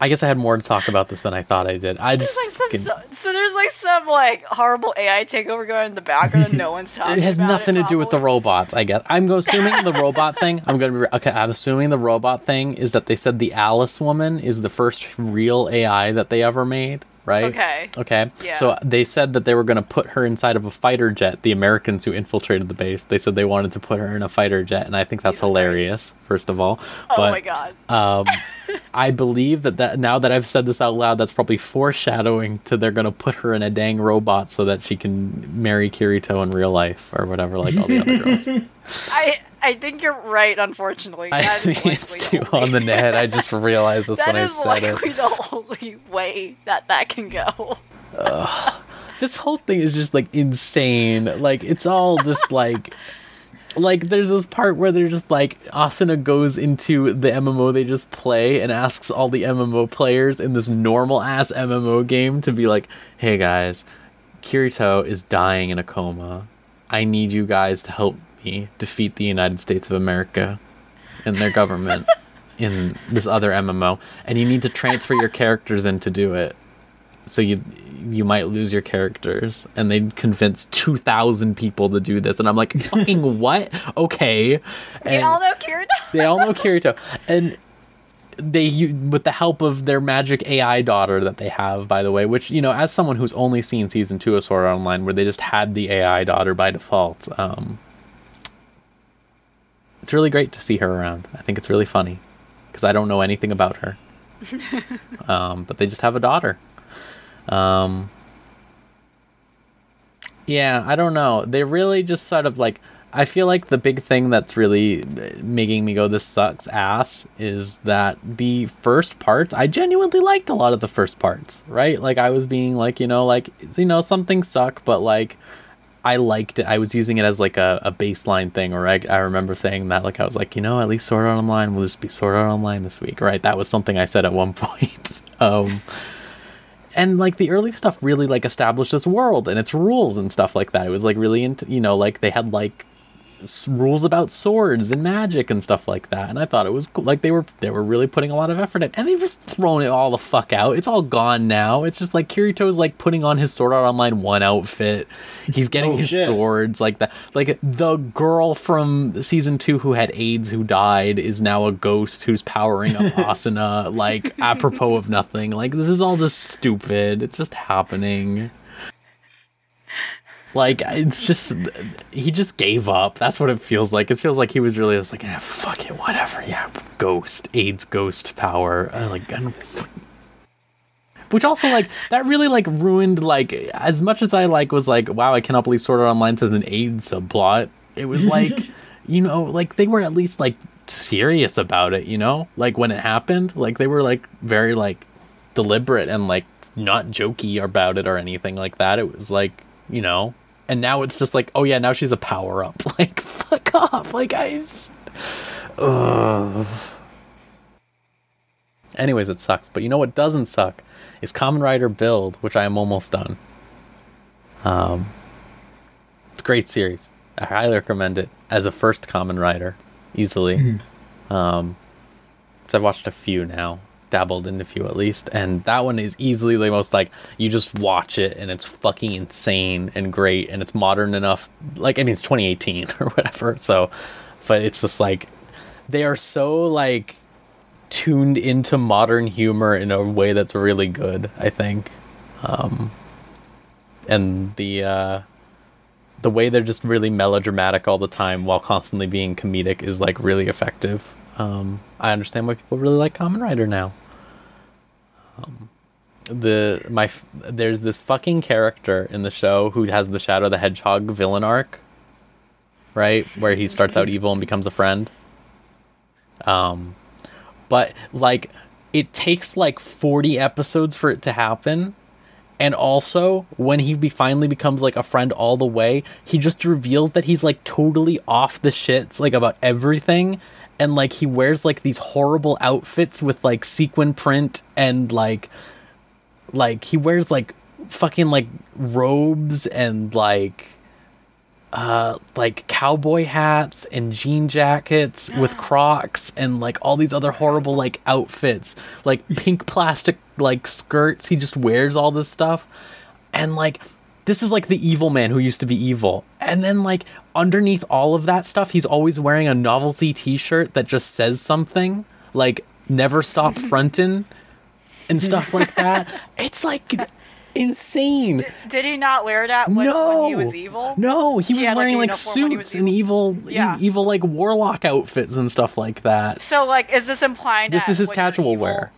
[SPEAKER 1] I guess I had more to talk about this than I thought I did. I just
[SPEAKER 3] There's like some, so, so there's like some like horrible AI takeover going in the background and no one's talking.
[SPEAKER 1] it has nothing to do with the robots. I guess I'm assuming the robot thing. I'm gonna be okay. I'm assuming the robot thing is that they said the Alice woman is the first real AI that they ever made. Right.
[SPEAKER 3] Okay.
[SPEAKER 1] Okay.
[SPEAKER 3] Yeah.
[SPEAKER 1] So they said that they were going to put her inside of a fighter jet. The Americans who infiltrated the base, they said they wanted to put her in a fighter jet, and I think that's
[SPEAKER 3] Jesus Christ.
[SPEAKER 1] hilarious. First of all,
[SPEAKER 3] Oh
[SPEAKER 1] but
[SPEAKER 3] my god.
[SPEAKER 1] um, I believe that, that now that I've said this out loud, that's probably foreshadowing to they're gonna put her in a dang robot so that she can marry Kirito in real life or whatever, like all the other girls.
[SPEAKER 3] I I think you're right. Unfortunately,
[SPEAKER 1] I
[SPEAKER 3] That is
[SPEAKER 1] think it's too on the net. I just realized this when I
[SPEAKER 3] is
[SPEAKER 1] said it.
[SPEAKER 3] likely the only way that that can go.
[SPEAKER 1] this whole thing is just like insane. Like it's all just like like there's this part where they're just like Asuna goes into the MMO they just play and asks all the MMO players in this normal ass MMO game to be like, "Hey guys, Kirito is dying in a coma. I need you guys to help me defeat the United States of America and their government in this other MMO, and you need to transfer your characters in to do it." so you you might lose your characters. And they convince 2000 people to do this. And i'm like fucking what? Okay. And
[SPEAKER 3] all know Kirito.
[SPEAKER 1] they all know kirito. And they with the help of their magic ai daughter that they have by the way which you know as someone who's only seen season 2 of sword online where they just had the ai daughter by default um it's really great to see her around i think it's really funny because i don't know anything about her um, but they just have a daughter um, yeah, I don't know. They really just sort of like. I feel like the big thing that's really making me go, this sucks ass, is that the first parts, I genuinely liked a lot of the first parts, right? Like, I was being like, you know, like, you know, some things suck, but like, I liked it. I was using it as like a, a baseline thing, or I, I remember saying that, like, I was like, you know, at least Sword Art Online will just be Sword Art Online this week, right? That was something I said at one point. um, and like the early stuff really like established this world and its rules and stuff like that. It was like really into you know like they had like rules about swords and magic and stuff like that. And I thought it was cool. Like they were they were really putting a lot of effort in, and they've just thrown it all the fuck out. It's all gone now. It's just like Kirito's like putting on his Sword Art Online one outfit. He's getting
[SPEAKER 2] Oh,
[SPEAKER 1] his
[SPEAKER 2] shit.
[SPEAKER 1] swords like that. Like the girl from season two who had AIDS who died is now a ghost who's powering up Asuna. Like apropos of nothing. Like this is all just stupid. It's just happening. Like it's just he just gave up. That's what it feels like. It feels like he was really just like, yeah, fuck it, whatever. Yeah, ghost, AIDS, ghost power. Uh, like, I don't, which also like that really like ruined like as much as I like was like, wow, I cannot believe Sword Art Online has an AIDS subplot. It was like, you know, like they were at least like serious about it. You know, like when it happened, like they were like very like deliberate and like not jokey about it or anything like that. It was like, you know, and now it's just like, oh yeah, now she's a power up. Like, fuck off. Like, I. Ugh. Anyways, it sucks. But you know what doesn't suck is Kamen Rider Build, which I am almost done. Um, it's a great series. I highly recommend it as a first Kamen Rider, easily. Um, so I've watched a few now, dabbled in a few at least, and that one is easily the most like you just watch it and it's fucking insane and great and it's modern enough. Like I mean, it's 2018 or whatever. So, but it's just like they are so like tuned into modern humor in a way that's really good. I think, um, and the uh, the way they're just really melodramatic all the time while constantly being comedic is like really effective. Um, I understand why people really like Kamen Rider now. Um, the my f- there's this fucking character in the show who has the Shadow the Hedgehog villain arc, right, where he starts out evil and becomes a friend. Um, but like it takes like 40 episodes for it to happen and also when he be finally becomes like a friend all the way he just reveals that he's like totally off the shits like about everything and like he wears like these horrible outfits with like sequin print and like like he wears like fucking like robes and like uh like cowboy hats and jean jackets with crocs and like all these other horrible like outfits like pink plastic like skirts he just wears all this stuff. And like this is like the evil man who used to be evil and then like underneath all of that stuff he's always wearing a novelty t-shirt that just says something like never stop frontin' and stuff like that it's like insane
[SPEAKER 3] Did he not wear that when,
[SPEAKER 1] no,
[SPEAKER 3] when he was evil?
[SPEAKER 1] No, he
[SPEAKER 3] He
[SPEAKER 1] was
[SPEAKER 3] like,
[SPEAKER 1] wearing like
[SPEAKER 3] uniform when he was
[SPEAKER 1] suits and evil, e- evil like warlock outfits and stuff like that.
[SPEAKER 3] So, like, is this implying
[SPEAKER 1] This is his casual
[SPEAKER 3] evil-
[SPEAKER 1] wear.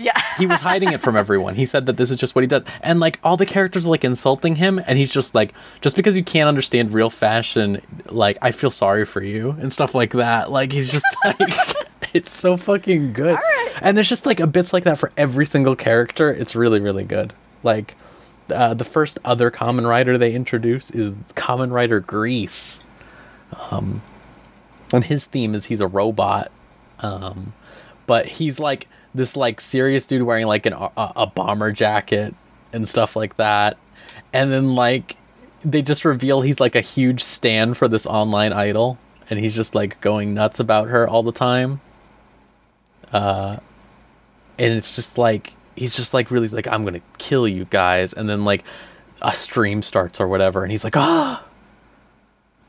[SPEAKER 3] Yeah.
[SPEAKER 1] he was hiding it from everyone. He said that this is just what he does. And like all the characters are, like insulting him and he's just like just because you can't understand real fashion, like I feel sorry for you and stuff like that. Like he's just like it's so fucking good.
[SPEAKER 3] right.
[SPEAKER 1] And there's just like a bits like that for every single character. It's really really good. Like uh, the first other Kamen Rider they introduce is Kamen Rider Grease. Um and his theme is he's a robot um but he's like this like serious dude wearing like an, a, a bomber jacket and stuff like that. And then like they just reveal he's like a huge stand for this online idol. And he's just like going nuts about her all the time. Uh and it's just like he's just like really like i'm gonna kill you guys. And then like a stream starts or whatever and he's like ah!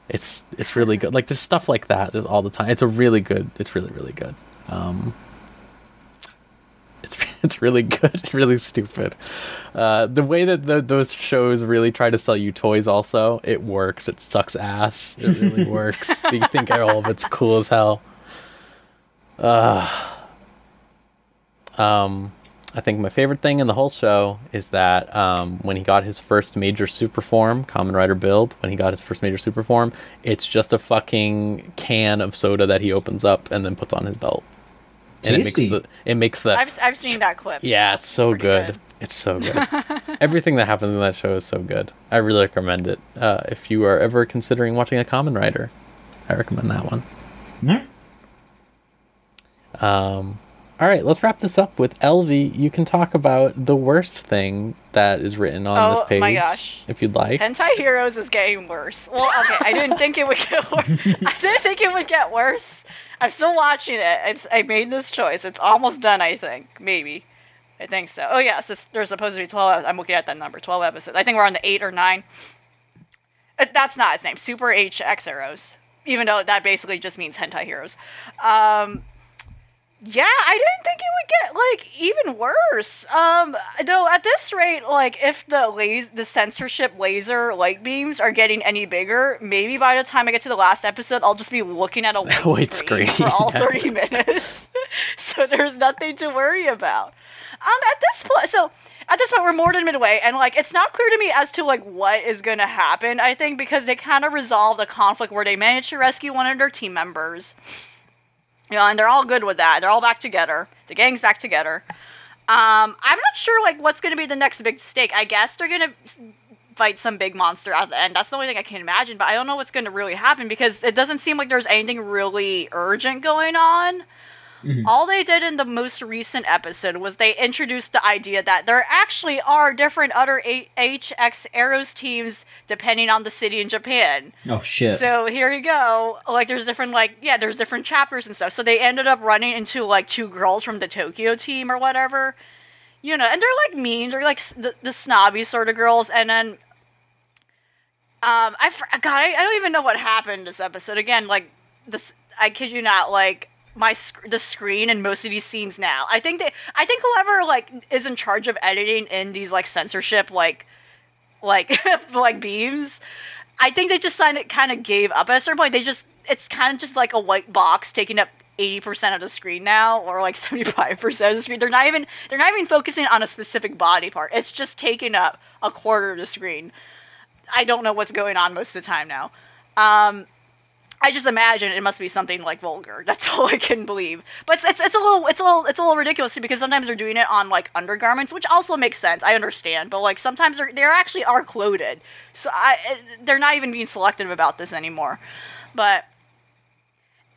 [SPEAKER 1] It's it's really good. Like there's stuff like that all the time. It's a really good it's really really good. Um it's it's really good really stupid. Uh the way that the, those shows really try to sell you toys also it works. It sucks ass. It really works. You think all of it's cool as hell. Uh um I think my favorite thing in the whole show is that um, when he got his first major super form, Kamen Rider build, when he got his first major super form, it's just a fucking can of soda that he opens up and then puts on his belt. And it makes the it makes the
[SPEAKER 3] I've, I've seen that clip.
[SPEAKER 1] yeah, it's so
[SPEAKER 3] pretty
[SPEAKER 1] good.
[SPEAKER 3] good.
[SPEAKER 1] It's so good. Everything that happens in that show is so good. I really recommend it. Uh, if you are ever considering watching a Kamen Rider, I recommend that one.
[SPEAKER 2] Alright.
[SPEAKER 1] Um, all right, let's wrap this up with Elvie. You can talk about the worst thing that is written on this
[SPEAKER 3] Oh
[SPEAKER 1] page,
[SPEAKER 3] my gosh.
[SPEAKER 1] if you'd like.
[SPEAKER 3] Hentai Heroes is getting worse. Well, okay, I didn't think it would get worse. I didn't think it would get worse. I'm still watching it. I'm, I made this choice. It's almost done, I think. Maybe. I think so. Oh, yes, it's, there's supposed to be 12. I'm looking at that number 12 episodes. I think we're on the 8 or 9. Uh, That's not its name. Super HxEros. Even though that basically just means Hentai Heroes. Um, yeah, I didn't think it would get like even worse. Um, though at this rate, like if the las- the censorship laser light beams are getting any bigger, maybe by the time I get to the last episode, I'll just be looking at a white,
[SPEAKER 1] White
[SPEAKER 3] screen,
[SPEAKER 1] screen,
[SPEAKER 3] for all
[SPEAKER 1] yeah.
[SPEAKER 3] thirty minutes. so there's nothing to worry about. Um, at this point, so at this point we're more than midway, and like it's not clear to me as to like what is gonna happen. I think because they kind of resolved a conflict where they managed to rescue one of their team members. You know, and they're all good with that. They're all back together. The gang's back together. Um, I'm not sure like what's gonna be the next big stake. I guess they're gonna fight some big monster at the end. That's the only thing I can imagine. But I don't know what's gonna really happen because it doesn't seem like there's anything really urgent going on. All they did in the most recent episode was they introduced the idea that there actually are different other A- HxEros teams depending on the city in Japan.
[SPEAKER 2] Oh shit.
[SPEAKER 3] So here you go. Like there's different like yeah, there's different chapters and stuff. So they ended up running into like two girls from the Tokyo team or whatever. You know, and they're like mean. They're like s- the, the snobby sort of girls. And then, um, I God, I, I don't even know what happened this episode. Again, like this, I kid you not. Like my sc- the screen in most of these scenes now. I think they, I think whoever like is in charge of editing in these like censorship like like like beams. I think they just kind of kind of gave up at a certain point. They just it's kind of just like a white box taking up eighty percent of the screen now, or like seventy five percent of the screen. They're not even they're not even focusing on a specific body part. It's just taking up a quarter of the screen. I don't know what's going on most of the time now. Um, I just imagine it must be something like vulgar. That's all I can believe. But it's, it's, it's a little it's a little it's a little ridiculous too because sometimes they're doing it on like undergarments, which also makes sense. I understand, but like sometimes they're they actually are clothed, so I eh, they're not even being selective about this anymore. But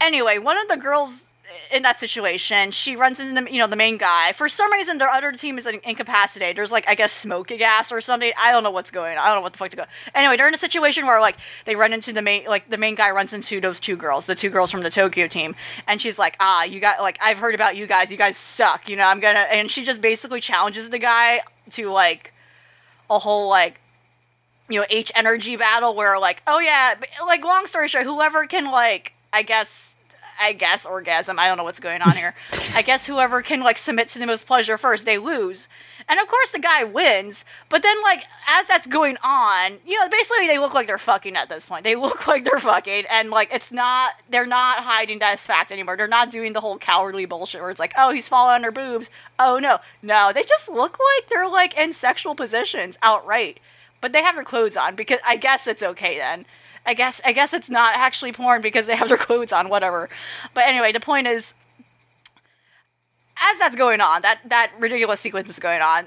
[SPEAKER 3] anyway, one of the girls in that situation, she runs into the you know the main guy. For some reason, their other team is in- incapacitated. There's like I guess smoke gas or something. I don't know what's going. on. I don't know what the fuck to go. Anyway, they're in a situation where like they run into the main like the main guy runs into those two girls, the two girls from the Tokyo team, and she's like, ah, you got like I've heard about you guys. You guys suck. You know, I'm gonna and she just basically challenges the guy to like a whole like you know H energy battle where like oh yeah like long story short whoever can like I guess I guess orgasm. I don't know what's going on here. I guess whoever can like submit to the most pleasure first, they lose. And of course the guy wins, but then like as that's going on, you know, basically they look like they're fucking at this point. They look like they're fucking and like it's not they're not hiding that fact anymore. They're not doing the whole cowardly bullshit where it's like, "Oh, he's falling on her boobs." Oh no. No, they just look like they're like in sexual positions outright. But they have their clothes on because I guess it's okay then. I guess I guess it's not actually porn because they have their clothes on, whatever. But anyway, the point is as that's going on, that that ridiculous sequence is going on,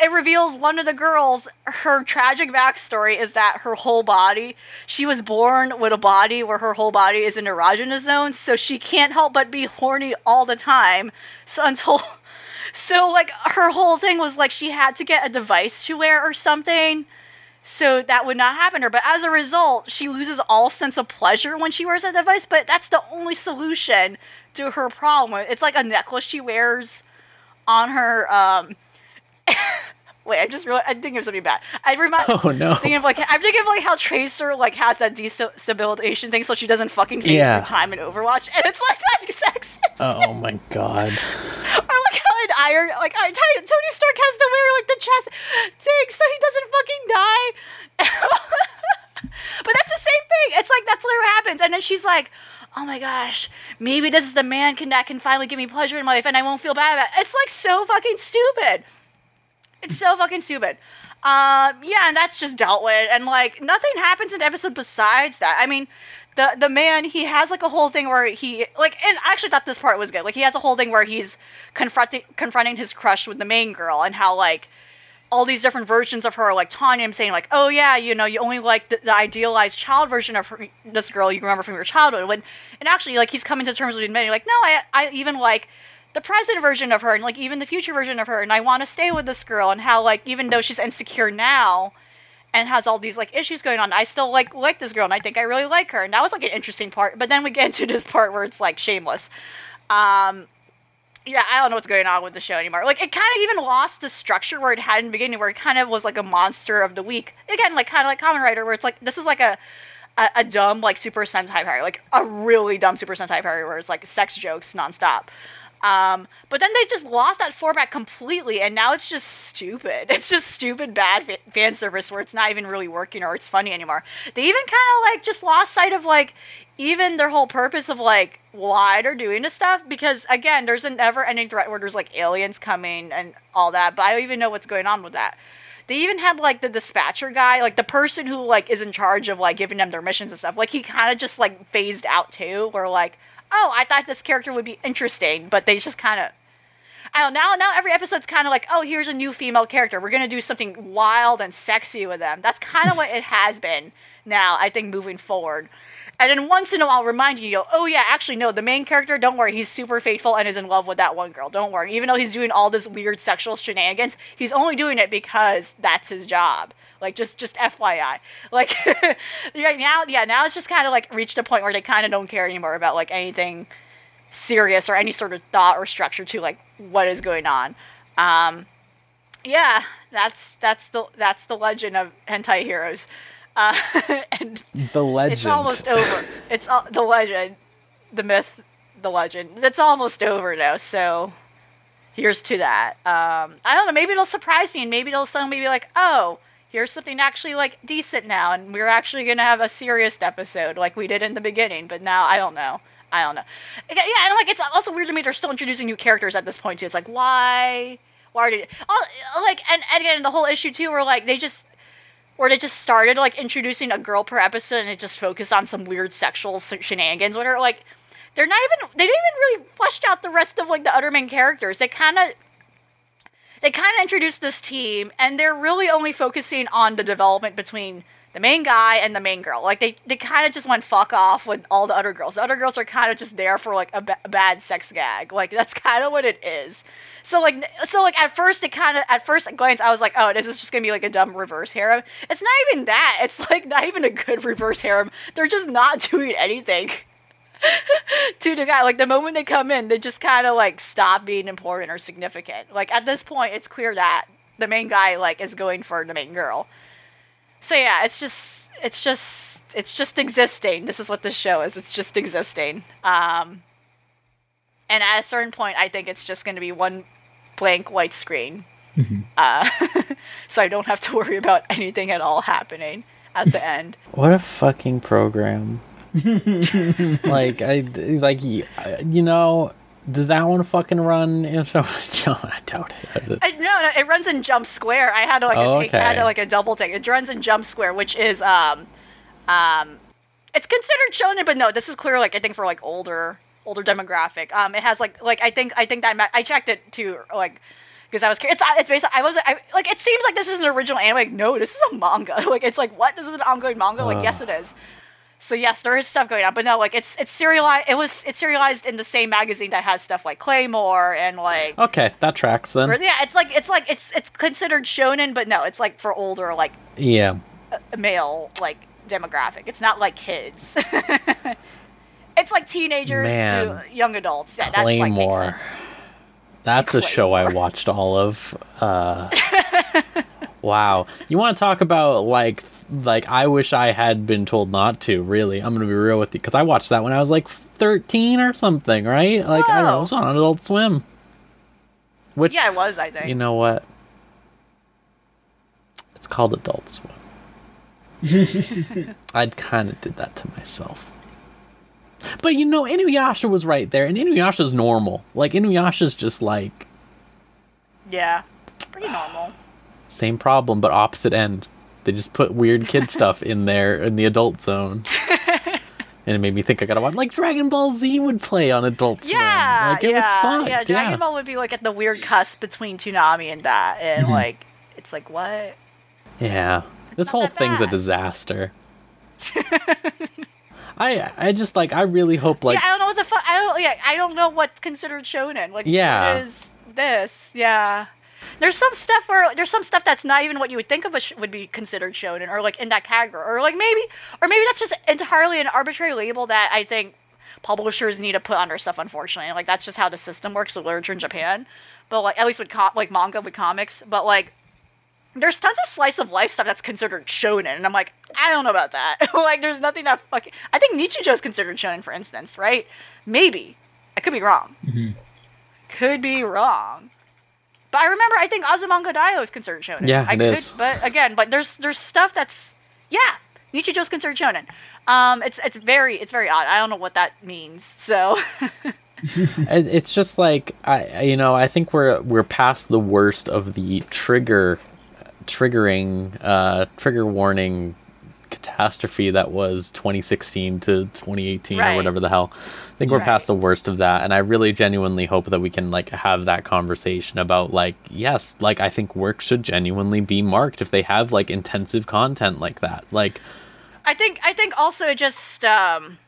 [SPEAKER 3] it reveals one of the girls, her tragic backstory is that her whole body, she was born with a body where her whole body is an erogenous zone, so she can't help but be horny all the time. So until so like her whole thing was like she had to get a device to wear or something so that would not happen to her. But as a result, she loses all sense of pleasure when she wears that device. But that's the only solution to her problem. It's like a necklace she wears on her. Um, wait, I just realized I'm thinking of something bad. I remind.
[SPEAKER 1] Oh no.
[SPEAKER 3] Thinking of like I'm thinking of like how Tracer like has that destabilization thing, so she doesn't fucking phase
[SPEAKER 1] Yeah.
[SPEAKER 3] time in Overwatch, and it's like that exact same.
[SPEAKER 1] Oh, oh my god.
[SPEAKER 3] Or like how an iron, like Iron, Tony Stark has to wear like the chest thing so he doesn't fucking die. but that's the same thing. It's like that's literally what happens, and then she's like, "Oh my gosh, maybe this is the man can that can finally give me pleasure in life, and I won't feel bad about it." It's like so fucking stupid. It's so fucking stupid. Um, yeah, and that's just dealt with, and like nothing happens in episode besides that. I mean, the the man he has like a whole thing where he like, and I actually thought this part was good. Like he has a whole thing where he's confronting confronting his crush with the main girl, and how like all these different versions of her are like taunting him, saying like, "Oh yeah, you know, you only like the, the idealized child version of her, this girl you remember from your childhood." When and actually, like he's coming to terms with admitting, like, "No, I I even like." The present version of her and like even the future version of her and I want to stay with this girl and how like even though she's insecure now and has all these like issues going on I still like like this girl and I think I really like her and that was like an interesting part but then we get into this part where it's like shameless um yeah, I don't know what's going on with the show anymore. Like, it kind of even lost the structure where it had in the beginning, where it kind of was like a monster of the week. Again, like kind of like Kamen Rider, where it's like this is like a a, a dumb like Super Sentai parody, like a really dumb Super Sentai parody, where it's like sex jokes nonstop. Um, but then they just lost that format completely, and now it's just stupid. It's just stupid, bad fa- fan service where it's not even really working or it's funny anymore. They even kind of like just lost sight of like even their whole purpose of like why they're doing this stuff because again, there's a never-ending threat where there's like aliens coming and all that, but I don't even know what's going on with that. They even had like the dispatcher guy, like the person who like is in charge of like giving them their missions and stuff. Like he kind of just like phased out too, where like oh, I thought this character would be interesting, but they just kind of. I don't know. Now, now every episode's kind of like, oh, here's a new female character. We're gonna do something wild and sexy with them. That's kind of what it has been now. I think moving forward, and then once in a while, remind you, oh yeah, actually no, the main character, don't worry, he's super faithful and is in love with that one girl. Don't worry, even though he's doing all this weird sexual shenanigans, he's only doing it because that's his job. Like just just FYI. Like yeah, now yeah, now it's just kind of like reached a point where they kind of don't care anymore about like anything serious or any sort of thought or structure to like what is going on. Um yeah, that's that's the that's the legend of hentai heroes. Uh, and
[SPEAKER 1] The legend.
[SPEAKER 3] it's almost over. It's all, the legend, the myth, the legend. It's almost over now. So here's to that. Um, I don't know. Maybe it'll surprise me, and maybe it'll suddenly be like, oh, here's something actually like decent now, and we're actually gonna have a serious episode like we did in the beginning. But now I don't know. I don't know. Yeah, and like it's also weird to me they're still introducing new characters at this point too. It's like why, why did oh, like and, and again the whole issue too where like they just where they just started like introducing a girl per episode and it just focused on some weird sexual shenanigans with her. Like they're not even they didn't even really flesh out the rest of like the other main characters. They kind of they kind of introduced this team and they're really only focusing on the development between the main guy and the main girl. Like they they kind of just went fuck off with all the other girls. The other girls are kind of just there for like a, a bad sex gag. Like that's kind of what it is. So like so like at first it kind of at first glance I was like, oh, this is just gonna be like a dumb reverse harem. It's not even that. It's like not even a good reverse harem. They're just not doing anything. to the guy. Like the moment they come in, they just kind of like stop being important or significant. Like at this point, it's clear that the main guy like is going for the main girl. so yeah, it's just it's just it's just existing. This is what this show is. It's just existing. Um, and at a certain point, I think it's just going to be one blank white screen. Uh, so I don't have to worry about anything at all happening at the end.
[SPEAKER 1] What a fucking program. like I like y- you know, does that one fucking run in so I doubt it.
[SPEAKER 3] I, no, no, it runs in Jump Square. I had to like a
[SPEAKER 1] Oh,
[SPEAKER 3] take, I had to like a double take. It runs in Jump Square, which is um, um, it's considered shonen, but no, this is clear. Like I think for like older, older demographic. Um, it has like like I think I think that ma- I checked it too, like because I was curious. It's it's basically I was I like it seems like this is an original anime. Like no, this is a manga. Like it's like what? This is an ongoing manga. Like
[SPEAKER 1] Ugh.
[SPEAKER 3] yes, it is. So yes, there is stuff going on, but no, like it's it's serialized. It was it's serialized in the same magazine that has stuff like Claymore and like
[SPEAKER 1] Okay, that tracks
[SPEAKER 3] or,
[SPEAKER 1] then.
[SPEAKER 3] yeah, it's like it's like it's it's considered shonen, but no, it's like for older like
[SPEAKER 1] Yeah.
[SPEAKER 3] male like demographic. It's not like kids. it's like teenagers
[SPEAKER 1] Man.
[SPEAKER 3] to young adults. Yeah, that's like
[SPEAKER 1] Claymore. That's a show I watched all of. Uh, wow. You want to talk about like like I wish I had been told not to. Really, I'm gonna be real with you because I watched that when I was like 13 or something, right? Like I don't know, it was on Adult Swim. Which
[SPEAKER 3] Yeah, it was. I think.
[SPEAKER 1] you know what? It's called Adult Swim. I kind of did that to myself. But you know, Inuyasha was right there, and Inuyasha's normal. Like Inuyasha's just like
[SPEAKER 3] yeah, pretty normal.
[SPEAKER 1] same problem but opposite end. They just put weird kid stuff in there in the adult zone. and it made me think I gotta watch like Dragon Ball Z would play on Adult Swim.
[SPEAKER 3] Yeah,
[SPEAKER 1] like it
[SPEAKER 3] yeah,
[SPEAKER 1] was fun.
[SPEAKER 3] yeah. Dragon Ball would be like at the weird cusp between Toonami and that, and
[SPEAKER 1] Mm-hmm.
[SPEAKER 3] like it's like what?
[SPEAKER 1] Yeah. This whole thing's a disaster. I I just like I really hope like
[SPEAKER 3] yeah, I don't know what the fuck. I don't. Yeah, I don't know what's considered shonen. Like,
[SPEAKER 1] Yeah.
[SPEAKER 3] what is this? Yeah. There's some stuff where there's some stuff that's not even what you would think of sh- would be considered shonen, or like in that category, or like maybe, or maybe that's just entirely an arbitrary label that I think publishers need to put on their stuff. Unfortunately, like that's just how the system works with literature in Japan. But like at least with com- like manga with comics, but like there's tons of slice of life stuff that's considered shonen, and I'm like, I don't know about that. like, there's nothing that fucking. I think Nichijou is considered shonen, for instance, right? Maybe. I could be wrong. Mm-hmm. Could be wrong. But I remember, I think Azumanga Daioh is considered shonen.
[SPEAKER 1] Yeah,
[SPEAKER 3] I
[SPEAKER 1] it
[SPEAKER 3] could,
[SPEAKER 1] is.
[SPEAKER 3] But again, but there's there's stuff that's yeah. Nichijou is considered shonen. Um, it's it's very it's very odd. I don't know what that means. So
[SPEAKER 1] it's just like I- you know I think we're we're past the worst of the trigger triggering uh trigger warning catastrophe that was 2016 to 2018 or whatever the hell. I think we're
[SPEAKER 3] Right.
[SPEAKER 1] past the worst of that and I really genuinely hope that we can like have that conversation about like yes, like I think work should genuinely be marked if they have like intensive content like that. Like
[SPEAKER 3] I think I think also it just um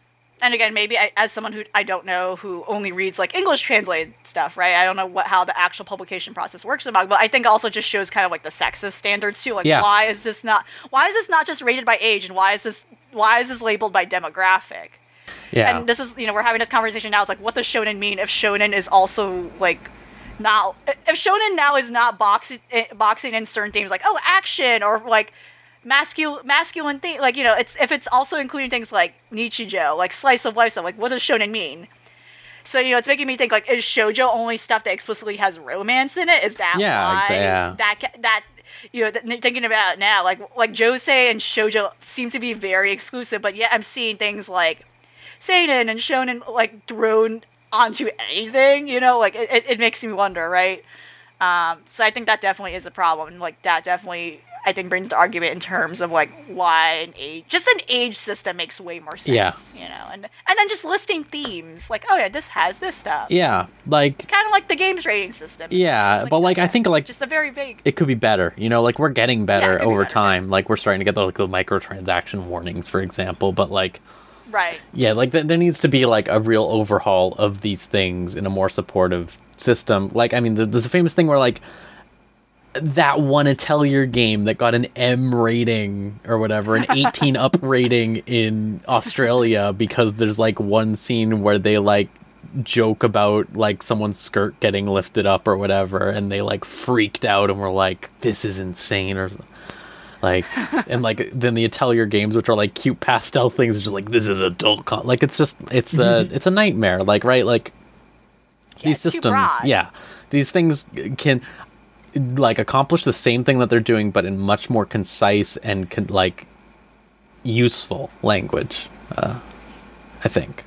[SPEAKER 3] and again maybe I, as someone who I don't know who only reads like English translated stuff, right? I don't know what how the actual publication process works manga, but I think also just shows kind of like the sexist standards too. Like
[SPEAKER 1] Yeah.
[SPEAKER 3] why is this not why is this not just rated by age and why is this why is this labeled by demographic?
[SPEAKER 1] yeah.
[SPEAKER 3] And this is you know we're having this conversation now. It's like what does shonen mean if shonen is also like not if shonen now is not boxing eh, boxing in certain themes like oh action or like masculine masculine thing like you know it's if it's also including things like nichijou like slice of life stuff like what does shonen mean so you know it's making me think like is shojo only stuff that explicitly has romance in it is that
[SPEAKER 1] Yeah,
[SPEAKER 3] why
[SPEAKER 1] yeah.
[SPEAKER 3] that that you know th- thinking about now like like josei and shojo seem to be very exclusive but yet i'm seeing things like seinen and shonen like thrown onto anything you know like it, it, it makes me wonder right um, so I think that definitely is a problem. Like that definitely I think brings the argument in terms of like why an age just an age system makes way more sense. You know, and and then just listing themes like, oh yeah, this has this stuff.
[SPEAKER 1] yeah, like
[SPEAKER 3] Kind of like the games rating system.
[SPEAKER 1] yeah,
[SPEAKER 3] like
[SPEAKER 1] but like I think like
[SPEAKER 3] just a very vague.
[SPEAKER 1] it could be better. You know, like we're getting better
[SPEAKER 3] it could be
[SPEAKER 1] over
[SPEAKER 3] better,
[SPEAKER 1] time. Like we're starting to get the, like the microtransaction warnings, for example. But like,
[SPEAKER 3] right.
[SPEAKER 1] yeah, like th- there needs to be like a real overhaul of these things in a more supportive system. Like, I mean, th- there's a famous thing where like that one Atelier game that got an M rating or whatever, an 18 up rating in Australia because there's like one scene where they like joke about like someone's skirt getting lifted up or whatever and they like freaked out and were like this is insane or like and like then the Atelier games, which are like cute pastel things, just like this is adult con- like it's just it's a it's a nightmare. Like right, like
[SPEAKER 3] Yeah,
[SPEAKER 1] these systems, yeah, these things can like accomplish the same thing that they're doing, but in much more concise and con- like useful language. Uh, I think,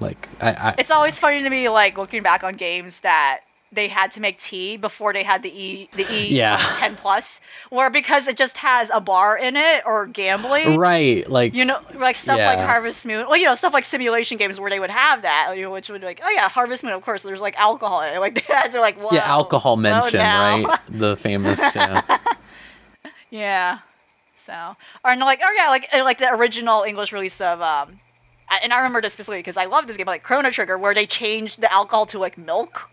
[SPEAKER 1] like I, I
[SPEAKER 3] It's always funny to me, like looking back on games that they had to make tea before they had the E, the E
[SPEAKER 1] Yeah.
[SPEAKER 3] 10 plus, where because it just has a bar in it or gambling.
[SPEAKER 1] right like
[SPEAKER 3] You know, like stuff like Harvest Moon. Well, you know, stuff like simulation games where they would have that, you know, which would be like, oh yeah, Harvest Moon. Of course, there's like alcohol in it. Like they had to like, Whoa,
[SPEAKER 1] yeah alcohol mention right the famous yeah
[SPEAKER 3] Yeah. So, or like, oh yeah, like like the original English release of um, and I remember this specifically because I love this game, like Chrono Trigger, where they changed the alcohol to like milk,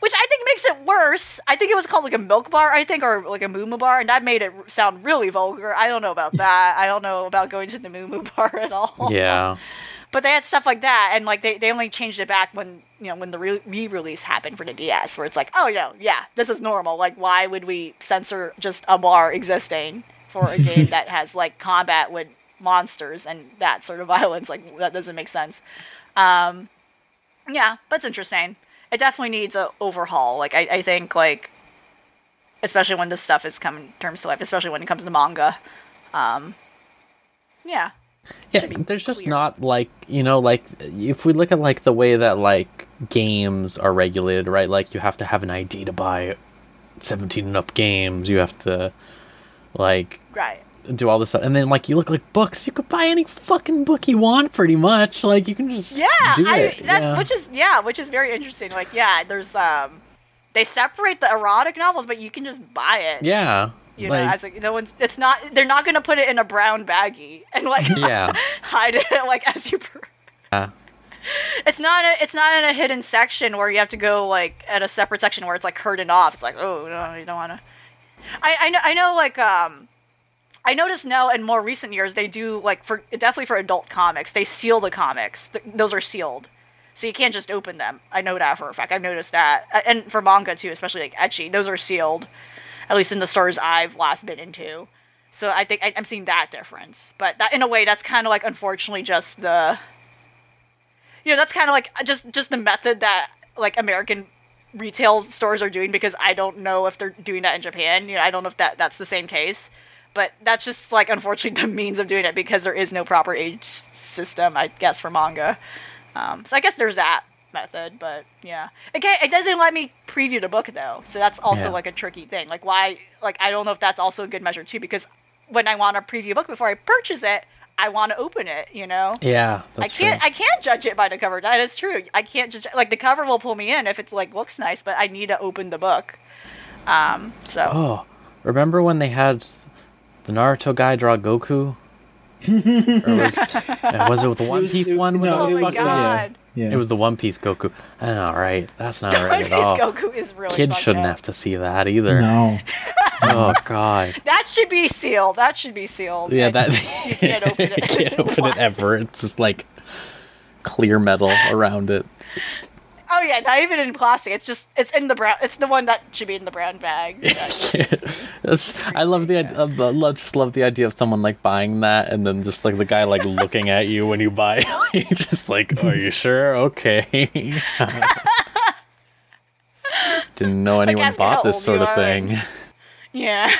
[SPEAKER 3] which I think makes it worse. I think it was called like a milk bar, I think, or like a moo bar, and that made it sound really vulgar. I don't know about that. I don't know about going to the moo bar at all.
[SPEAKER 1] yeah
[SPEAKER 3] But they had stuff like that, and like they, they only changed it back when you know when the re release happened for the DS, where it's like, oh no, yeah, this is normal. Like, why would we censor just a bar existing for a game that has like combat with monsters and that sort of violence? Like, that doesn't make sense. Um, yeah, but it's interesting. It definitely needs a overhaul. Like, I, I think like, especially when this stuff is coming terms to life, especially when it comes to manga. Um, yeah.
[SPEAKER 1] yeah there's just
[SPEAKER 3] clear.
[SPEAKER 1] not like you know like if we look at like the way that like games are regulated right like you have to have an id to buy 17 and up games you have to like
[SPEAKER 3] Right.
[SPEAKER 1] Do all this stuff and then like you look like books you could buy any fucking book you want pretty much like you can just
[SPEAKER 3] yeah,
[SPEAKER 1] do
[SPEAKER 3] I,
[SPEAKER 1] it
[SPEAKER 3] that,
[SPEAKER 1] yeah.
[SPEAKER 3] which is yeah, which is very interesting. Like, yeah, there's um, they separate the erotic novels, but you can just buy it.
[SPEAKER 1] yeah
[SPEAKER 3] you
[SPEAKER 1] like,
[SPEAKER 3] know, as like no one's. It's not. They're not gonna put it in a brown baggie and like
[SPEAKER 1] yeah
[SPEAKER 3] hide it like as you. Per-
[SPEAKER 1] yeah
[SPEAKER 3] it's not. A, it's not in a hidden section where you have to go like at a separate section where it's like curtained off. It's like oh no, you don't want to. I I know I know like um. I noticed now in more recent years they do like for definitely for adult comics they seal the comics. Th- those are sealed, so you can't just open them. I know that for a fact. I've noticed that, and for manga too, especially like ecchi, those are sealed. At least in the stores I've last been into. So I think I, I'm seeing that difference. But that in a way, that's kind of like unfortunately just the. You know, that's kind of like just just the method that like American retail stores are doing because I don't know if they're doing that in Japan. You know, I don't know if that that's the same case. But that's just like unfortunately the means of doing it because there is no proper age system, I guess, for manga. Um, so I guess there's that method, but yeah. Okay, it doesn't let me preview the book though, so that's also
[SPEAKER 1] Yeah.
[SPEAKER 3] like a tricky thing. Like why? Like I don't know if that's also a good measure too, because when I want to preview a book before I purchase it, I want to open it. You know.
[SPEAKER 1] yeah that's
[SPEAKER 3] I can't.
[SPEAKER 1] true
[SPEAKER 3] I can't judge it by the cover. That is true. I can't just like the cover will pull me in if it's like looks nice, but I need to open the book. Um. So.
[SPEAKER 1] Oh, remember when they had the Naruto guy draw Goku? or was, uh, was it with the One
[SPEAKER 2] was-
[SPEAKER 1] Piece
[SPEAKER 2] it-
[SPEAKER 1] one?
[SPEAKER 2] no,
[SPEAKER 3] oh
[SPEAKER 2] it
[SPEAKER 3] my
[SPEAKER 2] was-
[SPEAKER 1] fucking-
[SPEAKER 2] yeah.
[SPEAKER 3] god.
[SPEAKER 2] Yeah.
[SPEAKER 1] It was the One Piece Goku. I know, right? That's not
[SPEAKER 3] One
[SPEAKER 1] right
[SPEAKER 3] Piece
[SPEAKER 1] at all.
[SPEAKER 3] Goku is really.
[SPEAKER 1] Kids shouldn't
[SPEAKER 3] up.
[SPEAKER 1] have to see that either.
[SPEAKER 2] no.
[SPEAKER 1] Oh God.
[SPEAKER 3] That should be sealed. That should be sealed.
[SPEAKER 1] Yeah, that
[SPEAKER 3] you can't open it.
[SPEAKER 1] can't open it ever. It's just like clear metal around it.
[SPEAKER 3] Oh yeah, not even in plastic. It's just it's in the brown. It's the one that should be in the brown bag.
[SPEAKER 1] That's, I love the idea. I love, just love the idea of someone like buying that, and then just like the guy like looking at you when you buy. it. just like, are you sure? Okay. Didn't know anyone
[SPEAKER 3] how
[SPEAKER 1] bought this sort of thing.
[SPEAKER 3] yeah.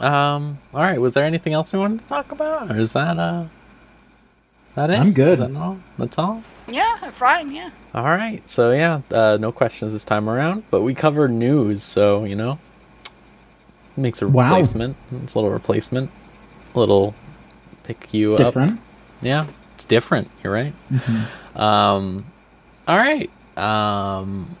[SPEAKER 1] Um. All right. Was there anything else we wanted to talk about, or is that uh, that it?
[SPEAKER 2] I'm good.
[SPEAKER 1] Is that all? That's all.
[SPEAKER 3] yeah. I'm fine. Yeah.
[SPEAKER 1] All right. So yeah, uh, no questions this time around, but we cover news, so you know, makes a
[SPEAKER 2] Wow.
[SPEAKER 1] replacement. It's a little replacement, a little pick you
[SPEAKER 2] It's
[SPEAKER 1] up.
[SPEAKER 2] different.
[SPEAKER 1] Yeah, it's different. You're right. Um, all right. Um,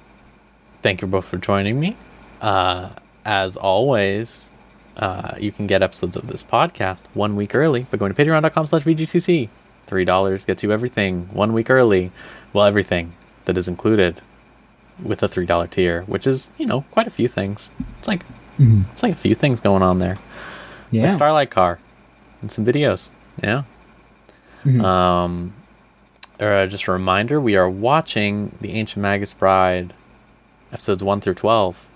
[SPEAKER 1] thank you both for joining me. Uh, as always, uh, you can get episodes of this podcast one week early by going to patreon.com slash VGCC. $3 gets you everything one week early. Well, everything that is included with a $3 tier, which is, you know, quite a few things. It's like, it's like a few things going on there
[SPEAKER 2] Yeah.
[SPEAKER 1] like Starlight Car and some videos. Yeah. Um, uh, just a reminder: we are watching the Ancient Magus Bride episodes one through twelve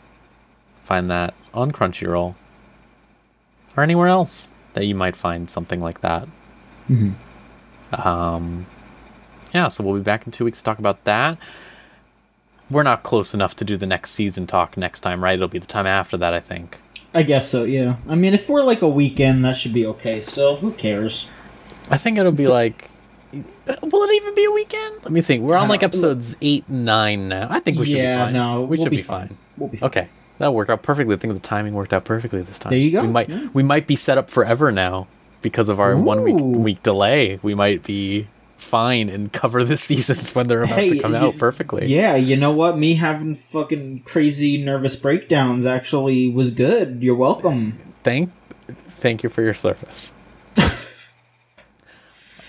[SPEAKER 1] find that on Crunchyroll or anywhere else that you might find something like that. Um, yeah, so we'll be back in two weeks to talk about that. We're not close enough to do the next season talk next time, right? It'll be the time after that, I think.
[SPEAKER 2] I guess so. Yeah. I mean, if we're like a weekend, that should be okay. Still, who cares?
[SPEAKER 1] I think it'll be
[SPEAKER 2] So-
[SPEAKER 1] like. Will it even be a weekend? Let me think. We're on like episodes eight and nine now. I think we should
[SPEAKER 2] yeah.
[SPEAKER 1] be fine.
[SPEAKER 2] No,
[SPEAKER 1] we
[SPEAKER 2] we'll
[SPEAKER 1] should
[SPEAKER 2] be,
[SPEAKER 1] be fine.
[SPEAKER 2] We'll be fine.
[SPEAKER 1] Okay, that'll work out perfectly. I think the timing worked out perfectly this time.
[SPEAKER 2] There you go,
[SPEAKER 1] We might
[SPEAKER 2] yeah.
[SPEAKER 1] we might be set up forever now because of our one week week delay. We might be fine and cover the seasons when they're about to come
[SPEAKER 2] you-
[SPEAKER 1] out perfectly.
[SPEAKER 2] Yeah, you know what? Me having fucking crazy nervous breakdowns actually was good. You're welcome.
[SPEAKER 1] Thank thank you for your service.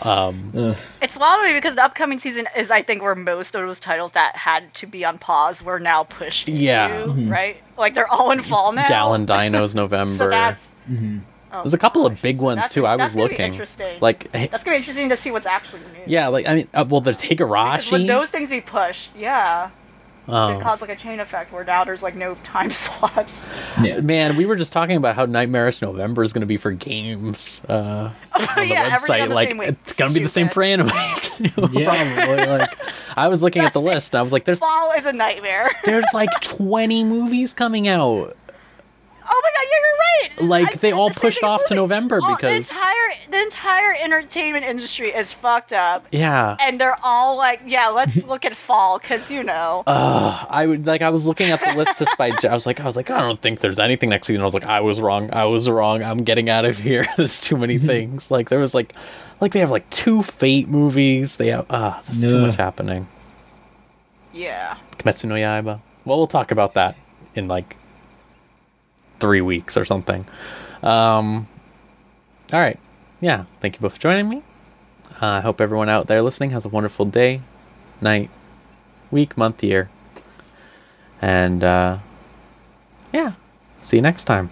[SPEAKER 1] um
[SPEAKER 2] Ugh.
[SPEAKER 3] It's wild to me because the upcoming season is, I think, where most of those titles that had to be on pause were now pushed.
[SPEAKER 1] Yeah.
[SPEAKER 3] into,
[SPEAKER 2] Mm-hmm.
[SPEAKER 3] right. Like they're all in fall now.
[SPEAKER 1] Gallon Dinos November.
[SPEAKER 3] So that's oh
[SPEAKER 1] There's a couple of big
[SPEAKER 3] so
[SPEAKER 1] ones
[SPEAKER 3] that's
[SPEAKER 1] too.
[SPEAKER 3] gonna-
[SPEAKER 1] I
[SPEAKER 3] that's
[SPEAKER 1] was
[SPEAKER 3] gonna be
[SPEAKER 1] looking.
[SPEAKER 3] interesting.
[SPEAKER 1] Like hey,
[SPEAKER 3] that's gonna be interesting to see what's actually new.
[SPEAKER 1] yeah, like I mean, uh, well, there's
[SPEAKER 3] Because
[SPEAKER 1] Higurashi.
[SPEAKER 3] when those things be pushed, yeah,
[SPEAKER 1] Oh.
[SPEAKER 3] it caused like a chain effect where now there's like no time slots.
[SPEAKER 2] Yeah.
[SPEAKER 1] Man, we were just talking about how Nightmarish November is going to be for games uh, on the
[SPEAKER 3] yeah,
[SPEAKER 1] website.
[SPEAKER 3] on the
[SPEAKER 1] like
[SPEAKER 3] same
[SPEAKER 1] it's going to be the same for anime. too,
[SPEAKER 2] Yeah.
[SPEAKER 1] Probably. Like I was looking at the list and I was like, there's
[SPEAKER 3] Fall is a nightmare.
[SPEAKER 1] there's like 20 movies coming out.
[SPEAKER 3] Oh my god, yeah, you're right.
[SPEAKER 1] Like,
[SPEAKER 3] I
[SPEAKER 1] they
[SPEAKER 3] said
[SPEAKER 1] all
[SPEAKER 3] the
[SPEAKER 1] pushed
[SPEAKER 3] thing
[SPEAKER 1] off to. November
[SPEAKER 3] All-
[SPEAKER 1] because-
[SPEAKER 3] the entire the entire entertainment industry is fucked up,
[SPEAKER 1] Yeah.
[SPEAKER 3] and they're all like, yeah, let's look at fall because you know.
[SPEAKER 1] I would like I was looking at the list just by I was like I was like I don't think there's anything next season. I was like I was wrong. I was wrong. I'm getting out of here. there's too many things. Like there was like like they have like two Fate movies. They have ah, there's too much happening.
[SPEAKER 3] yeah.
[SPEAKER 1] Kimetsu no Yaiba. Well, we'll talk about that in like three weeks or something. Um, all right. Yeah. Thank you both for joining me. Uh, I hope everyone out there listening has a wonderful day, night, week, month, year. And uh, yeah. See you next time.